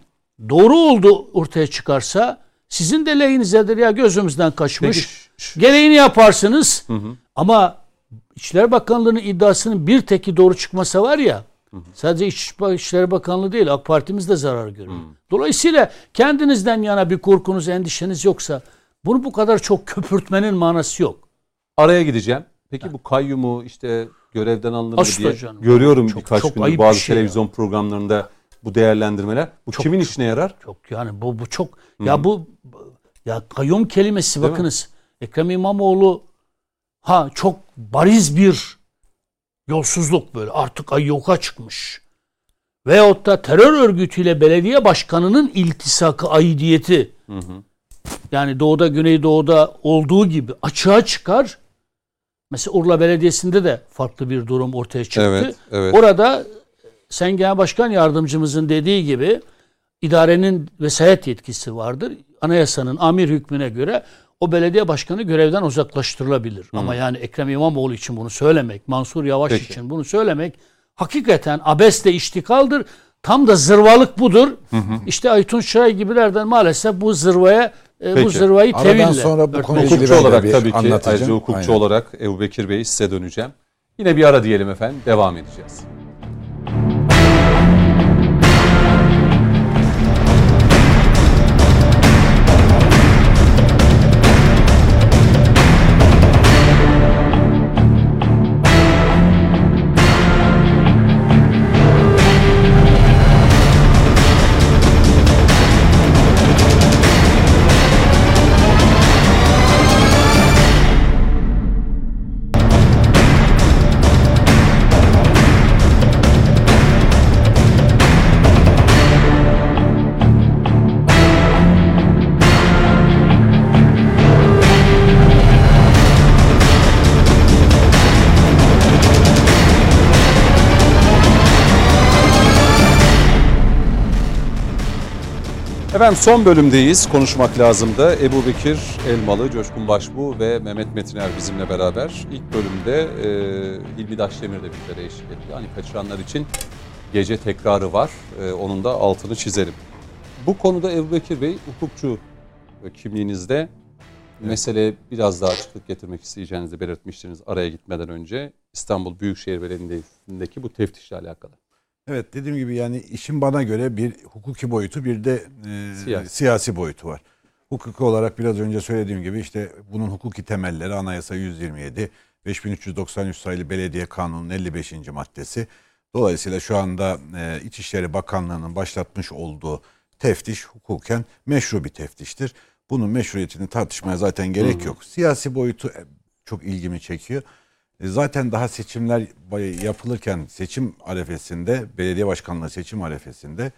doğru oldu ortaya çıkarsa sizin de lehinizedir ya gözümüzden kaçmış.
Peki,
Gereğini yaparsınız. Ama İçişleri Bakanlığı'nın iddiasının bir teki doğru çıkmasa var ya sadece İç- İçişleri Bakanlığı değil AK Partimiz de zarar görüyor. Dolayısıyla kendinizden yana bir korkunuz, endişeniz yoksa bunu bu kadar çok köpürtmenin manası yok.
Araya gideceğim. Peki bu kayyumu işte görevden alınır mı
Asla
diye
canım.
görüyorum
Çok-
birkaç
çok
gündür bazı
şey ya.
televizyon programlarında bu değerlendirmeler. Bu kimin işine yarar?
Çok yani bu bu çok ya bu ya kayyum kelimesi
Değil mi?
bakınız Ekrem İmamoğlu ha çok bariz bir yolsuzluk böyle artık ayyuka çıkmış. Veyahut da terör örgütüyle belediye başkanının iltisakı aidiyeti yani doğuda güneydoğuda olduğu gibi açığa çıkar. Mesela Urla Belediyesi'nde de farklı bir durum ortaya çıktı.
Evet, evet.
Orada Sen Genel Başkan Yardımcımızın dediği gibi idarenin vesayet yetkisi vardır. Anayasanın amir hükmüne göre o belediye başkanı görevden uzaklaştırılabilir. Ama yani Ekrem İmamoğlu için bunu söylemek, Mansur Yavaş
Peki.
için bunu söylemek hakikaten abesle iştikaldır. Tam da zırvalık budur. İşte Aytun Şahay gibilerden maalesef bu zırvaya e, bu
Peki.
zırvayı
Aradan
teville.
sonra bu konuyu.
Hukukçu olarak tabii ki
anlatacağım.
ayrıca hukukçu
Aynen.
olarak Ebu Bekir Bey size döneceğim. Yine bir ara diyelim efendim. Devam edeceğiz. Efendim son bölümdeyiz. Konuşmak lazım da Ebu Bekir Elmalı, Coşkun Başbuğ ve Mehmet Metiner bizimle beraber. İlk bölümde e, Hilmi Daşdemir de bizlere eşlik etti. Hani kaçıranlar için gece tekrarı var. E, onun da altını çizelim. Bu konuda Ebu Bekir Bey hukukçu kimliğinizde meseleye biraz daha açıklık getirmek isteyeceğinizi belirtmiştiniz araya gitmeden önce. İstanbul Büyükşehir Belediyesi'ndeki bu teftişle alakalı.
Evet dediğim gibi yani işin bana göre bir hukuki boyutu bir de e,
Siyasi.
siyasi. boyutu var. Hukuki olarak biraz önce söylediğim gibi işte bunun hukuki temelleri Anayasa 127, 5393 sayılı Belediye Kanunu'nun 55. maddesi. Dolayısıyla şu anda e, İçişleri Bakanlığı'nın başlatmış olduğu teftiş hukuken meşru bir teftiştir. Bunun meşruiyetini tartışmaya zaten gerek yok. Siyasi boyutu e, çok ilgimi çekiyor. E, zaten daha seçimler yapılırken seçim arefesinde, belediye başkanlığı seçim arefesinde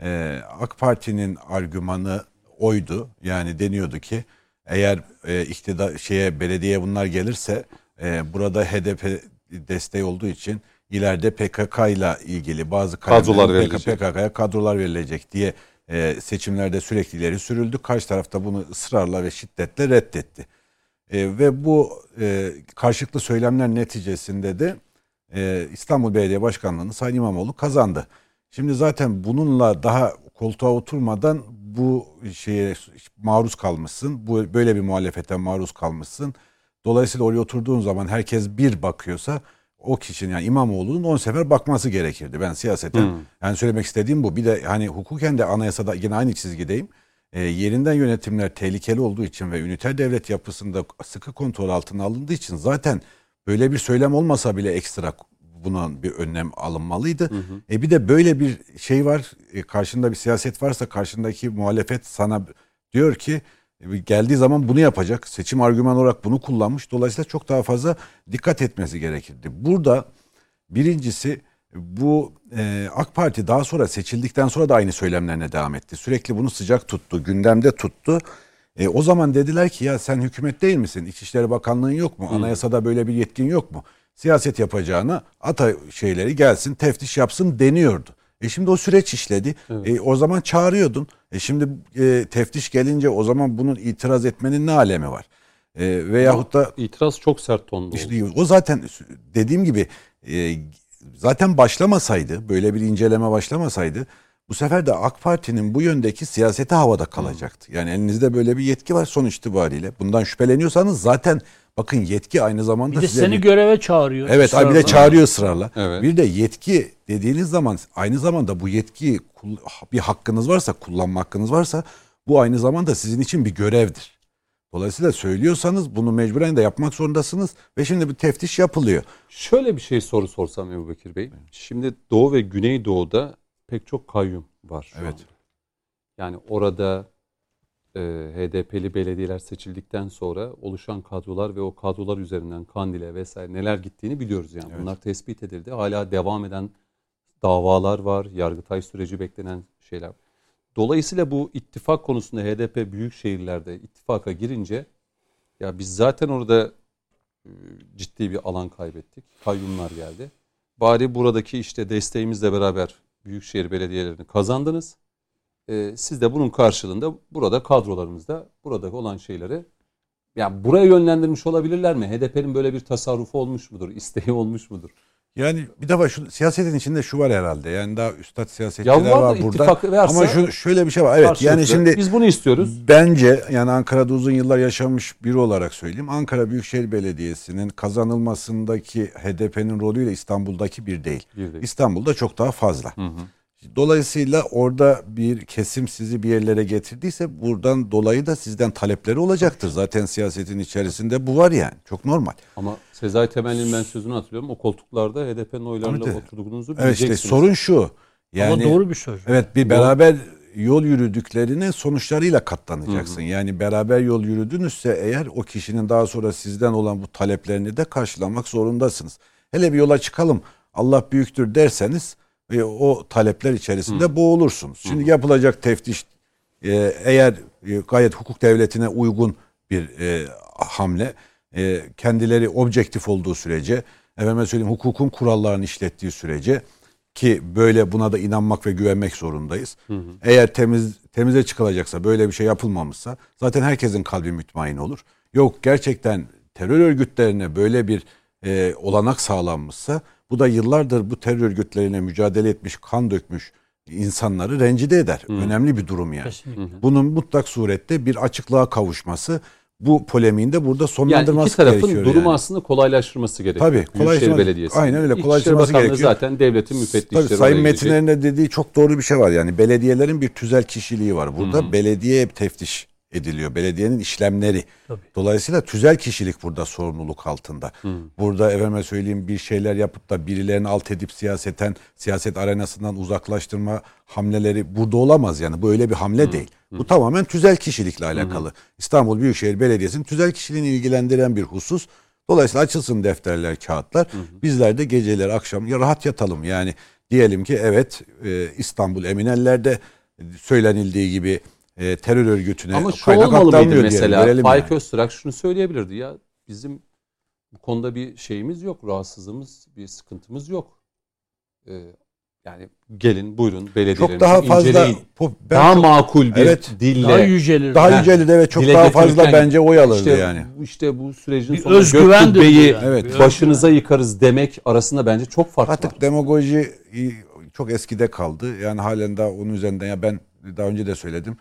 e, AK Parti'nin argümanı oydu. Yani deniyordu ki eğer e, iktidar şeye belediyeye bunlar gelirse e, burada HDP desteği olduğu için ileride PKK ile ilgili bazı
Kadrolar.
PKK'ya kadrolar verilecek diye e, seçimlerde sürekli ileri sürüldü. Karşı tarafta bunu ısrarla ve şiddetle reddetti. E, ve bu e, karşılıklı söylemler neticesinde de e, İstanbul Belediye Başkanlığı'nı Sayın İmamoğlu kazandı. Şimdi zaten bununla daha koltuğa oturmadan bu şeye maruz kalmışsın. Bu böyle bir muhalefete maruz kalmışsın. Dolayısıyla oraya oturduğun zaman herkes bir bakıyorsa o kişinin yani İmamoğlu'nun 10 sefer bakması gerekirdi. Ben siyaseten
Hmm.
yani söylemek istediğim bu. Bir de hani hukuken de anayasada yine aynı çizgideyim. E, yerinden yönetimler tehlikeli olduğu için ve üniter devlet yapısında sıkı kontrol altına alındığı için zaten böyle bir söylem olmasa bile ekstra buna bir önlem alınmalıydı. E bir de böyle bir şey var. E, karşında bir siyaset varsa karşındaki muhalefet sana diyor ki e, geldiği zaman bunu yapacak. Seçim argüman olarak bunu kullanmış. Dolayısıyla çok daha fazla dikkat etmesi gerekirdi. Burada birincisi bu e, AK Parti daha sonra seçildikten sonra da aynı söylemlerine devam etti. Sürekli bunu sıcak tuttu, gündemde tuttu. E, o zaman dediler ki ya sen hükümet değil misin? İçişleri Bakanlığı'nın yok mu? Anayasada böyle bir yetkin yok mu? Siyaset yapacağına ata şeyleri gelsin, teftiş yapsın deniyordu. E şimdi o süreç işledi. E, o zaman çağırıyordun. E şimdi e, teftiş gelince o zaman bunun itiraz etmenin ne alemi var? E, veyahut da
İtiraz çok sert tonda oldu.
işte o zaten dediğim gibi e, zaten başlamasaydı böyle bir inceleme başlamasaydı bu sefer de AK Parti'nin bu yöndeki siyaseti havada kalacaktı. Yani elinizde böyle bir yetki var sonuç itibariyle. Bundan şüpheleniyorsanız zaten bakın yetki aynı zamanda
Bir de
size
seni
bir-
göreve çağırıyor.
Evet ay bir de
ısrarla.
çağırıyor ısrarla.
Evet.
Bir de yetki dediğiniz zaman aynı zamanda bu yetkiyi kul- bir hakkınız varsa kullanma hakkınız varsa bu aynı zamanda sizin için bir görevdir. Dolayısıyla söylüyorsanız bunu mecburen de yapmak zorundasınız ve şimdi bir teftiş yapılıyor.
Şöyle bir şey soru sorsam Ebu Bekir Bey. Şimdi Doğu ve Güneydoğu'da pek çok kayyum var şu
Evet.
anda. Yani orada e, HDP'li belediyeler seçildikten sonra oluşan kadrolar ve o kadrolar üzerinden Kandil'e vesaire neler gittiğini biliyoruz yani.
Evet.
Bunlar tespit edildi. Hala devam eden davalar var. Yargıtay süreci beklenen şeyler. Dolayısıyla bu ittifak konusunda HDP büyük şehirlerde ittifaka girince ya biz zaten orada e, ciddi bir alan kaybettik. Kayyumlar geldi. Bari buradaki işte desteğimizle beraber büyükşehir belediyelerini kazandınız. E, siz de bunun karşılığında burada kadrolarımızda burada olan şeyleri ya buraya yönlendirmiş olabilirler mi? HDP'nin böyle bir tasarrufu olmuş mudur? (laughs) İsteği olmuş mudur?
Yani bir defa şu siyasetin içinde şu var herhalde. Yani daha üstad siyasetçiler
Ya var da
var burada.
varsa
Ama şu şöyle bir şey var. Evet yani şimdi
biz bunu istiyoruz.
Bence yani Ankara'da uzun yıllar yaşamış biri olarak söyleyeyim. Ankara Büyükşehir Belediyesi'nin kazanılmasındaki HDP'nin rolüyle İstanbul'daki bir değil.
Bir değil.
İstanbul'da çok daha fazla.
Hı hı.
Dolayısıyla orada bir kesim sizi bir yerlere getirdiyse buradan dolayı da sizden talepleri olacaktır. Zaten siyasetin içerisinde bu var yani. Çok normal.
Ama Sezai Temel'in ben sözünü hatırlıyorum. O koltuklarda HDP'nin oylarıyla
de.
oturduğunuzu
Evet işte
bileceksiniz.
sorun şu. Yani
Ama doğru bir söz.
Evet bir beraber yol yürüdüklerinin sonuçlarıyla katlanacaksın. Yani beraber yol yürüdünüzse eğer o kişinin daha sonra sizden olan bu taleplerini de karşılamak zorundasınız. Hele bir yola çıkalım Allah büyüktür derseniz ve o talepler içerisinde boğulursunuz. Şimdi yapılacak teftiş e, eğer e, gayet hukuk devletine uygun bir e, hamle e, kendileri objektif olduğu sürece efendime söyleyeyim hukukun kurallarını işlettiği sürece ki böyle buna da inanmak ve güvenmek zorundayız. Eğer temiz temize çıkılacaksa böyle bir şey yapılmamışsa zaten herkesin kalbi mütmain olur. Yok gerçekten terör örgütlerine böyle bir e, olanak sağlanmışsa bu da yıllardır bu terör örgütlerine mücadele etmiş, kan dökmüş insanları rencide eder. Önemli bir durum yani.
Kesinlikle.
Bunun mutlak surette bir açıklığa kavuşması bu polemiğin de burada
Yani
sonlandırması
iki tarafın
gerekiyor.
durumu
yani.
aslında kolaylaştırması gerekiyor.
Tabii,
Büyükşehir Belediyesi.
aynen öyle, kolaylaştırması gerekiyor.
zaten devletin müfettişleri
Tabii Sayın. Metinler'in de dediği çok doğru bir şey var. Yani belediyelerin bir tüzel kişiliği var. Burada belediye teftiş ediliyor. Belediyenin işlemleri.
Tabii.
Dolayısıyla tüzel kişilik burada sorumluluk altında. Burada efendime söyleyeyim bir şeyler yapıp da birilerini alt edip siyaseten siyaset arenasından uzaklaştırma hamleleri burada olamaz yani. Bu öyle bir hamle değil. Bu tamamen tüzel kişilikle alakalı. İstanbul Büyükşehir Belediyesi'nin tüzel kişiliğini ilgilendiren bir husus. Dolayısıyla açılsın defterler, kağıtlar. Bizler de geceleri akşam ya rahat yatalım. Yani diyelim ki evet e, İstanbul Emineller'de söylenildiği gibi e, terör örgütüne
Ama şu
kaynak
olmalı mıydı
diyelim,
mesela?
verelim
Faik
yani.
Öztürk şunu söyleyebilirdi ya bizim bu konuda bir şeyimiz yok, rahatsızlığımız, bir sıkıntımız yok. Ee, yani gelin buyurun belediyelerimizi
Çok daha fazla
inceleyin.
ben
daha
çok-
makul bir
Evet.
dille
Daha yücelir.
daha
Ha,
yüceldi ve çok daha fazla bence oy alırdı
işte,
yani.
İşte bu sürecin
Bir
sonunda Göktürk Bey'i
yani.
Evet.
Başınıza yıkarız demek arasında bence çok fark var.
Artık demagoji çok eskide kaldı. Yani halen daha onun üzerinden ya ben daha önce de söyledim.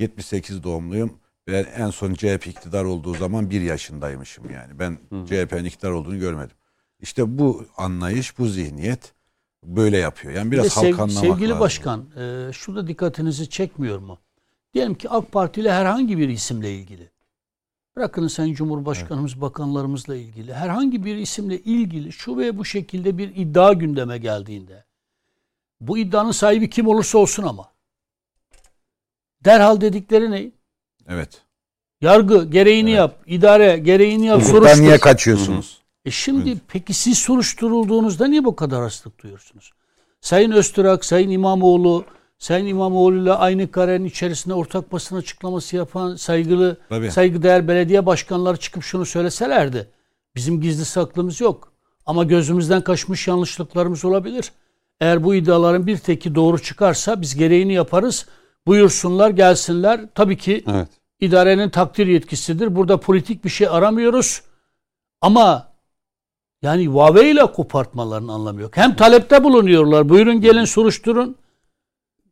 78 doğumluyum. Ben en son CHP iktidar olduğu zaman bir yaşındaymışım yani. Ben CHP'nin iktidar olduğunu görmedim. İşte bu anlayış, bu zihniyet böyle yapıyor. Yani
Bir
biraz
sev-
halk anlamak
Sevgili
lazım.
başkan, e, şurada dikkatinizi çekmiyor mu? Diyelim ki AK Parti ile herhangi bir isimle ilgili. Bırakın Sayın Cumhurbaşkanımız, bakanlarımızla ilgili. Herhangi bir isimle ilgili şu ve bu şekilde bir iddia gündeme geldiğinde. Bu iddianın sahibi kim olursa olsun ama. Derhal dedikleri ne?
Evet.
Yargı gereğini yap, idare gereğini yap,
Hukuktan
soruştur.
niye kaçıyorsunuz?
E şimdi peki siz soruşturulduğunuzda niye bu kadar hastalık duyuyorsunuz? Sayın Öztürk, Sayın İmamoğlu, Sayın İmamoğlu ile aynı karenin içerisinde ortak basın açıklaması yapan saygılı,
Tabii.
saygıdeğer belediye başkanları çıkıp şunu söyleselerdi. Bizim gizli saklımız yok. Ama gözümüzden kaçmış yanlışlıklarımız olabilir. Eğer bu iddiaların bir teki doğru çıkarsa biz gereğini yaparız. Buyursunlar, gelsinler. Tabii ki
Evet.
idarenin takdir yetkisidir. Burada politik bir şey aramıyoruz. Ama yani vaveyle kopartmaların anlamı yok. Hem talepte bulunuyorlar. Buyurun gelin soruşturun.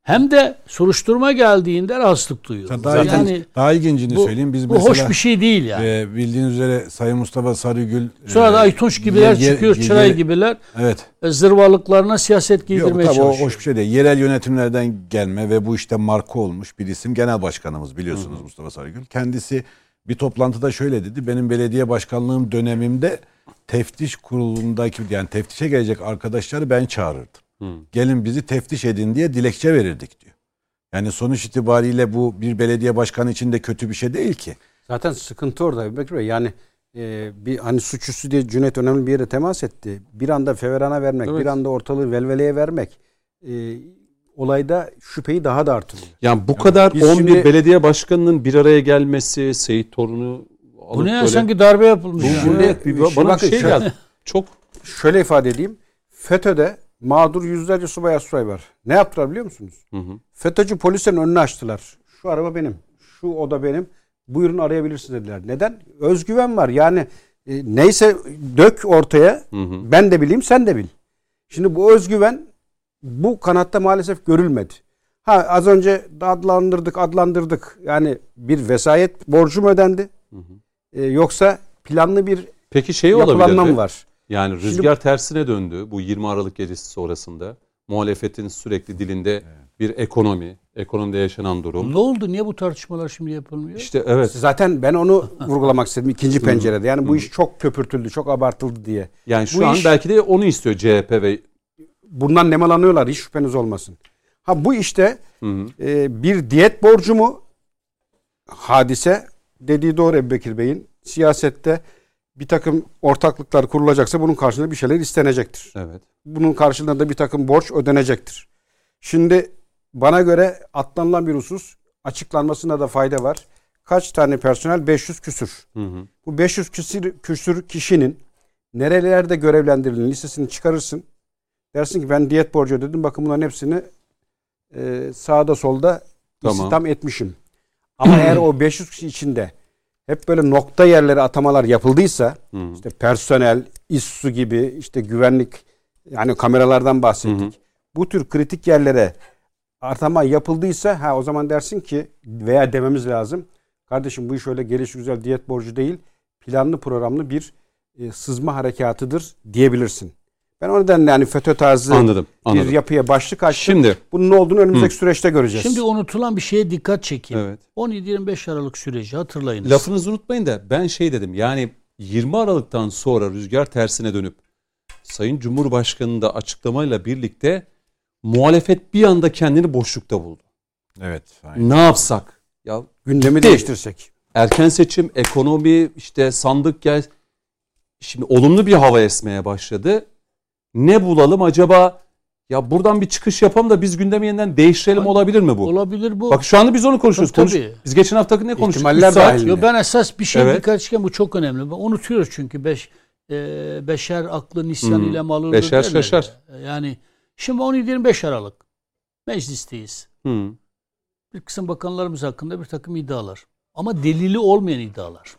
Hem de soruşturma geldiğinde rahatsızlık duyuyoruz.
Daha,
yani
ilginç, daha ilgincini
bu,
söyleyeyim. Biz
bu
mesela
hoş bir şey değil yani.
e, bildiğiniz üzere Sayın Mustafa Sarıgül
Sonra da
e,
Aytunç gibiler
yer-
çıkıyor,
yer-
çıray gibiler.
Evet.
e, Zırvalıklarına siyaset
Yok
giydirmeye
tabii o
çalışıyor.
hoş bir şey değil. Yerel yönetimlerden gelme ve bu işte marka olmuş bir isim genel başkanımız biliyorsunuz Mustafa Sarıgül. Kendisi bir toplantıda şöyle dedi. Benim belediye başkanlığım dönemimde teftiş kurulundaki yani teftişe gelecek arkadaşları ben çağırırdım. Gelin bizi teftiş edin diye dilekçe verirdik diyor. Yani sonuç itibariyle bu bir belediye başkanı için de kötü bir şey değil ki.
Zaten sıkıntı orada Bekir Bey. Yani e, bir hani suçüstü diye Cüneyt önemli bir yere temas etti. Bir anda feverana vermek,
Evet.
bir anda ortalığı velveleye vermek e, olayda şüpheyi daha da artırıyor.
Yani bu kadar
biz
11
şimdi-
belediye başkanının bir araya gelmesi, Seyit Torun'u alıp
Bu ne ya
böyle-
sanki darbe yapılmış.
Bu-
ya.
bu ne?
Şimdi-
Bir-
şimdi
bana bir
bakın
şey geldi. Çok
Şöyle ifade edeyim. FETÖ'de mağdur yüzlerce subay asubay var. Ne yaptılar biliyor musunuz?
Hı hı.
FETÖ'cü polislerin önünü açtılar. Şu araba benim. Şu oda benim. Buyurun arayabilirsiniz dediler. Neden? Özgüven var. Yani e, neyse dök ortaya.
Hı hı.
Ben de bileyim sen de bil. Şimdi bu özgüven bu kanatta maalesef görülmedi. Ha az önce adlandırdık adlandırdık. Yani bir vesayet borcu mu ödendi? E, yoksa planlı bir
Peki şey olabilir mi?
var?
Yani rüzgar tersine döndü bu 20 Aralık gecesi sonrasında. Muhalefetin sürekli dilinde bir ekonomi, ekonomide yaşanan durum.
Ne oldu? Niye bu tartışmalar şimdi yapılmıyor?
İşte evet.
Zaten ben onu (laughs) vurgulamak istedim ikinci pencerede. Yani bu iş çok köpürtüldü, çok abartıldı diye.
Yani şu
Bu
an
iş-
belki de onu istiyor CHP ve
Bundan nemalanıyorlar hiç şüpheniz olmasın. Ha bu işte
Hı hı.
e, bir diyet borcu mu hadise dediği doğru Ebu Bekir Bey'in siyasette bir takım ortaklıklar kurulacaksa bunun karşılığında bir şeyler istenecektir.
evet.
Bunun karşılığında da bir takım borç ödenecektir. Şimdi bana göre atlanılan bir husus açıklanmasına da fayda var. Kaç tane personel? 500 küsür.
Hı hı.
Bu 500 küsür, küsür kişinin nerelerde görevlendirildiğini listesini çıkarırsın. Dersin ki ben diyet borcu ödedim. Bakın bunların hepsini e, sağda solda
Tamam.
istihdam etmişim. Ama eğer o 500 kişi içinde hep böyle nokta yerlere atamalar yapıldıysa
Hı
işte personel, İSSU gibi işte güvenlik yani kameralardan bahsettik.
Hı hı.
Bu tür kritik yerlere atama yapıldıysa ha o zaman dersin ki veya dememiz lazım. Kardeşim bu iş öyle geliş güzel diyet borcu değil. Planlı programlı bir e, sızma harekatıdır diyebilirsin. Ben o nedenle yani FETÖ tarzı
Anladım.
bir
Anladım.
yapıya başlık açtım.
Şimdi
Bunun ne olduğunu önümüzdeki süreçte göreceğiz.
Şimdi unutulan bir şeye dikkat çekeyim.
Evet.
17-25 Aralık süreci hatırlayınız.
lafınızı unutmayın da ben şey dedim. Yani 20 Aralık'tan sonra rüzgar tersine dönüp Sayın Cumhurbaşkanı'nın da açıklamayla birlikte muhalefet bir anda kendini boşlukta buldu.
Evet. aynen.
Ne yapsak? Ya
gündemi
Bitti.
değiştirsek.
erken seçim, ekonomi, işte sandık gel Şimdi olumlu bir hava esmeye başladı. Ne bulalım acaba? Ya buradan bir çıkış yapalım da biz gündemi yeniden değiştirelim olabilir mi bu?
Olabilir bu.
Bak şu anda biz onu konuşuyoruz.
Tabii,
Konuş-
tabii.
Biz geçen hafta ne konuştuk?
İhtimaller
saat.
Yo, ben esas bir şey
Evet.
dikkat çeken bu çok önemli. Ben Unutuyoruz çünkü beş, e, beşer aklı nisyan
Hı.
ile mal olur
Beşer
derler
şaşar.
ya. Yani şimdi 17-25 Aralık meclisteyiz.
Hı.
Bir kısım bakanlarımız hakkında bir takım iddialar. Ama delili olmayan iddialar.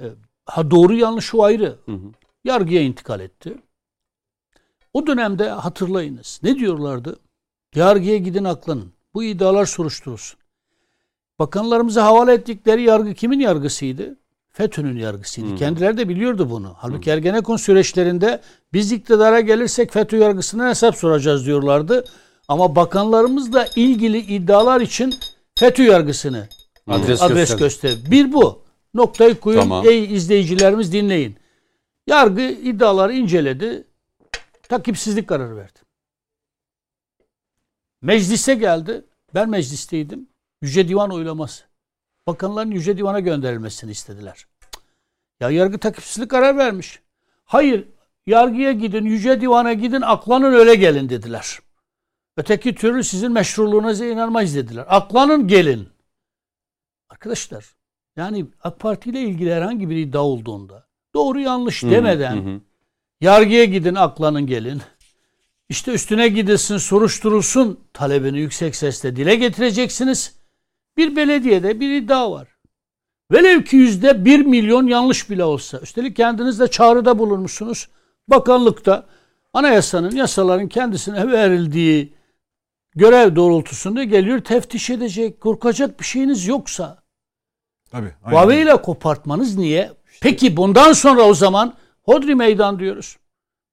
E, ha doğru yanlış o ayrı.
Hı hı.
Yargıya intikal etti. O dönemde hatırlayınız. Ne diyorlardı? Yargıya gidin aklanın. Bu iddialar soruşturulsun. Bakanlarımıza havale ettikleri yargı kimin yargısıydı? FETÖ'nün yargısıydı.
Hı.
Kendileri de biliyordu bunu. Halbuki Ergenekon süreçlerinde biz iktidara gelirsek FETÖ yargısından hesap soracağız diyorlardı. Ama bakanlarımızla ilgili iddialar için FETÖ yargısını
Adres,
adres
göster.
göster. Bir bu. Noktayı koyun.
Tamam.
Ey izleyicilerimiz dinleyin. Yargı iddiaları inceledi. Takipsizlik kararı verdi. Meclise geldi. Ben meclisteydim. Yüce Divan oylaması. Bakanların Yüce Divan'a gönderilmesini istediler. Ya yargı takipsizlik karar vermiş. Hayır yargıya gidin, Yüce Divan'a gidin, aklanın öyle gelin dediler. Öteki türlü sizin meşruluğunuza inanmayız dediler. Aklanın gelin. Arkadaşlar yani AK Parti ile ilgili herhangi bir iddia olduğunda doğru yanlış demeden
Hı hı.
Yargıya gidin aklanın gelin. İşte üstüne gidilsin soruşturulsun talebini yüksek sesle dile getireceksiniz. Bir belediyede bir iddia var. Velev ki yüzde bir milyon yanlış bile olsa. Üstelik kendiniz de çağrıda bulunmuşsunuz. Bakanlıkta anayasanın, yasaların kendisine verildiği görev doğrultusunda geliyor teftiş edecek. Korkacak bir şeyiniz yoksa
Tabii.
Huawei ile kopartmanız niye? Peki bundan sonra o zaman hodri meydan diyoruz.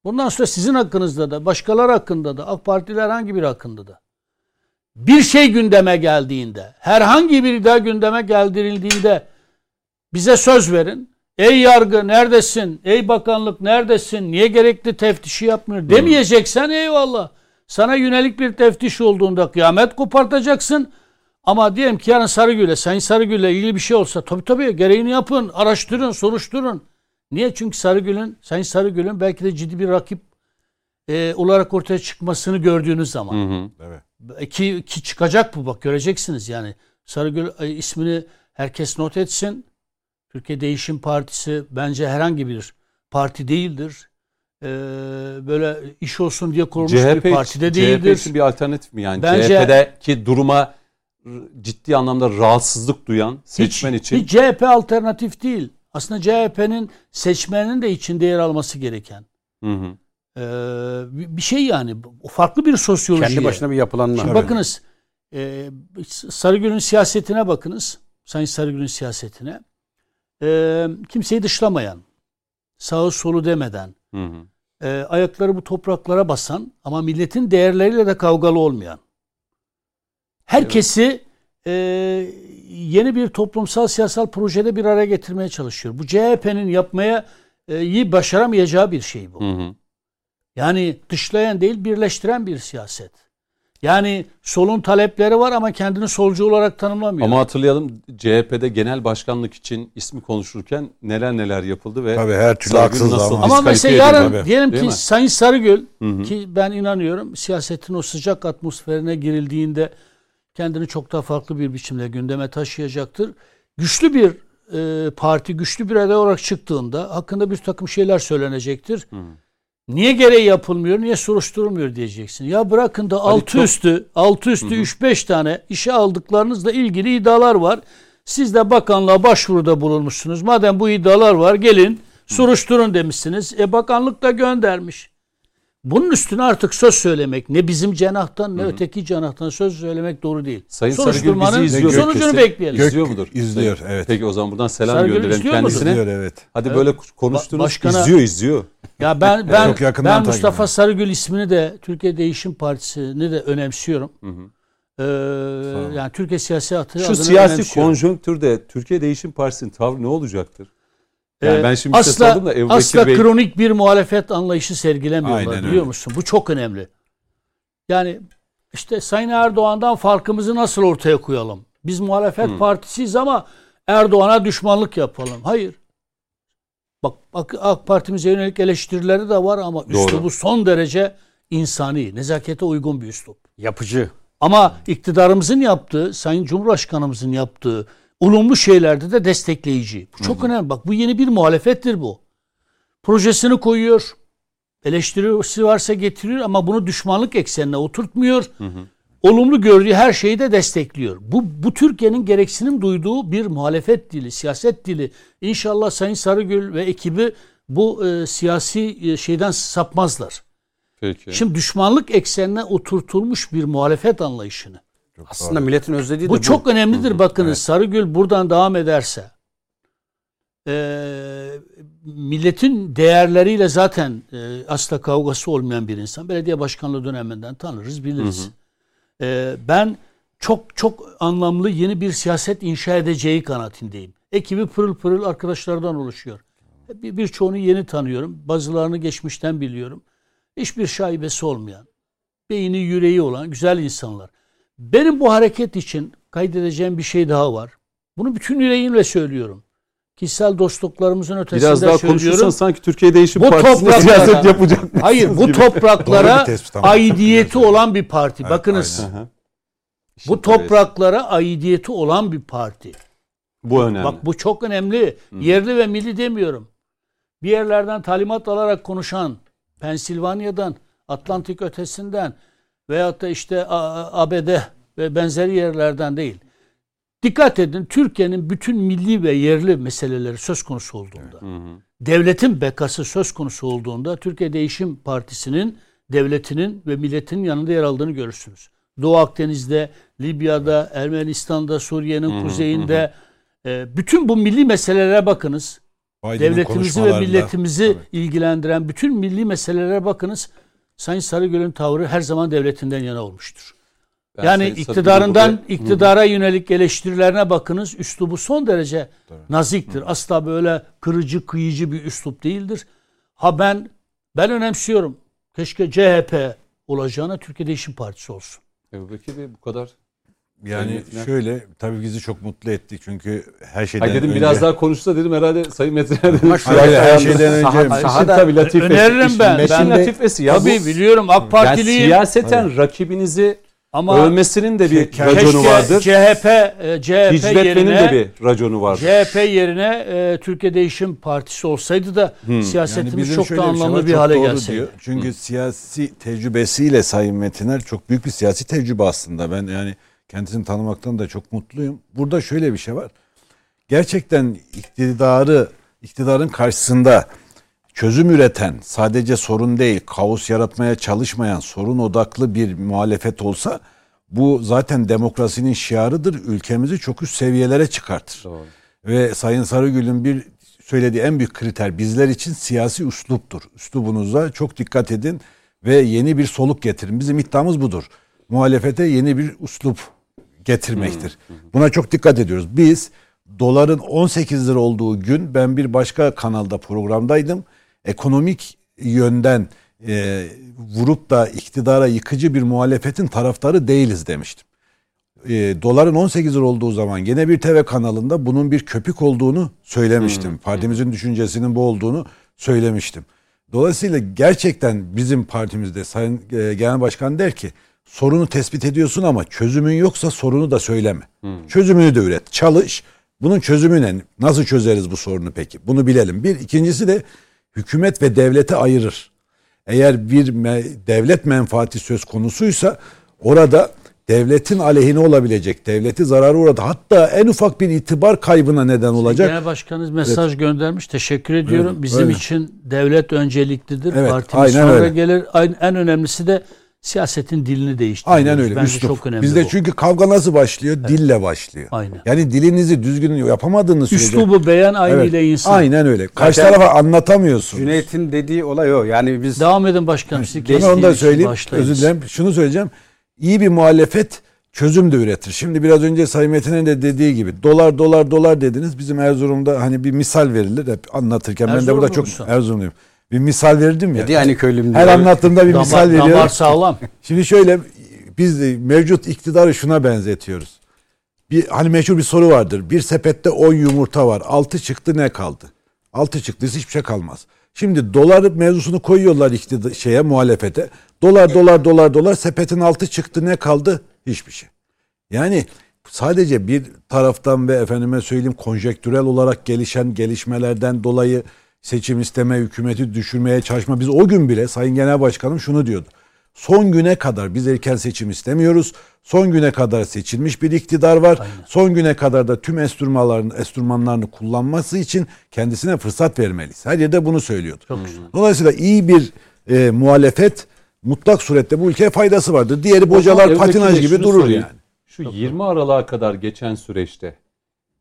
Bundan sonra sizin hakkınızda da, başkaları hakkında da, AK Partiler herhangi bir hakkında da bir şey gündeme geldiğinde, herhangi bir iddia gündeme geldirildiğinde bize söz verin. Ey yargı neredesin? Ey bakanlık neredesin? Niye gerekli teftişi yapmıyor? Demeyeceksen eyvallah. Sana yönelik bir teftiş olduğunda kıyamet kopartacaksın. Ama diyelim ki yarın Sarıgül'e, Sayın Sarıgül'le ilgili bir şey olsa tabii tabii gereğini yapın, araştırın, soruşturun. Niye? Çünkü Sarıgül'ün, Sayın Sarıgül'ün belki de ciddi bir rakip e, olarak ortaya çıkmasını gördüğünüz zaman.
Hı hı.
Evet.
Ki, ki çıkacak bu bak göreceksiniz yani. Sarıgül e, ismini herkes not etsin. Türkiye Değişim Partisi bence herhangi bir parti değildir. Ee, böyle iş olsun diye kurulmuş
CHP,
bir partide
CHP
değildir.
için bir alternatif mi yani?
Bence-
CHP'deki duruma ciddi anlamda rahatsızlık duyan seçmen
hiç,
için
Hiç CHP alternatif değil. Aslında CHP'nin seçmenin de içinde yer alması gereken.
Hı hı.
Ee, bir şey yani. Farklı bir sosyoloji.
Kendi başına bir yapılanma.
Şimdi bakınız e, Sarıgül'ün siyasetine bakınız. Sayın Sarıgül'ün siyasetine. E, kimseyi dışlamayan, sağı solu demeden,
Hı hı.
e, ayakları bu topraklara basan ama milletin değerleriyle de kavgalı olmayan. Herkesi e, yeni bir toplumsal siyasal projede bir araya getirmeye çalışıyor. Bu CHP'nin yapmaya e, iyi başaramayacağı bir şey bu.
Hı hı.
Yani dışlayan değil birleştiren bir siyaset. Yani solun talepleri var ama kendini solcu olarak tanımlamıyor.
Ama hatırlayalım CHP'de genel başkanlık için ismi konuşurken neler neler yapıldı ve
Tabii her türlü haksız
nasıl
ama.
ama mesela yarın
edildi.
diyelim
Değil
ki
mi?
Sayın Sarıgül
Hı hı.
ki ben inanıyorum siyasetin o sıcak atmosferine girildiğinde kendini çok daha farklı bir biçimde gündeme taşıyacaktır. Güçlü bir e, parti, güçlü bir aday olarak çıktığında hakkında bir takım şeyler söylenecektir.
Hı.
Niye gereği yapılmıyor, niye soruşturulmuyor diyeceksin. Ya bırakın da altı
çok-
üstü, altı üstü 3-5 tane işe aldıklarınızla ilgili iddialar var. Siz de bakanlığa başvuruda bulunmuşsunuz. Madem bu iddialar var gelin soruşturun demişsiniz. E bakanlık da göndermiş. Bunun üstüne artık söz söylemek ne bizim cenahtan ne öteki cenahtan söz söylemek doğru değil.
Sayın Sarıgül bizi izliyor.
sonucunu bekleyelim.
İzliyor mudur?
İzliyor, evet.
Peki o zaman buradan selam
Sarıgül
gönderelim kendisine.
İzliyor evet.
Hadi böyle konuştunuz.
Başkana-
izliyor izliyor.
Ya ben ben ben Mustafa
ediyorum.
Sarıgül ismini de Türkiye Değişim Partisi'ni de önemsiyorum.
Hı hı.
Ee, yani Türkiye siyasi hayatı
Şu siyasi konjonktürde Türkiye Değişim Partisi'nin tavrı ne olacaktır? Yani
Ee,
ben şimdi
asla,
da Ebu
asla
Bekir Bey
kronik bir muhalefet anlayışı sergilemiyorlar
Aynen
biliyor
öyle.
musun? Bu çok önemli. Yani işte Sayın Erdoğan'dan farkımızı nasıl ortaya koyalım? Biz muhalefet partisiyiz ama Erdoğan'a düşmanlık yapalım. Hayır. Bak, bak AK Parti'mize yönelik eleştirileri de var ama
Doğru.
üslubu son derece insani, nezakete uygun bir üslup.
Yapıcı.
Ama iktidarımızın yaptığı, Sayın Cumhurbaşkanımızın yaptığı olumlu şeylerde de destekleyici. Bu çok önemli. Bak bu yeni bir muhalefettir bu. Projesini koyuyor. Eleştirisi varsa getiriyor ama bunu düşmanlık eksenine oturtmuyor. Olumlu gördüğü her şeyi de destekliyor. Bu, bu Türkiye'nin gereksinim duyduğu bir muhalefet dili, siyaset dili. İnşallah Sayın Sarıgül ve ekibi bu e, siyasi e, şeyden sapmazlar.
Peki.
Şimdi düşmanlık eksenine oturtulmuş bir muhalefet anlayışını.
Aslında milletin özlediği de
Bu çok önemlidir. Bakınız Sarıgül buradan devam ederse e, milletin değerleriyle zaten e, asla kavgası olmayan bir insan. Belediye başkanlığı döneminden tanırız, biliriz. E, ben çok çok anlamlı yeni bir siyaset inşa edeceği kanaatindeyim. Ekibi pırıl pırıl arkadaşlardan oluşuyor. Bir, birçoğunu yeni tanıyorum. Bazılarını geçmişten biliyorum. Hiçbir şaibesi olmayan, beyni yüreği olan güzel insanlar. Benim bu hareket için kaydedeceğim bir şey daha var. Bunu bütün yüreğimle söylüyorum. Kişisel dostluklarımızın ötesinde
Biraz daha konuşursan sanki Türkiye Değişim
Bu topraklara-
siyaset yapacak
Hayır bu topraklara
tespit
aidiyeti olan bir parti. Bakınız
aynen.
bu topraklara aidiyeti olan bir parti.
Bu önemli.
Bak bu çok önemli. Yerli ve milli demiyorum. Bir yerlerden talimat alarak konuşan, Pensilvanya'dan, Atlantik ötesinden veyahut da işte ABD ve benzeri yerlerden değil. Dikkat edin Türkiye'nin bütün milli ve yerli meseleleri söz konusu olduğunda, devletin bekası söz konusu olduğunda Türkiye Değişim Partisi'nin devletinin ve milletinin yanında yer aldığını görürsünüz. Doğu Akdeniz'de, Libya'da, Ermenistan'da, Suriye'nin kuzeyinde e, bütün bu milli meselelere bakınız.
Biden'ın
Devletimizi ve milletimizi
Tabii.
ilgilendiren bütün milli meselelere bakınız. Sayın Sarıgül'ün tavrı her zaman devletinden yana olmuştur.
Ben
yani
Sayın Sarıgül'ü
iktidarından
burada-
iktidara yönelik eleştirilerine bakınız. Üslubu son derece naziktir. Asla böyle kırıcı, kıyıcı bir üslup değildir. Ha ben ben önemsiyorum. Keşke CHP olacağına Türkiye Değişim Partisi olsun.
Ebu Bekir Bey bu kadar.
Yani
Sayın
şöyle tabii bizi çok mutlu etti çünkü her şeyden
Hayır dedim
önce...
biraz daha konuşsa dedim herhalde Sayın Metin dedim.
Hayır, her şeyden önce
Saha-
tabii latifesi.
Öneririm ben.
işin
Ben-
latifesi ya.
Tabii
bu,
biliyorum AK
yani
Partiliyim
siyaseten rakibinizi
ama
övmesinin de bir
Ke-
raconu
keşke
vardır.
CHP e, CHP
Hicvetmenin
yerine
de bir raconu vardır.
CHP yerine e, Türkiye Değişim Partisi olsaydı da
Yani
siyasetimiz
bizim
çok da
bir şey
anlamlı
var,
bir hale gelseydi.
diyor. Çünkü siyasi tecrübesiyle Sayın Metiner çok büyük bir siyasi tecrübe aslında. Ben yani kendisini tanımaktan da çok mutluyum. Burada şöyle bir şey var. Gerçekten iktidarı, iktidarın karşısında çözüm üreten, sadece sorun değil, kaos yaratmaya çalışmayan, sorun odaklı bir muhalefet olsa bu zaten demokrasinin şiarıdır. Ülkemizi çok üst seviyelere çıkartır.
Doğru.
Ve Sayın Sarıgül'ün bir söylediği en büyük kriter bizler için siyasi üsluptur. Üslubunuza çok dikkat edin ve yeni bir soluk getirin. Bizim iddiamız budur. Muhalefete yeni bir üslup getirmektir. Buna çok dikkat ediyoruz. Biz doların 18 lira olduğu gün ben bir başka kanalda programdaydım. Ekonomik yönden e, vurup da iktidara yıkıcı bir muhalefetin taraftarı değiliz demiştim e, doların 18 lira olduğu zaman gene bir TV kanalında bunun bir köpük olduğunu söylemiştim. Partimizin düşüncesinin bu olduğunu söylemiştim. Dolayısıyla gerçekten bizim partimizde Sayın e, Genel Başkan der ki sorunu tespit ediyorsun ama çözümün yoksa sorunu da söyleme. Çözümünü de üret. Çalış. Bunun çözümü ne? Nasıl çözeriz bu sorunu peki? Bunu bilelim. Bir. ikincisi de hükümet ve devleti ayırır. Eğer bir me- devlet menfaati söz konusuysa orada devletin aleyhine olabilecek, devleti zararı uğradı. Hatta en ufak bir itibar kaybına neden olacak.
Genel Başkanımız mesaj göndermiş. Teşekkür ediyorum.
Evet,
Bizim
öyle.
için devlet önceliklidir.
Evet,
Partimiz sonra
öyle.
gelir. En önemlisi de siyasetin dilini değiştirmek.
Aynen öyle.
Bence
üslup.
çok önemli
Bizde
bu.
çünkü kavga nasıl başlıyor? Dille başlıyor.
Aynen.
Yani dilinizi düzgün yapamadığınız sürece.
Üslubu beyan aynı
Evet,
ile insan.
Aynen öyle. Karşı
Zaten-
tarafa anlatamıyorsun.
Cüneyt'in dediği olay o. Yani biz
Devam edin başkanım. Sizi
Ben
kestiğim
onu da söyleyeyim.
başlayınız.
Özür dilerim. Şunu söyleyeceğim. İyi bir muhalefet çözüm de üretir. Şimdi biraz önce Sayın Metin'in de dediği gibi dolar dolar dolar dediniz. Bizim Erzurum'da hani bir misal verilir hep anlatırken. ben de burada çok
musun?
Erzurumluyum. Bir misal verdim ya.
dedi yani köylüm
Her anlattığımda bir
Damar,
misal veriyorum.
damar sağlam. (laughs)
Şimdi şöyle biz de mevcut iktidarı şuna benzetiyoruz. Bir hani meşhur bir soru vardır. Bir sepette 10 yumurta var. 6 çıktı ne kaldı? Altı çıktıysa hiçbir şey kalmaz. Şimdi dolar mevzusunu koyuyorlar iktidar şeye muhalefete. Dolar dolar dolar dolar sepetin altı çıktı ne kaldı? Hiçbir şey. Yani sadece bir taraftan ve efendime söyleyeyim konjektürel olarak gelişen gelişmelerden dolayı seçim isteme, hükümeti düşürmeye çalışma. Biz o gün bile Sayın Genel Başkanım şunu diyordu. Son güne kadar biz erken seçim istemiyoruz. Son güne kadar seçilmiş bir iktidar var. Aynen. Son güne kadar da tüm enstrümanlarını, enstrümanlarını kullanması için kendisine fırsat vermeliyiz. Her yerde bunu söylüyordu. Çok güzel. Dolayısıyla iyi bir e, muhalefet mutlak surette bu ülkeye faydası vardır. Diğeri bocalar patinaj gibi durur sorayım. yani.
Şu 20 Aralık'a kadar geçen süreçte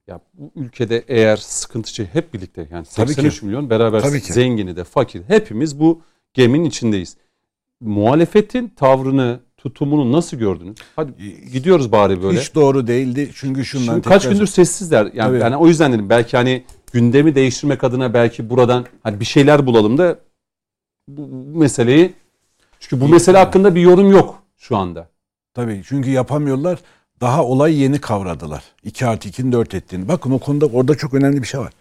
ya bu ülkede eğer sıkıntıcı hep birlikte yani 83 milyon beraber Tabii ki. zengini de fakir hepimiz bu geminin içindeyiz. Muhalefetin tavrını, tutumunu nasıl gördünüz? Hadi gidiyoruz bari böyle.
Hiç doğru değildi çünkü şundan Şimdi
kaç tekrar... gündür sessizler. Yani, yani o yüzden dedim belki hani gündemi değiştirmek adına belki buradan hani bir şeyler bulalım da bu, meseleyi çünkü bu İyi mesele hakkında bir yorum yok şu anda.
Tabii çünkü yapamıyorlar. Daha olay yeni kavradılar. 2 artı 2'nin 4 ettiğini. Bakın o konuda orada çok önemli bir şey var.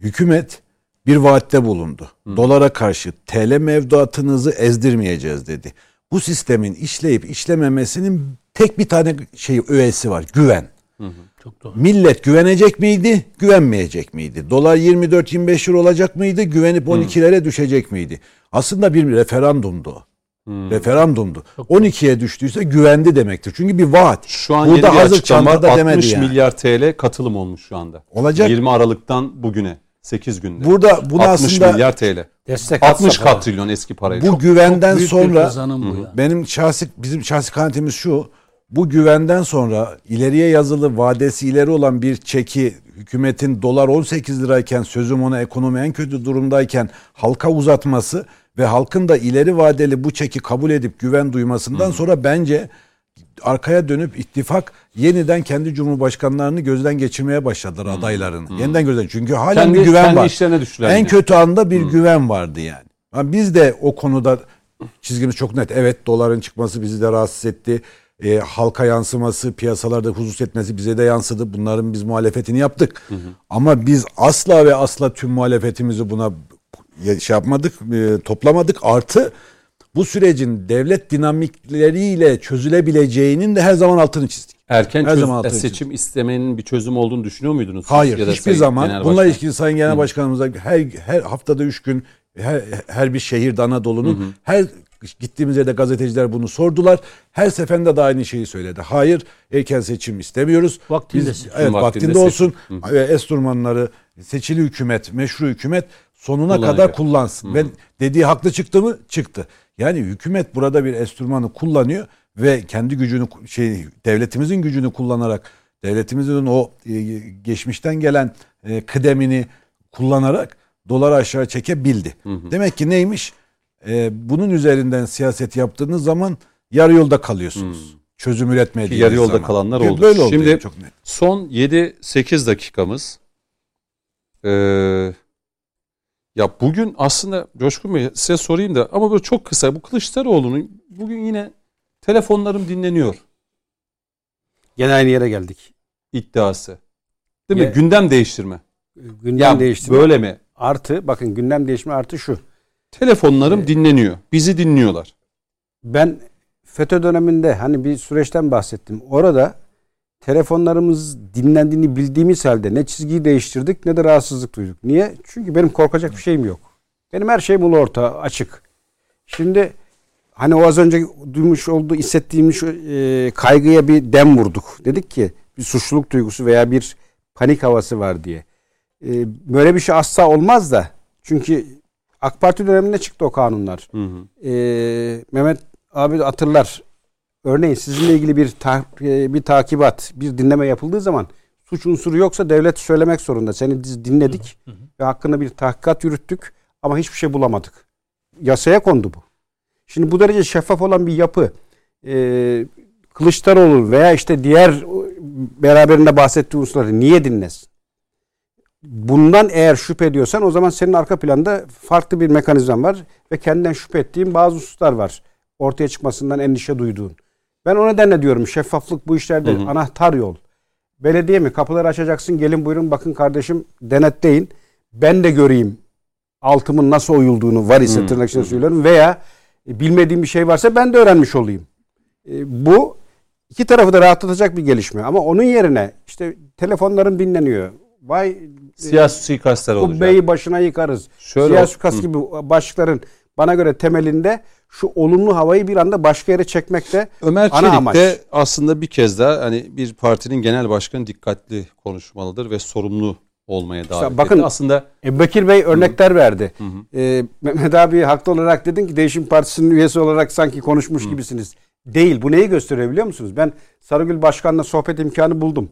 Hükümet bir vaatte bulundu. Hı. Dolara karşı TL mevduatınızı ezdirmeyeceğiz dedi. Bu sistemin işleyip işlememesinin tek bir tane şey öğesi var. Güven. Hı hı, çok doğru. Millet güvenecek miydi, güvenmeyecek miydi? Dolar 24-25 lira olacak mıydı, güvenip 12'lere düşecek miydi? Aslında bir referandumdu. Hmm. Referandumdu. 12'ye düştüyse güvendi demektir. Çünkü bir vaat.
Şu an Burada yeni hazır çantada 60 yani. milyar TL katılım olmuş şu anda. Olacak. 20 Aralık'tan bugüne 8 günde.
Burada bunu 60 aslında
milyar TL. Destek 60 katrilyon eski parayı.
Bu çok, güvenden çok sonra bu benim şahsi bizim şahsi kanaatimiz şu. Bu güvenden sonra ileriye yazılı vadesi ileri olan bir çeki hükümetin dolar 18 lirayken sözüm ona ekonomi en kötü durumdayken halka uzatması ve halkın da ileri vadeli bu çeki kabul edip güven duymasından Hı. sonra bence arkaya dönüp ittifak yeniden kendi cumhurbaşkanlarını gözden geçirmeye başladılar hmm. adaylarını. Hmm. Yeniden gözden çünkü hala kendi, bir güven kendi var. Işlerine düştüler en yani. kötü anda bir hmm. güven vardı yani. yani. Biz de o konuda çizgimiz çok net. Evet doların çıkması bizi de rahatsız etti. E, halka yansıması, piyasalarda husus etmesi bize de yansıdı. Bunların biz muhalefetini yaptık. Hı Ama biz asla ve asla tüm muhalefetimizi buna şey yapmadık, e, toplamadık. Artı bu sürecin devlet dinamikleriyle çözülebileceğinin de her zaman altını çizdik.
Erken her çöz, zaman altını seçim çizdik. istemenin bir çözüm olduğunu düşünüyor muydunuz?
Hayır, ya da hiçbir zaman. Bununla ilgili Sayın Genel Hı. Başkanımıza her her haftada üç gün her, her bir şehirde Anadolu'nun hı hı. her gittiğimiz yerde gazeteciler bunu sordular. Her seferinde de aynı şeyi söyledi. Hayır, erken seçim istemiyoruz.
Vaktinde,
Biz, evet, vaktinde, vaktinde olsun. Hı. Esturmanları seçili hükümet, meşru hükümet sonuna kadar kullansın. Hı. Ve dediği haklı çıktı mı? Çıktı. Yani hükümet burada bir enstrümanı kullanıyor ve kendi gücünü şey devletimizin gücünü kullanarak devletimizin o e, geçmişten gelen e, kıdemini kullanarak doları aşağı çekebildi. Hı hı. Demek ki neymiş? E, bunun üzerinden siyaset yaptığınız zaman yarı yolda kalıyorsunuz. Hı. Çözüm üretmediğiniz
Yarı yolda zaman. kalanlar oldu. Böyle oldu Şimdi yani, çok net. son 7-8 dakikamız. Ee, ya bugün aslında Coşkun Bey size sorayım da ama böyle çok kısa bu Kılıçdaroğlu'nun bugün yine telefonlarım dinleniyor.
Gene aynı yere geldik.
İddiası. Değil ya, mi? Gündem değiştirme.
Gündem ya değiştirme.
Böyle mi?
Artı bakın gündem değiştirme artı şu.
Telefonlarım ee, dinleniyor. Bizi dinliyorlar.
Ben FETÖ döneminde hani bir süreçten bahsettim. Orada telefonlarımız dinlendiğini bildiğimiz halde ne çizgiyi değiştirdik ne de rahatsızlık duyduk. Niye? Çünkü benim korkacak bir şeyim yok. Benim her şeyim ulu orta, açık. Şimdi hani o az önce duymuş olduğu, hissettiğimiz e, kaygıya bir dem vurduk. Dedik ki bir suçluluk duygusu veya bir panik havası var diye. E, böyle bir şey asla olmaz da. Çünkü AK Parti döneminde çıktı o kanunlar. Hı hı. E, Mehmet abi hatırlar Örneğin sizinle ilgili bir ta, e, bir takibat, bir dinleme yapıldığı zaman suç unsuru yoksa devlet söylemek zorunda. Seni dinledik hı hı. ve hakkında bir tahkikat yürüttük ama hiçbir şey bulamadık. Yasaya kondu bu. Şimdi bu derece şeffaf olan bir yapı e, Kılıçdaroğlu veya işte diğer beraberinde bahsettiği unsurları niye dinlesin? Bundan eğer şüphe ediyorsan o zaman senin arka planda farklı bir mekanizma var ve kendinden şüphe ettiğin bazı hususlar var. Ortaya çıkmasından endişe duyduğun. Ben o nedenle diyorum şeffaflık bu işlerde hı hı. anahtar yol. Belediye mi? Kapıları açacaksın gelin buyurun bakın kardeşim denetleyin. ben de göreyim altımın nasıl oyulduğunu var ise
Hmm.
tırnak içinde söylüyorum veya e, bilmediğim bir şey varsa ben de öğrenmiş olayım. E, bu iki tarafı da rahatlatacak bir gelişme ama onun yerine işte telefonlarım dinleniyor. Vay
Siyasi suikastler olacak.
kubbeyi başına yıkarız.
Şöyle
Siyasi
Hı.
gibi başlıkların bana göre temelinde şu olumlu havayı bir anda başka yere çekmekte
Ömer
Ana
Çelik
amaç.
de aslında bir kez daha hani bir partinin genel başkanı dikkatli konuşmalıdır ve sorumlu olmaya davet
bakın-
etti. Aslında
Ebu Bekir Bey örnekler verdi.
Hı hı.
Ee, Mehmet abi haklı olarak dedin ki Değişim Partisi'nin üyesi olarak sanki konuşmuş gibisiniz. Değil. Bu neyi gösteriyor biliyor musunuz? Ben Sarıgül Başkan'la sohbet imkanı buldum.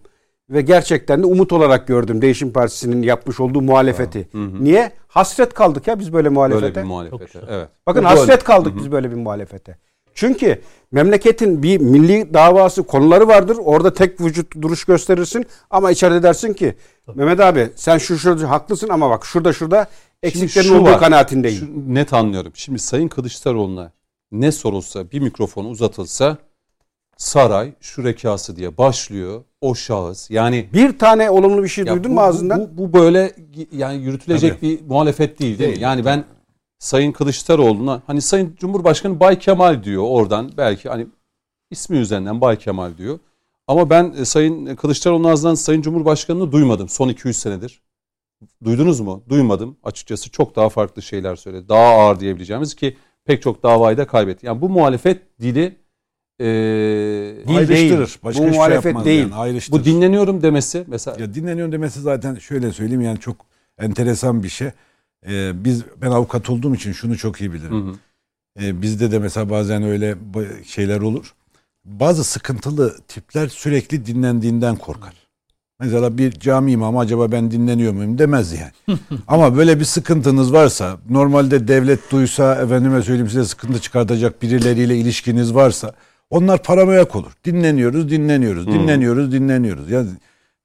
Ve gerçekten de umut olarak gördüm Değişim Partisi'nin yapmış olduğu muhalefeti. Niye? Hasret kaldık ya biz böyle muhalefete.
böyle bir muhalefete. Evet.
Bakın
Bu
hasret
böyle.
kaldık biz böyle bir muhalefete. Çünkü memleketin bir milli davası konuları vardır. Orada tek vücut duruş gösterirsin ama içeride dersin ki Mehmet abi sen şu şu haklısın ama bak şurada şurada eksiklerin
şu
olduğu
var,
kanaatindeyim.
şu net anlıyorum. Şimdi Sayın Kılıçdaroğlu'na ne sorulsa bir mikrofon uzatılsa saray şurekası diye başlıyor o şahıs. Yani
Bir tane olumlu bir şey duydun
bu-
mu ağzından?
Bu, bu böyle yani yürütülecek bir muhalefet değil değil, mi? Yani ben Sayın Kılıçdaroğlu'na hani Sayın Cumhurbaşkanı Bay Kemal diyor oradan belki hani ismi üzerinden Bay Kemal diyor. Ama ben e, Sayın Kılıçdaroğlu'nun ağzından Sayın Cumhurbaşkanı'nı duymadım son 200 senedir. Duydunuz mu? Duymadım. Açıkçası çok daha farklı şeyler söyledi. Daha ağır diyebileceğimiz ki pek çok davayı da kaybetti. Yani bu muhalefet dili e,
Değil,
ayrıştırır.
değil.
Başka
Bu
hiçbir şey
muhalefet
yapmaz
değil.
Yani, ayrıştırır.
bu dinleniyorum demesi mesela
Ya dinleniyorum demesi zaten şöyle söyleyeyim yani çok enteresan bir şey. Ee, biz ben avukat olduğum için şunu çok iyi bilirim.
Hı hı.
Ee, bizde de mesela bazen öyle şeyler olur. Bazı sıkıntılı tipler sürekli dinlendiğinden korkar. Mesela bir cami imamı acaba ben dinleniyor muyum demez yani. (laughs) Ama böyle bir sıkıntınız varsa normalde devlet duysa efendime söyleyeyim size sıkıntı çıkartacak birileriyle ilişkiniz varsa onlar paranoyak olur. Dinleniyoruz, dinleniyoruz, dinleniyoruz, dinleniyoruz. Yani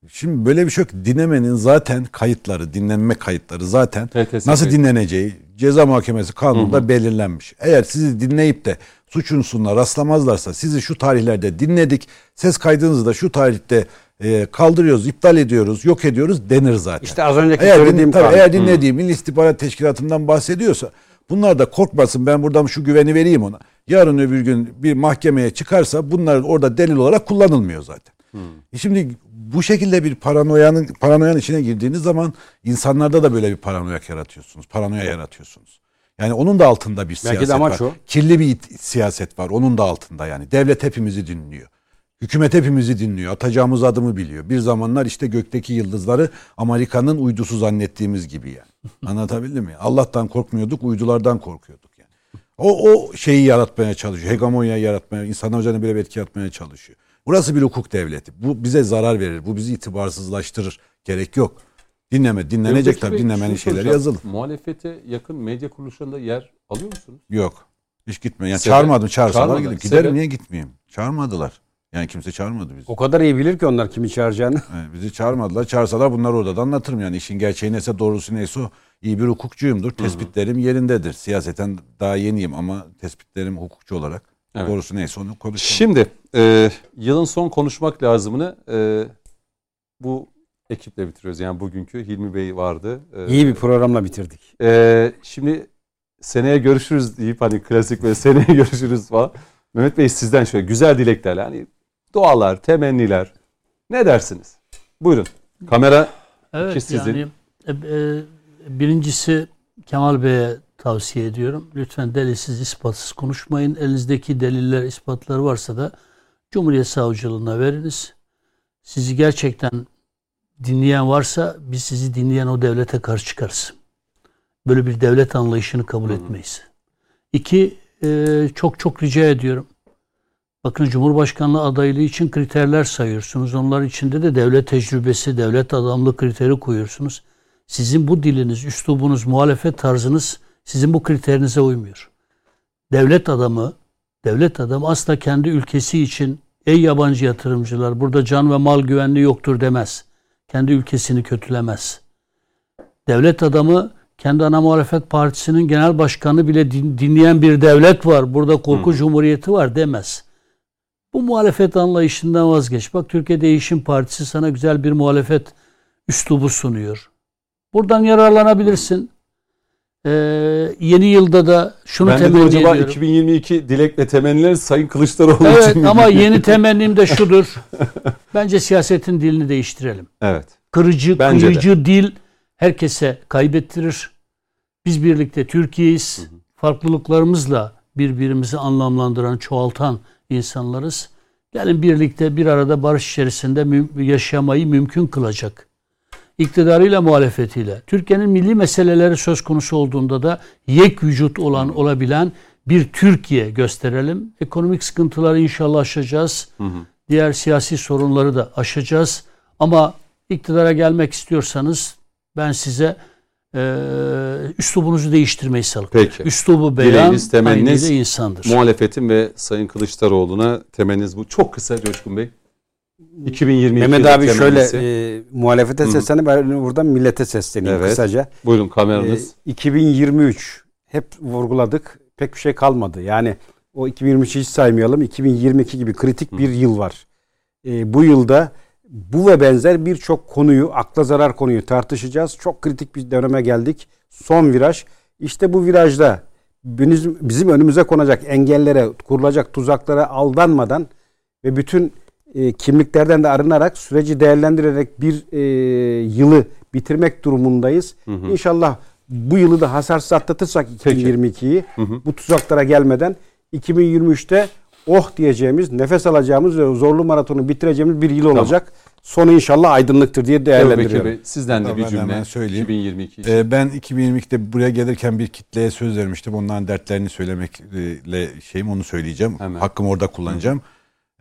şimdi böyle bir şey yok. Dinlemenin zaten kayıtları, dinlenme kayıtları zaten
TTS
nasıl
kayıt.
dinleneceği ceza muhakemesi kanununda belirlenmiş. Eğer sizi dinleyip de suç unsuruna rastlamazlarsa sizi şu tarihlerde dinledik, ses kaydınızı da şu tarihte e, kaldırıyoruz, iptal ediyoruz, yok ediyoruz denir zaten.
İşte az önceki
eğer,
söylediğim
din, tabii,
kanun.
eğer dinlediği Milli İstihbarat Teşkilatı'ndan bahsediyorsa bunlar da korkmasın ben buradan şu güveni vereyim ona. Yarın öbür gün bir mahkemeye çıkarsa bunlar orada delil olarak kullanılmıyor zaten. E şimdi bu şekilde bir paranoyanın paranoyanın içine girdiğiniz zaman insanlarda da böyle bir paranoyak yaratıyorsunuz. Paranoya yaratıyorsunuz. Yani onun da altında bir siyaset
de amaç
var.
o.
Kirli bir siyaset var. Onun da altında yani. Devlet hepimizi dinliyor. Hükümet hepimizi dinliyor. Atacağımız adımı biliyor. Bir zamanlar işte gökteki yıldızları Amerika'nın uydusu zannettiğimiz gibi yani. (laughs) Anlatabildim mi? Allah'tan korkmuyorduk, uydulardan korkuyorduk. O, o şeyi yaratmaya çalışıyor. Hegemonya yaratmaya, insanlar üzerine böyle bir etki yaratmaya çalışıyor. Burası bir hukuk devleti. Bu bize zarar verir. Bu bizi itibarsızlaştırır. Gerek yok. Dinleme. Dinlenecek
Peki,
tabii. Dinlemenin
şunu
şeyleri yazılı.
Muhalefete yakın medya kuruluşlarında yer alıyor musunuz?
Yok. Hiç gitme. Yani
Sebep?
çağırmadım. Çağırsalar gidip. Giderim
Sebep?
niye gitmeyeyim? Çağırmadılar. Yani kimse çağırmadı bizi.
O kadar iyi bilir ki onlar kimi çağıracağını. (laughs)
Evet, bizi çağırmadılar. Çağırsalar bunlar orada da anlatırım yani. işin gerçeği neyse doğrusu neyse o. İyi bir hukukçuyumdur. Tespitlerim yerindedir. Siyaseten daha yeniyim ama tespitlerim hukukçu olarak.
Evet.
Doğrusu neyse onu konuşalım.
Şimdi e, yılın son konuşmak lazımını e, bu ekiple bitiriyoruz. Yani bugünkü Hilmi Bey vardı. E,
İyi bir programla bitirdik.
e, şimdi seneye görüşürüz deyip hani klasik ve seneye (laughs) görüşürüz falan. Mehmet Bey sizden şöyle güzel dileklerle hani dualar, temenniler ne dersiniz? Buyurun. Kamera
Evet
İki sizin.
yani e, e, birincisi Kemal Bey'e tavsiye ediyorum. Lütfen delilsiz, ispatsız konuşmayın. Elinizdeki deliller, ispatlar varsa da Cumhuriyet Savcılığına veriniz. Sizi gerçekten dinleyen varsa biz sizi dinleyen o devlete karşı çıkarız. Böyle bir devlet anlayışını kabul etmeyiz. İki, e, çok çok rica ediyorum. Bakın Cumhurbaşkanlığı adaylığı için kriterler sayıyorsunuz. Onlar içinde de devlet tecrübesi, devlet adamlığı kriteri koyuyorsunuz. Sizin bu diliniz, üslubunuz, muhalefet tarzınız sizin bu kriterinize uymuyor. Devlet adamı, devlet adamı asla kendi ülkesi için ey yabancı yatırımcılar burada can ve mal güvenliği yoktur demez. Kendi ülkesini kötülemez. Devlet adamı kendi ana muhalefet partisinin genel başkanı bile din- dinleyen bir devlet var. Burada korku cumhuriyeti var demez. Bu muhalefet anlayışından vazgeç. Bak Türkiye Değişim Partisi sana güzel bir muhalefet üslubu sunuyor. Buradan yararlanabilirsin. Ee, yeni yılda da şunu
ben de
temenni
acaba
ediyorum.
2022 dilek ve temenniler Sayın Kılıçdaroğlu
Evet
için mi?
ama yeni (laughs) temennim de şudur. Bence siyasetin dilini değiştirelim.
Evet.
Kırıcı,
Bence de.
kıyıcı dil herkese kaybettirir. Biz birlikte Türkiye'yiz. Farklılıklarımızla birbirimizi anlamlandıran, çoğaltan insanlarız. Gelin birlikte bir arada barış içerisinde yaşamayı mümkün kılacak. İktidarıyla muhalefetiyle. Türkiye'nin milli meseleleri söz konusu olduğunda da yek vücut olan, olabilen bir Türkiye gösterelim. Ekonomik sıkıntıları inşallah aşacağız. Diğer siyasi sorunları da aşacağız. Ama iktidara gelmek istiyorsanız ben size eee üslubunuzu değiştirmeyi salıklıyorum.
Peki.
Üslubu beyan
Dileğiniz, temenniniz,
aynıyla insandır.
Muhalefetin ve Sayın Kılıçdaroğlu'na temenniniz bu. Çok kısa Coşkun Bey. 2022
Mehmet abi şöyle
temennisi.
e, muhalefete seslenip ben buradan millete sesleneyim
Evet.
kısaca.
Buyurun
E,
kameranız.
2023 hep vurguladık. Pek bir şey kalmadı. Yani o 2023'ü hiç saymayalım. 2022 gibi kritik bir yıl var. E, bu yılda bu ve benzer birçok konuyu, akla zarar konuyu tartışacağız. Çok kritik bir döneme geldik. Son viraj. İşte bu virajda bizim, bizim önümüze konacak engellere, kurulacak tuzaklara aldanmadan ve bütün e, kimliklerden de arınarak süreci değerlendirerek bir e, yılı bitirmek durumundayız. İnşallah bu yılı da hasarsız atlatırsak
Peki.
2022'yi bu tuzaklara gelmeden 2023'te oh diyeceğimiz, nefes alacağımız ve zorlu maratonu bitireceğimiz bir yıl olacak. Sonu inşallah aydınlıktır diye değerlendiriyorum.
Bey sizden de bir cümle.
hemen söyleyeyim.
2022 için.
Ee, ben 2022'de buraya gelirken bir kitleye söz vermiştim. Onların dertlerini söylemekle şeyim onu söyleyeceğim.
Hemen.
Hakkımı orada kullanacağım.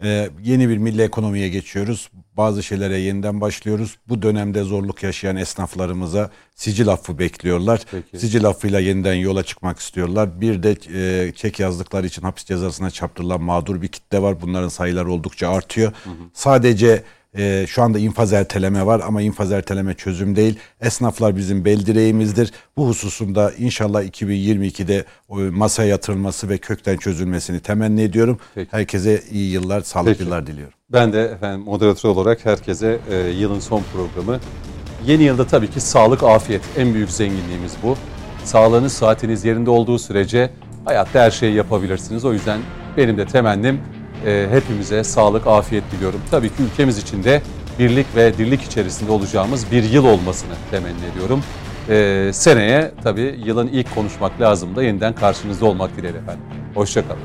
Ee, yeni bir milli ekonomiye geçiyoruz. Bazı şeylere yeniden başlıyoruz. Bu dönemde zorluk yaşayan esnaflarımıza sicil affı bekliyorlar.
Peki.
Sicil affıyla yeniden yola çıkmak istiyorlar. Bir de e, çek yazdıkları için hapis cezasına çarptırılan mağdur bir kitle var. Bunların sayıları oldukça artıyor. Sadece e, şu anda infaz erteleme var ama infaz erteleme çözüm değil. Esnaflar bizim bel direğimizdir. Bu hususunda inşallah 2022'de o masaya yatırılması ve kökten çözülmesini temenni ediyorum.
Peki.
Herkese iyi yıllar, sağlıklı
Peki.
yıllar diliyorum.
Ben de efendim moderatör olarak herkese e, yılın son programı. Yeni yılda tabii ki sağlık, afiyet en büyük zenginliğimiz bu. Sağlığınız, saatiniz yerinde olduğu sürece hayatta her şeyi yapabilirsiniz. O yüzden benim de temennim e, hepimize sağlık, afiyet diliyorum. Tabii ki ülkemiz için de birlik ve dirlik içerisinde olacağımız bir yıl olmasını temenni ediyorum. E, seneye tabii yılın ilk konuşmak lazım da yeniden karşınızda olmak dileğiyle efendim. Hoşçakalın.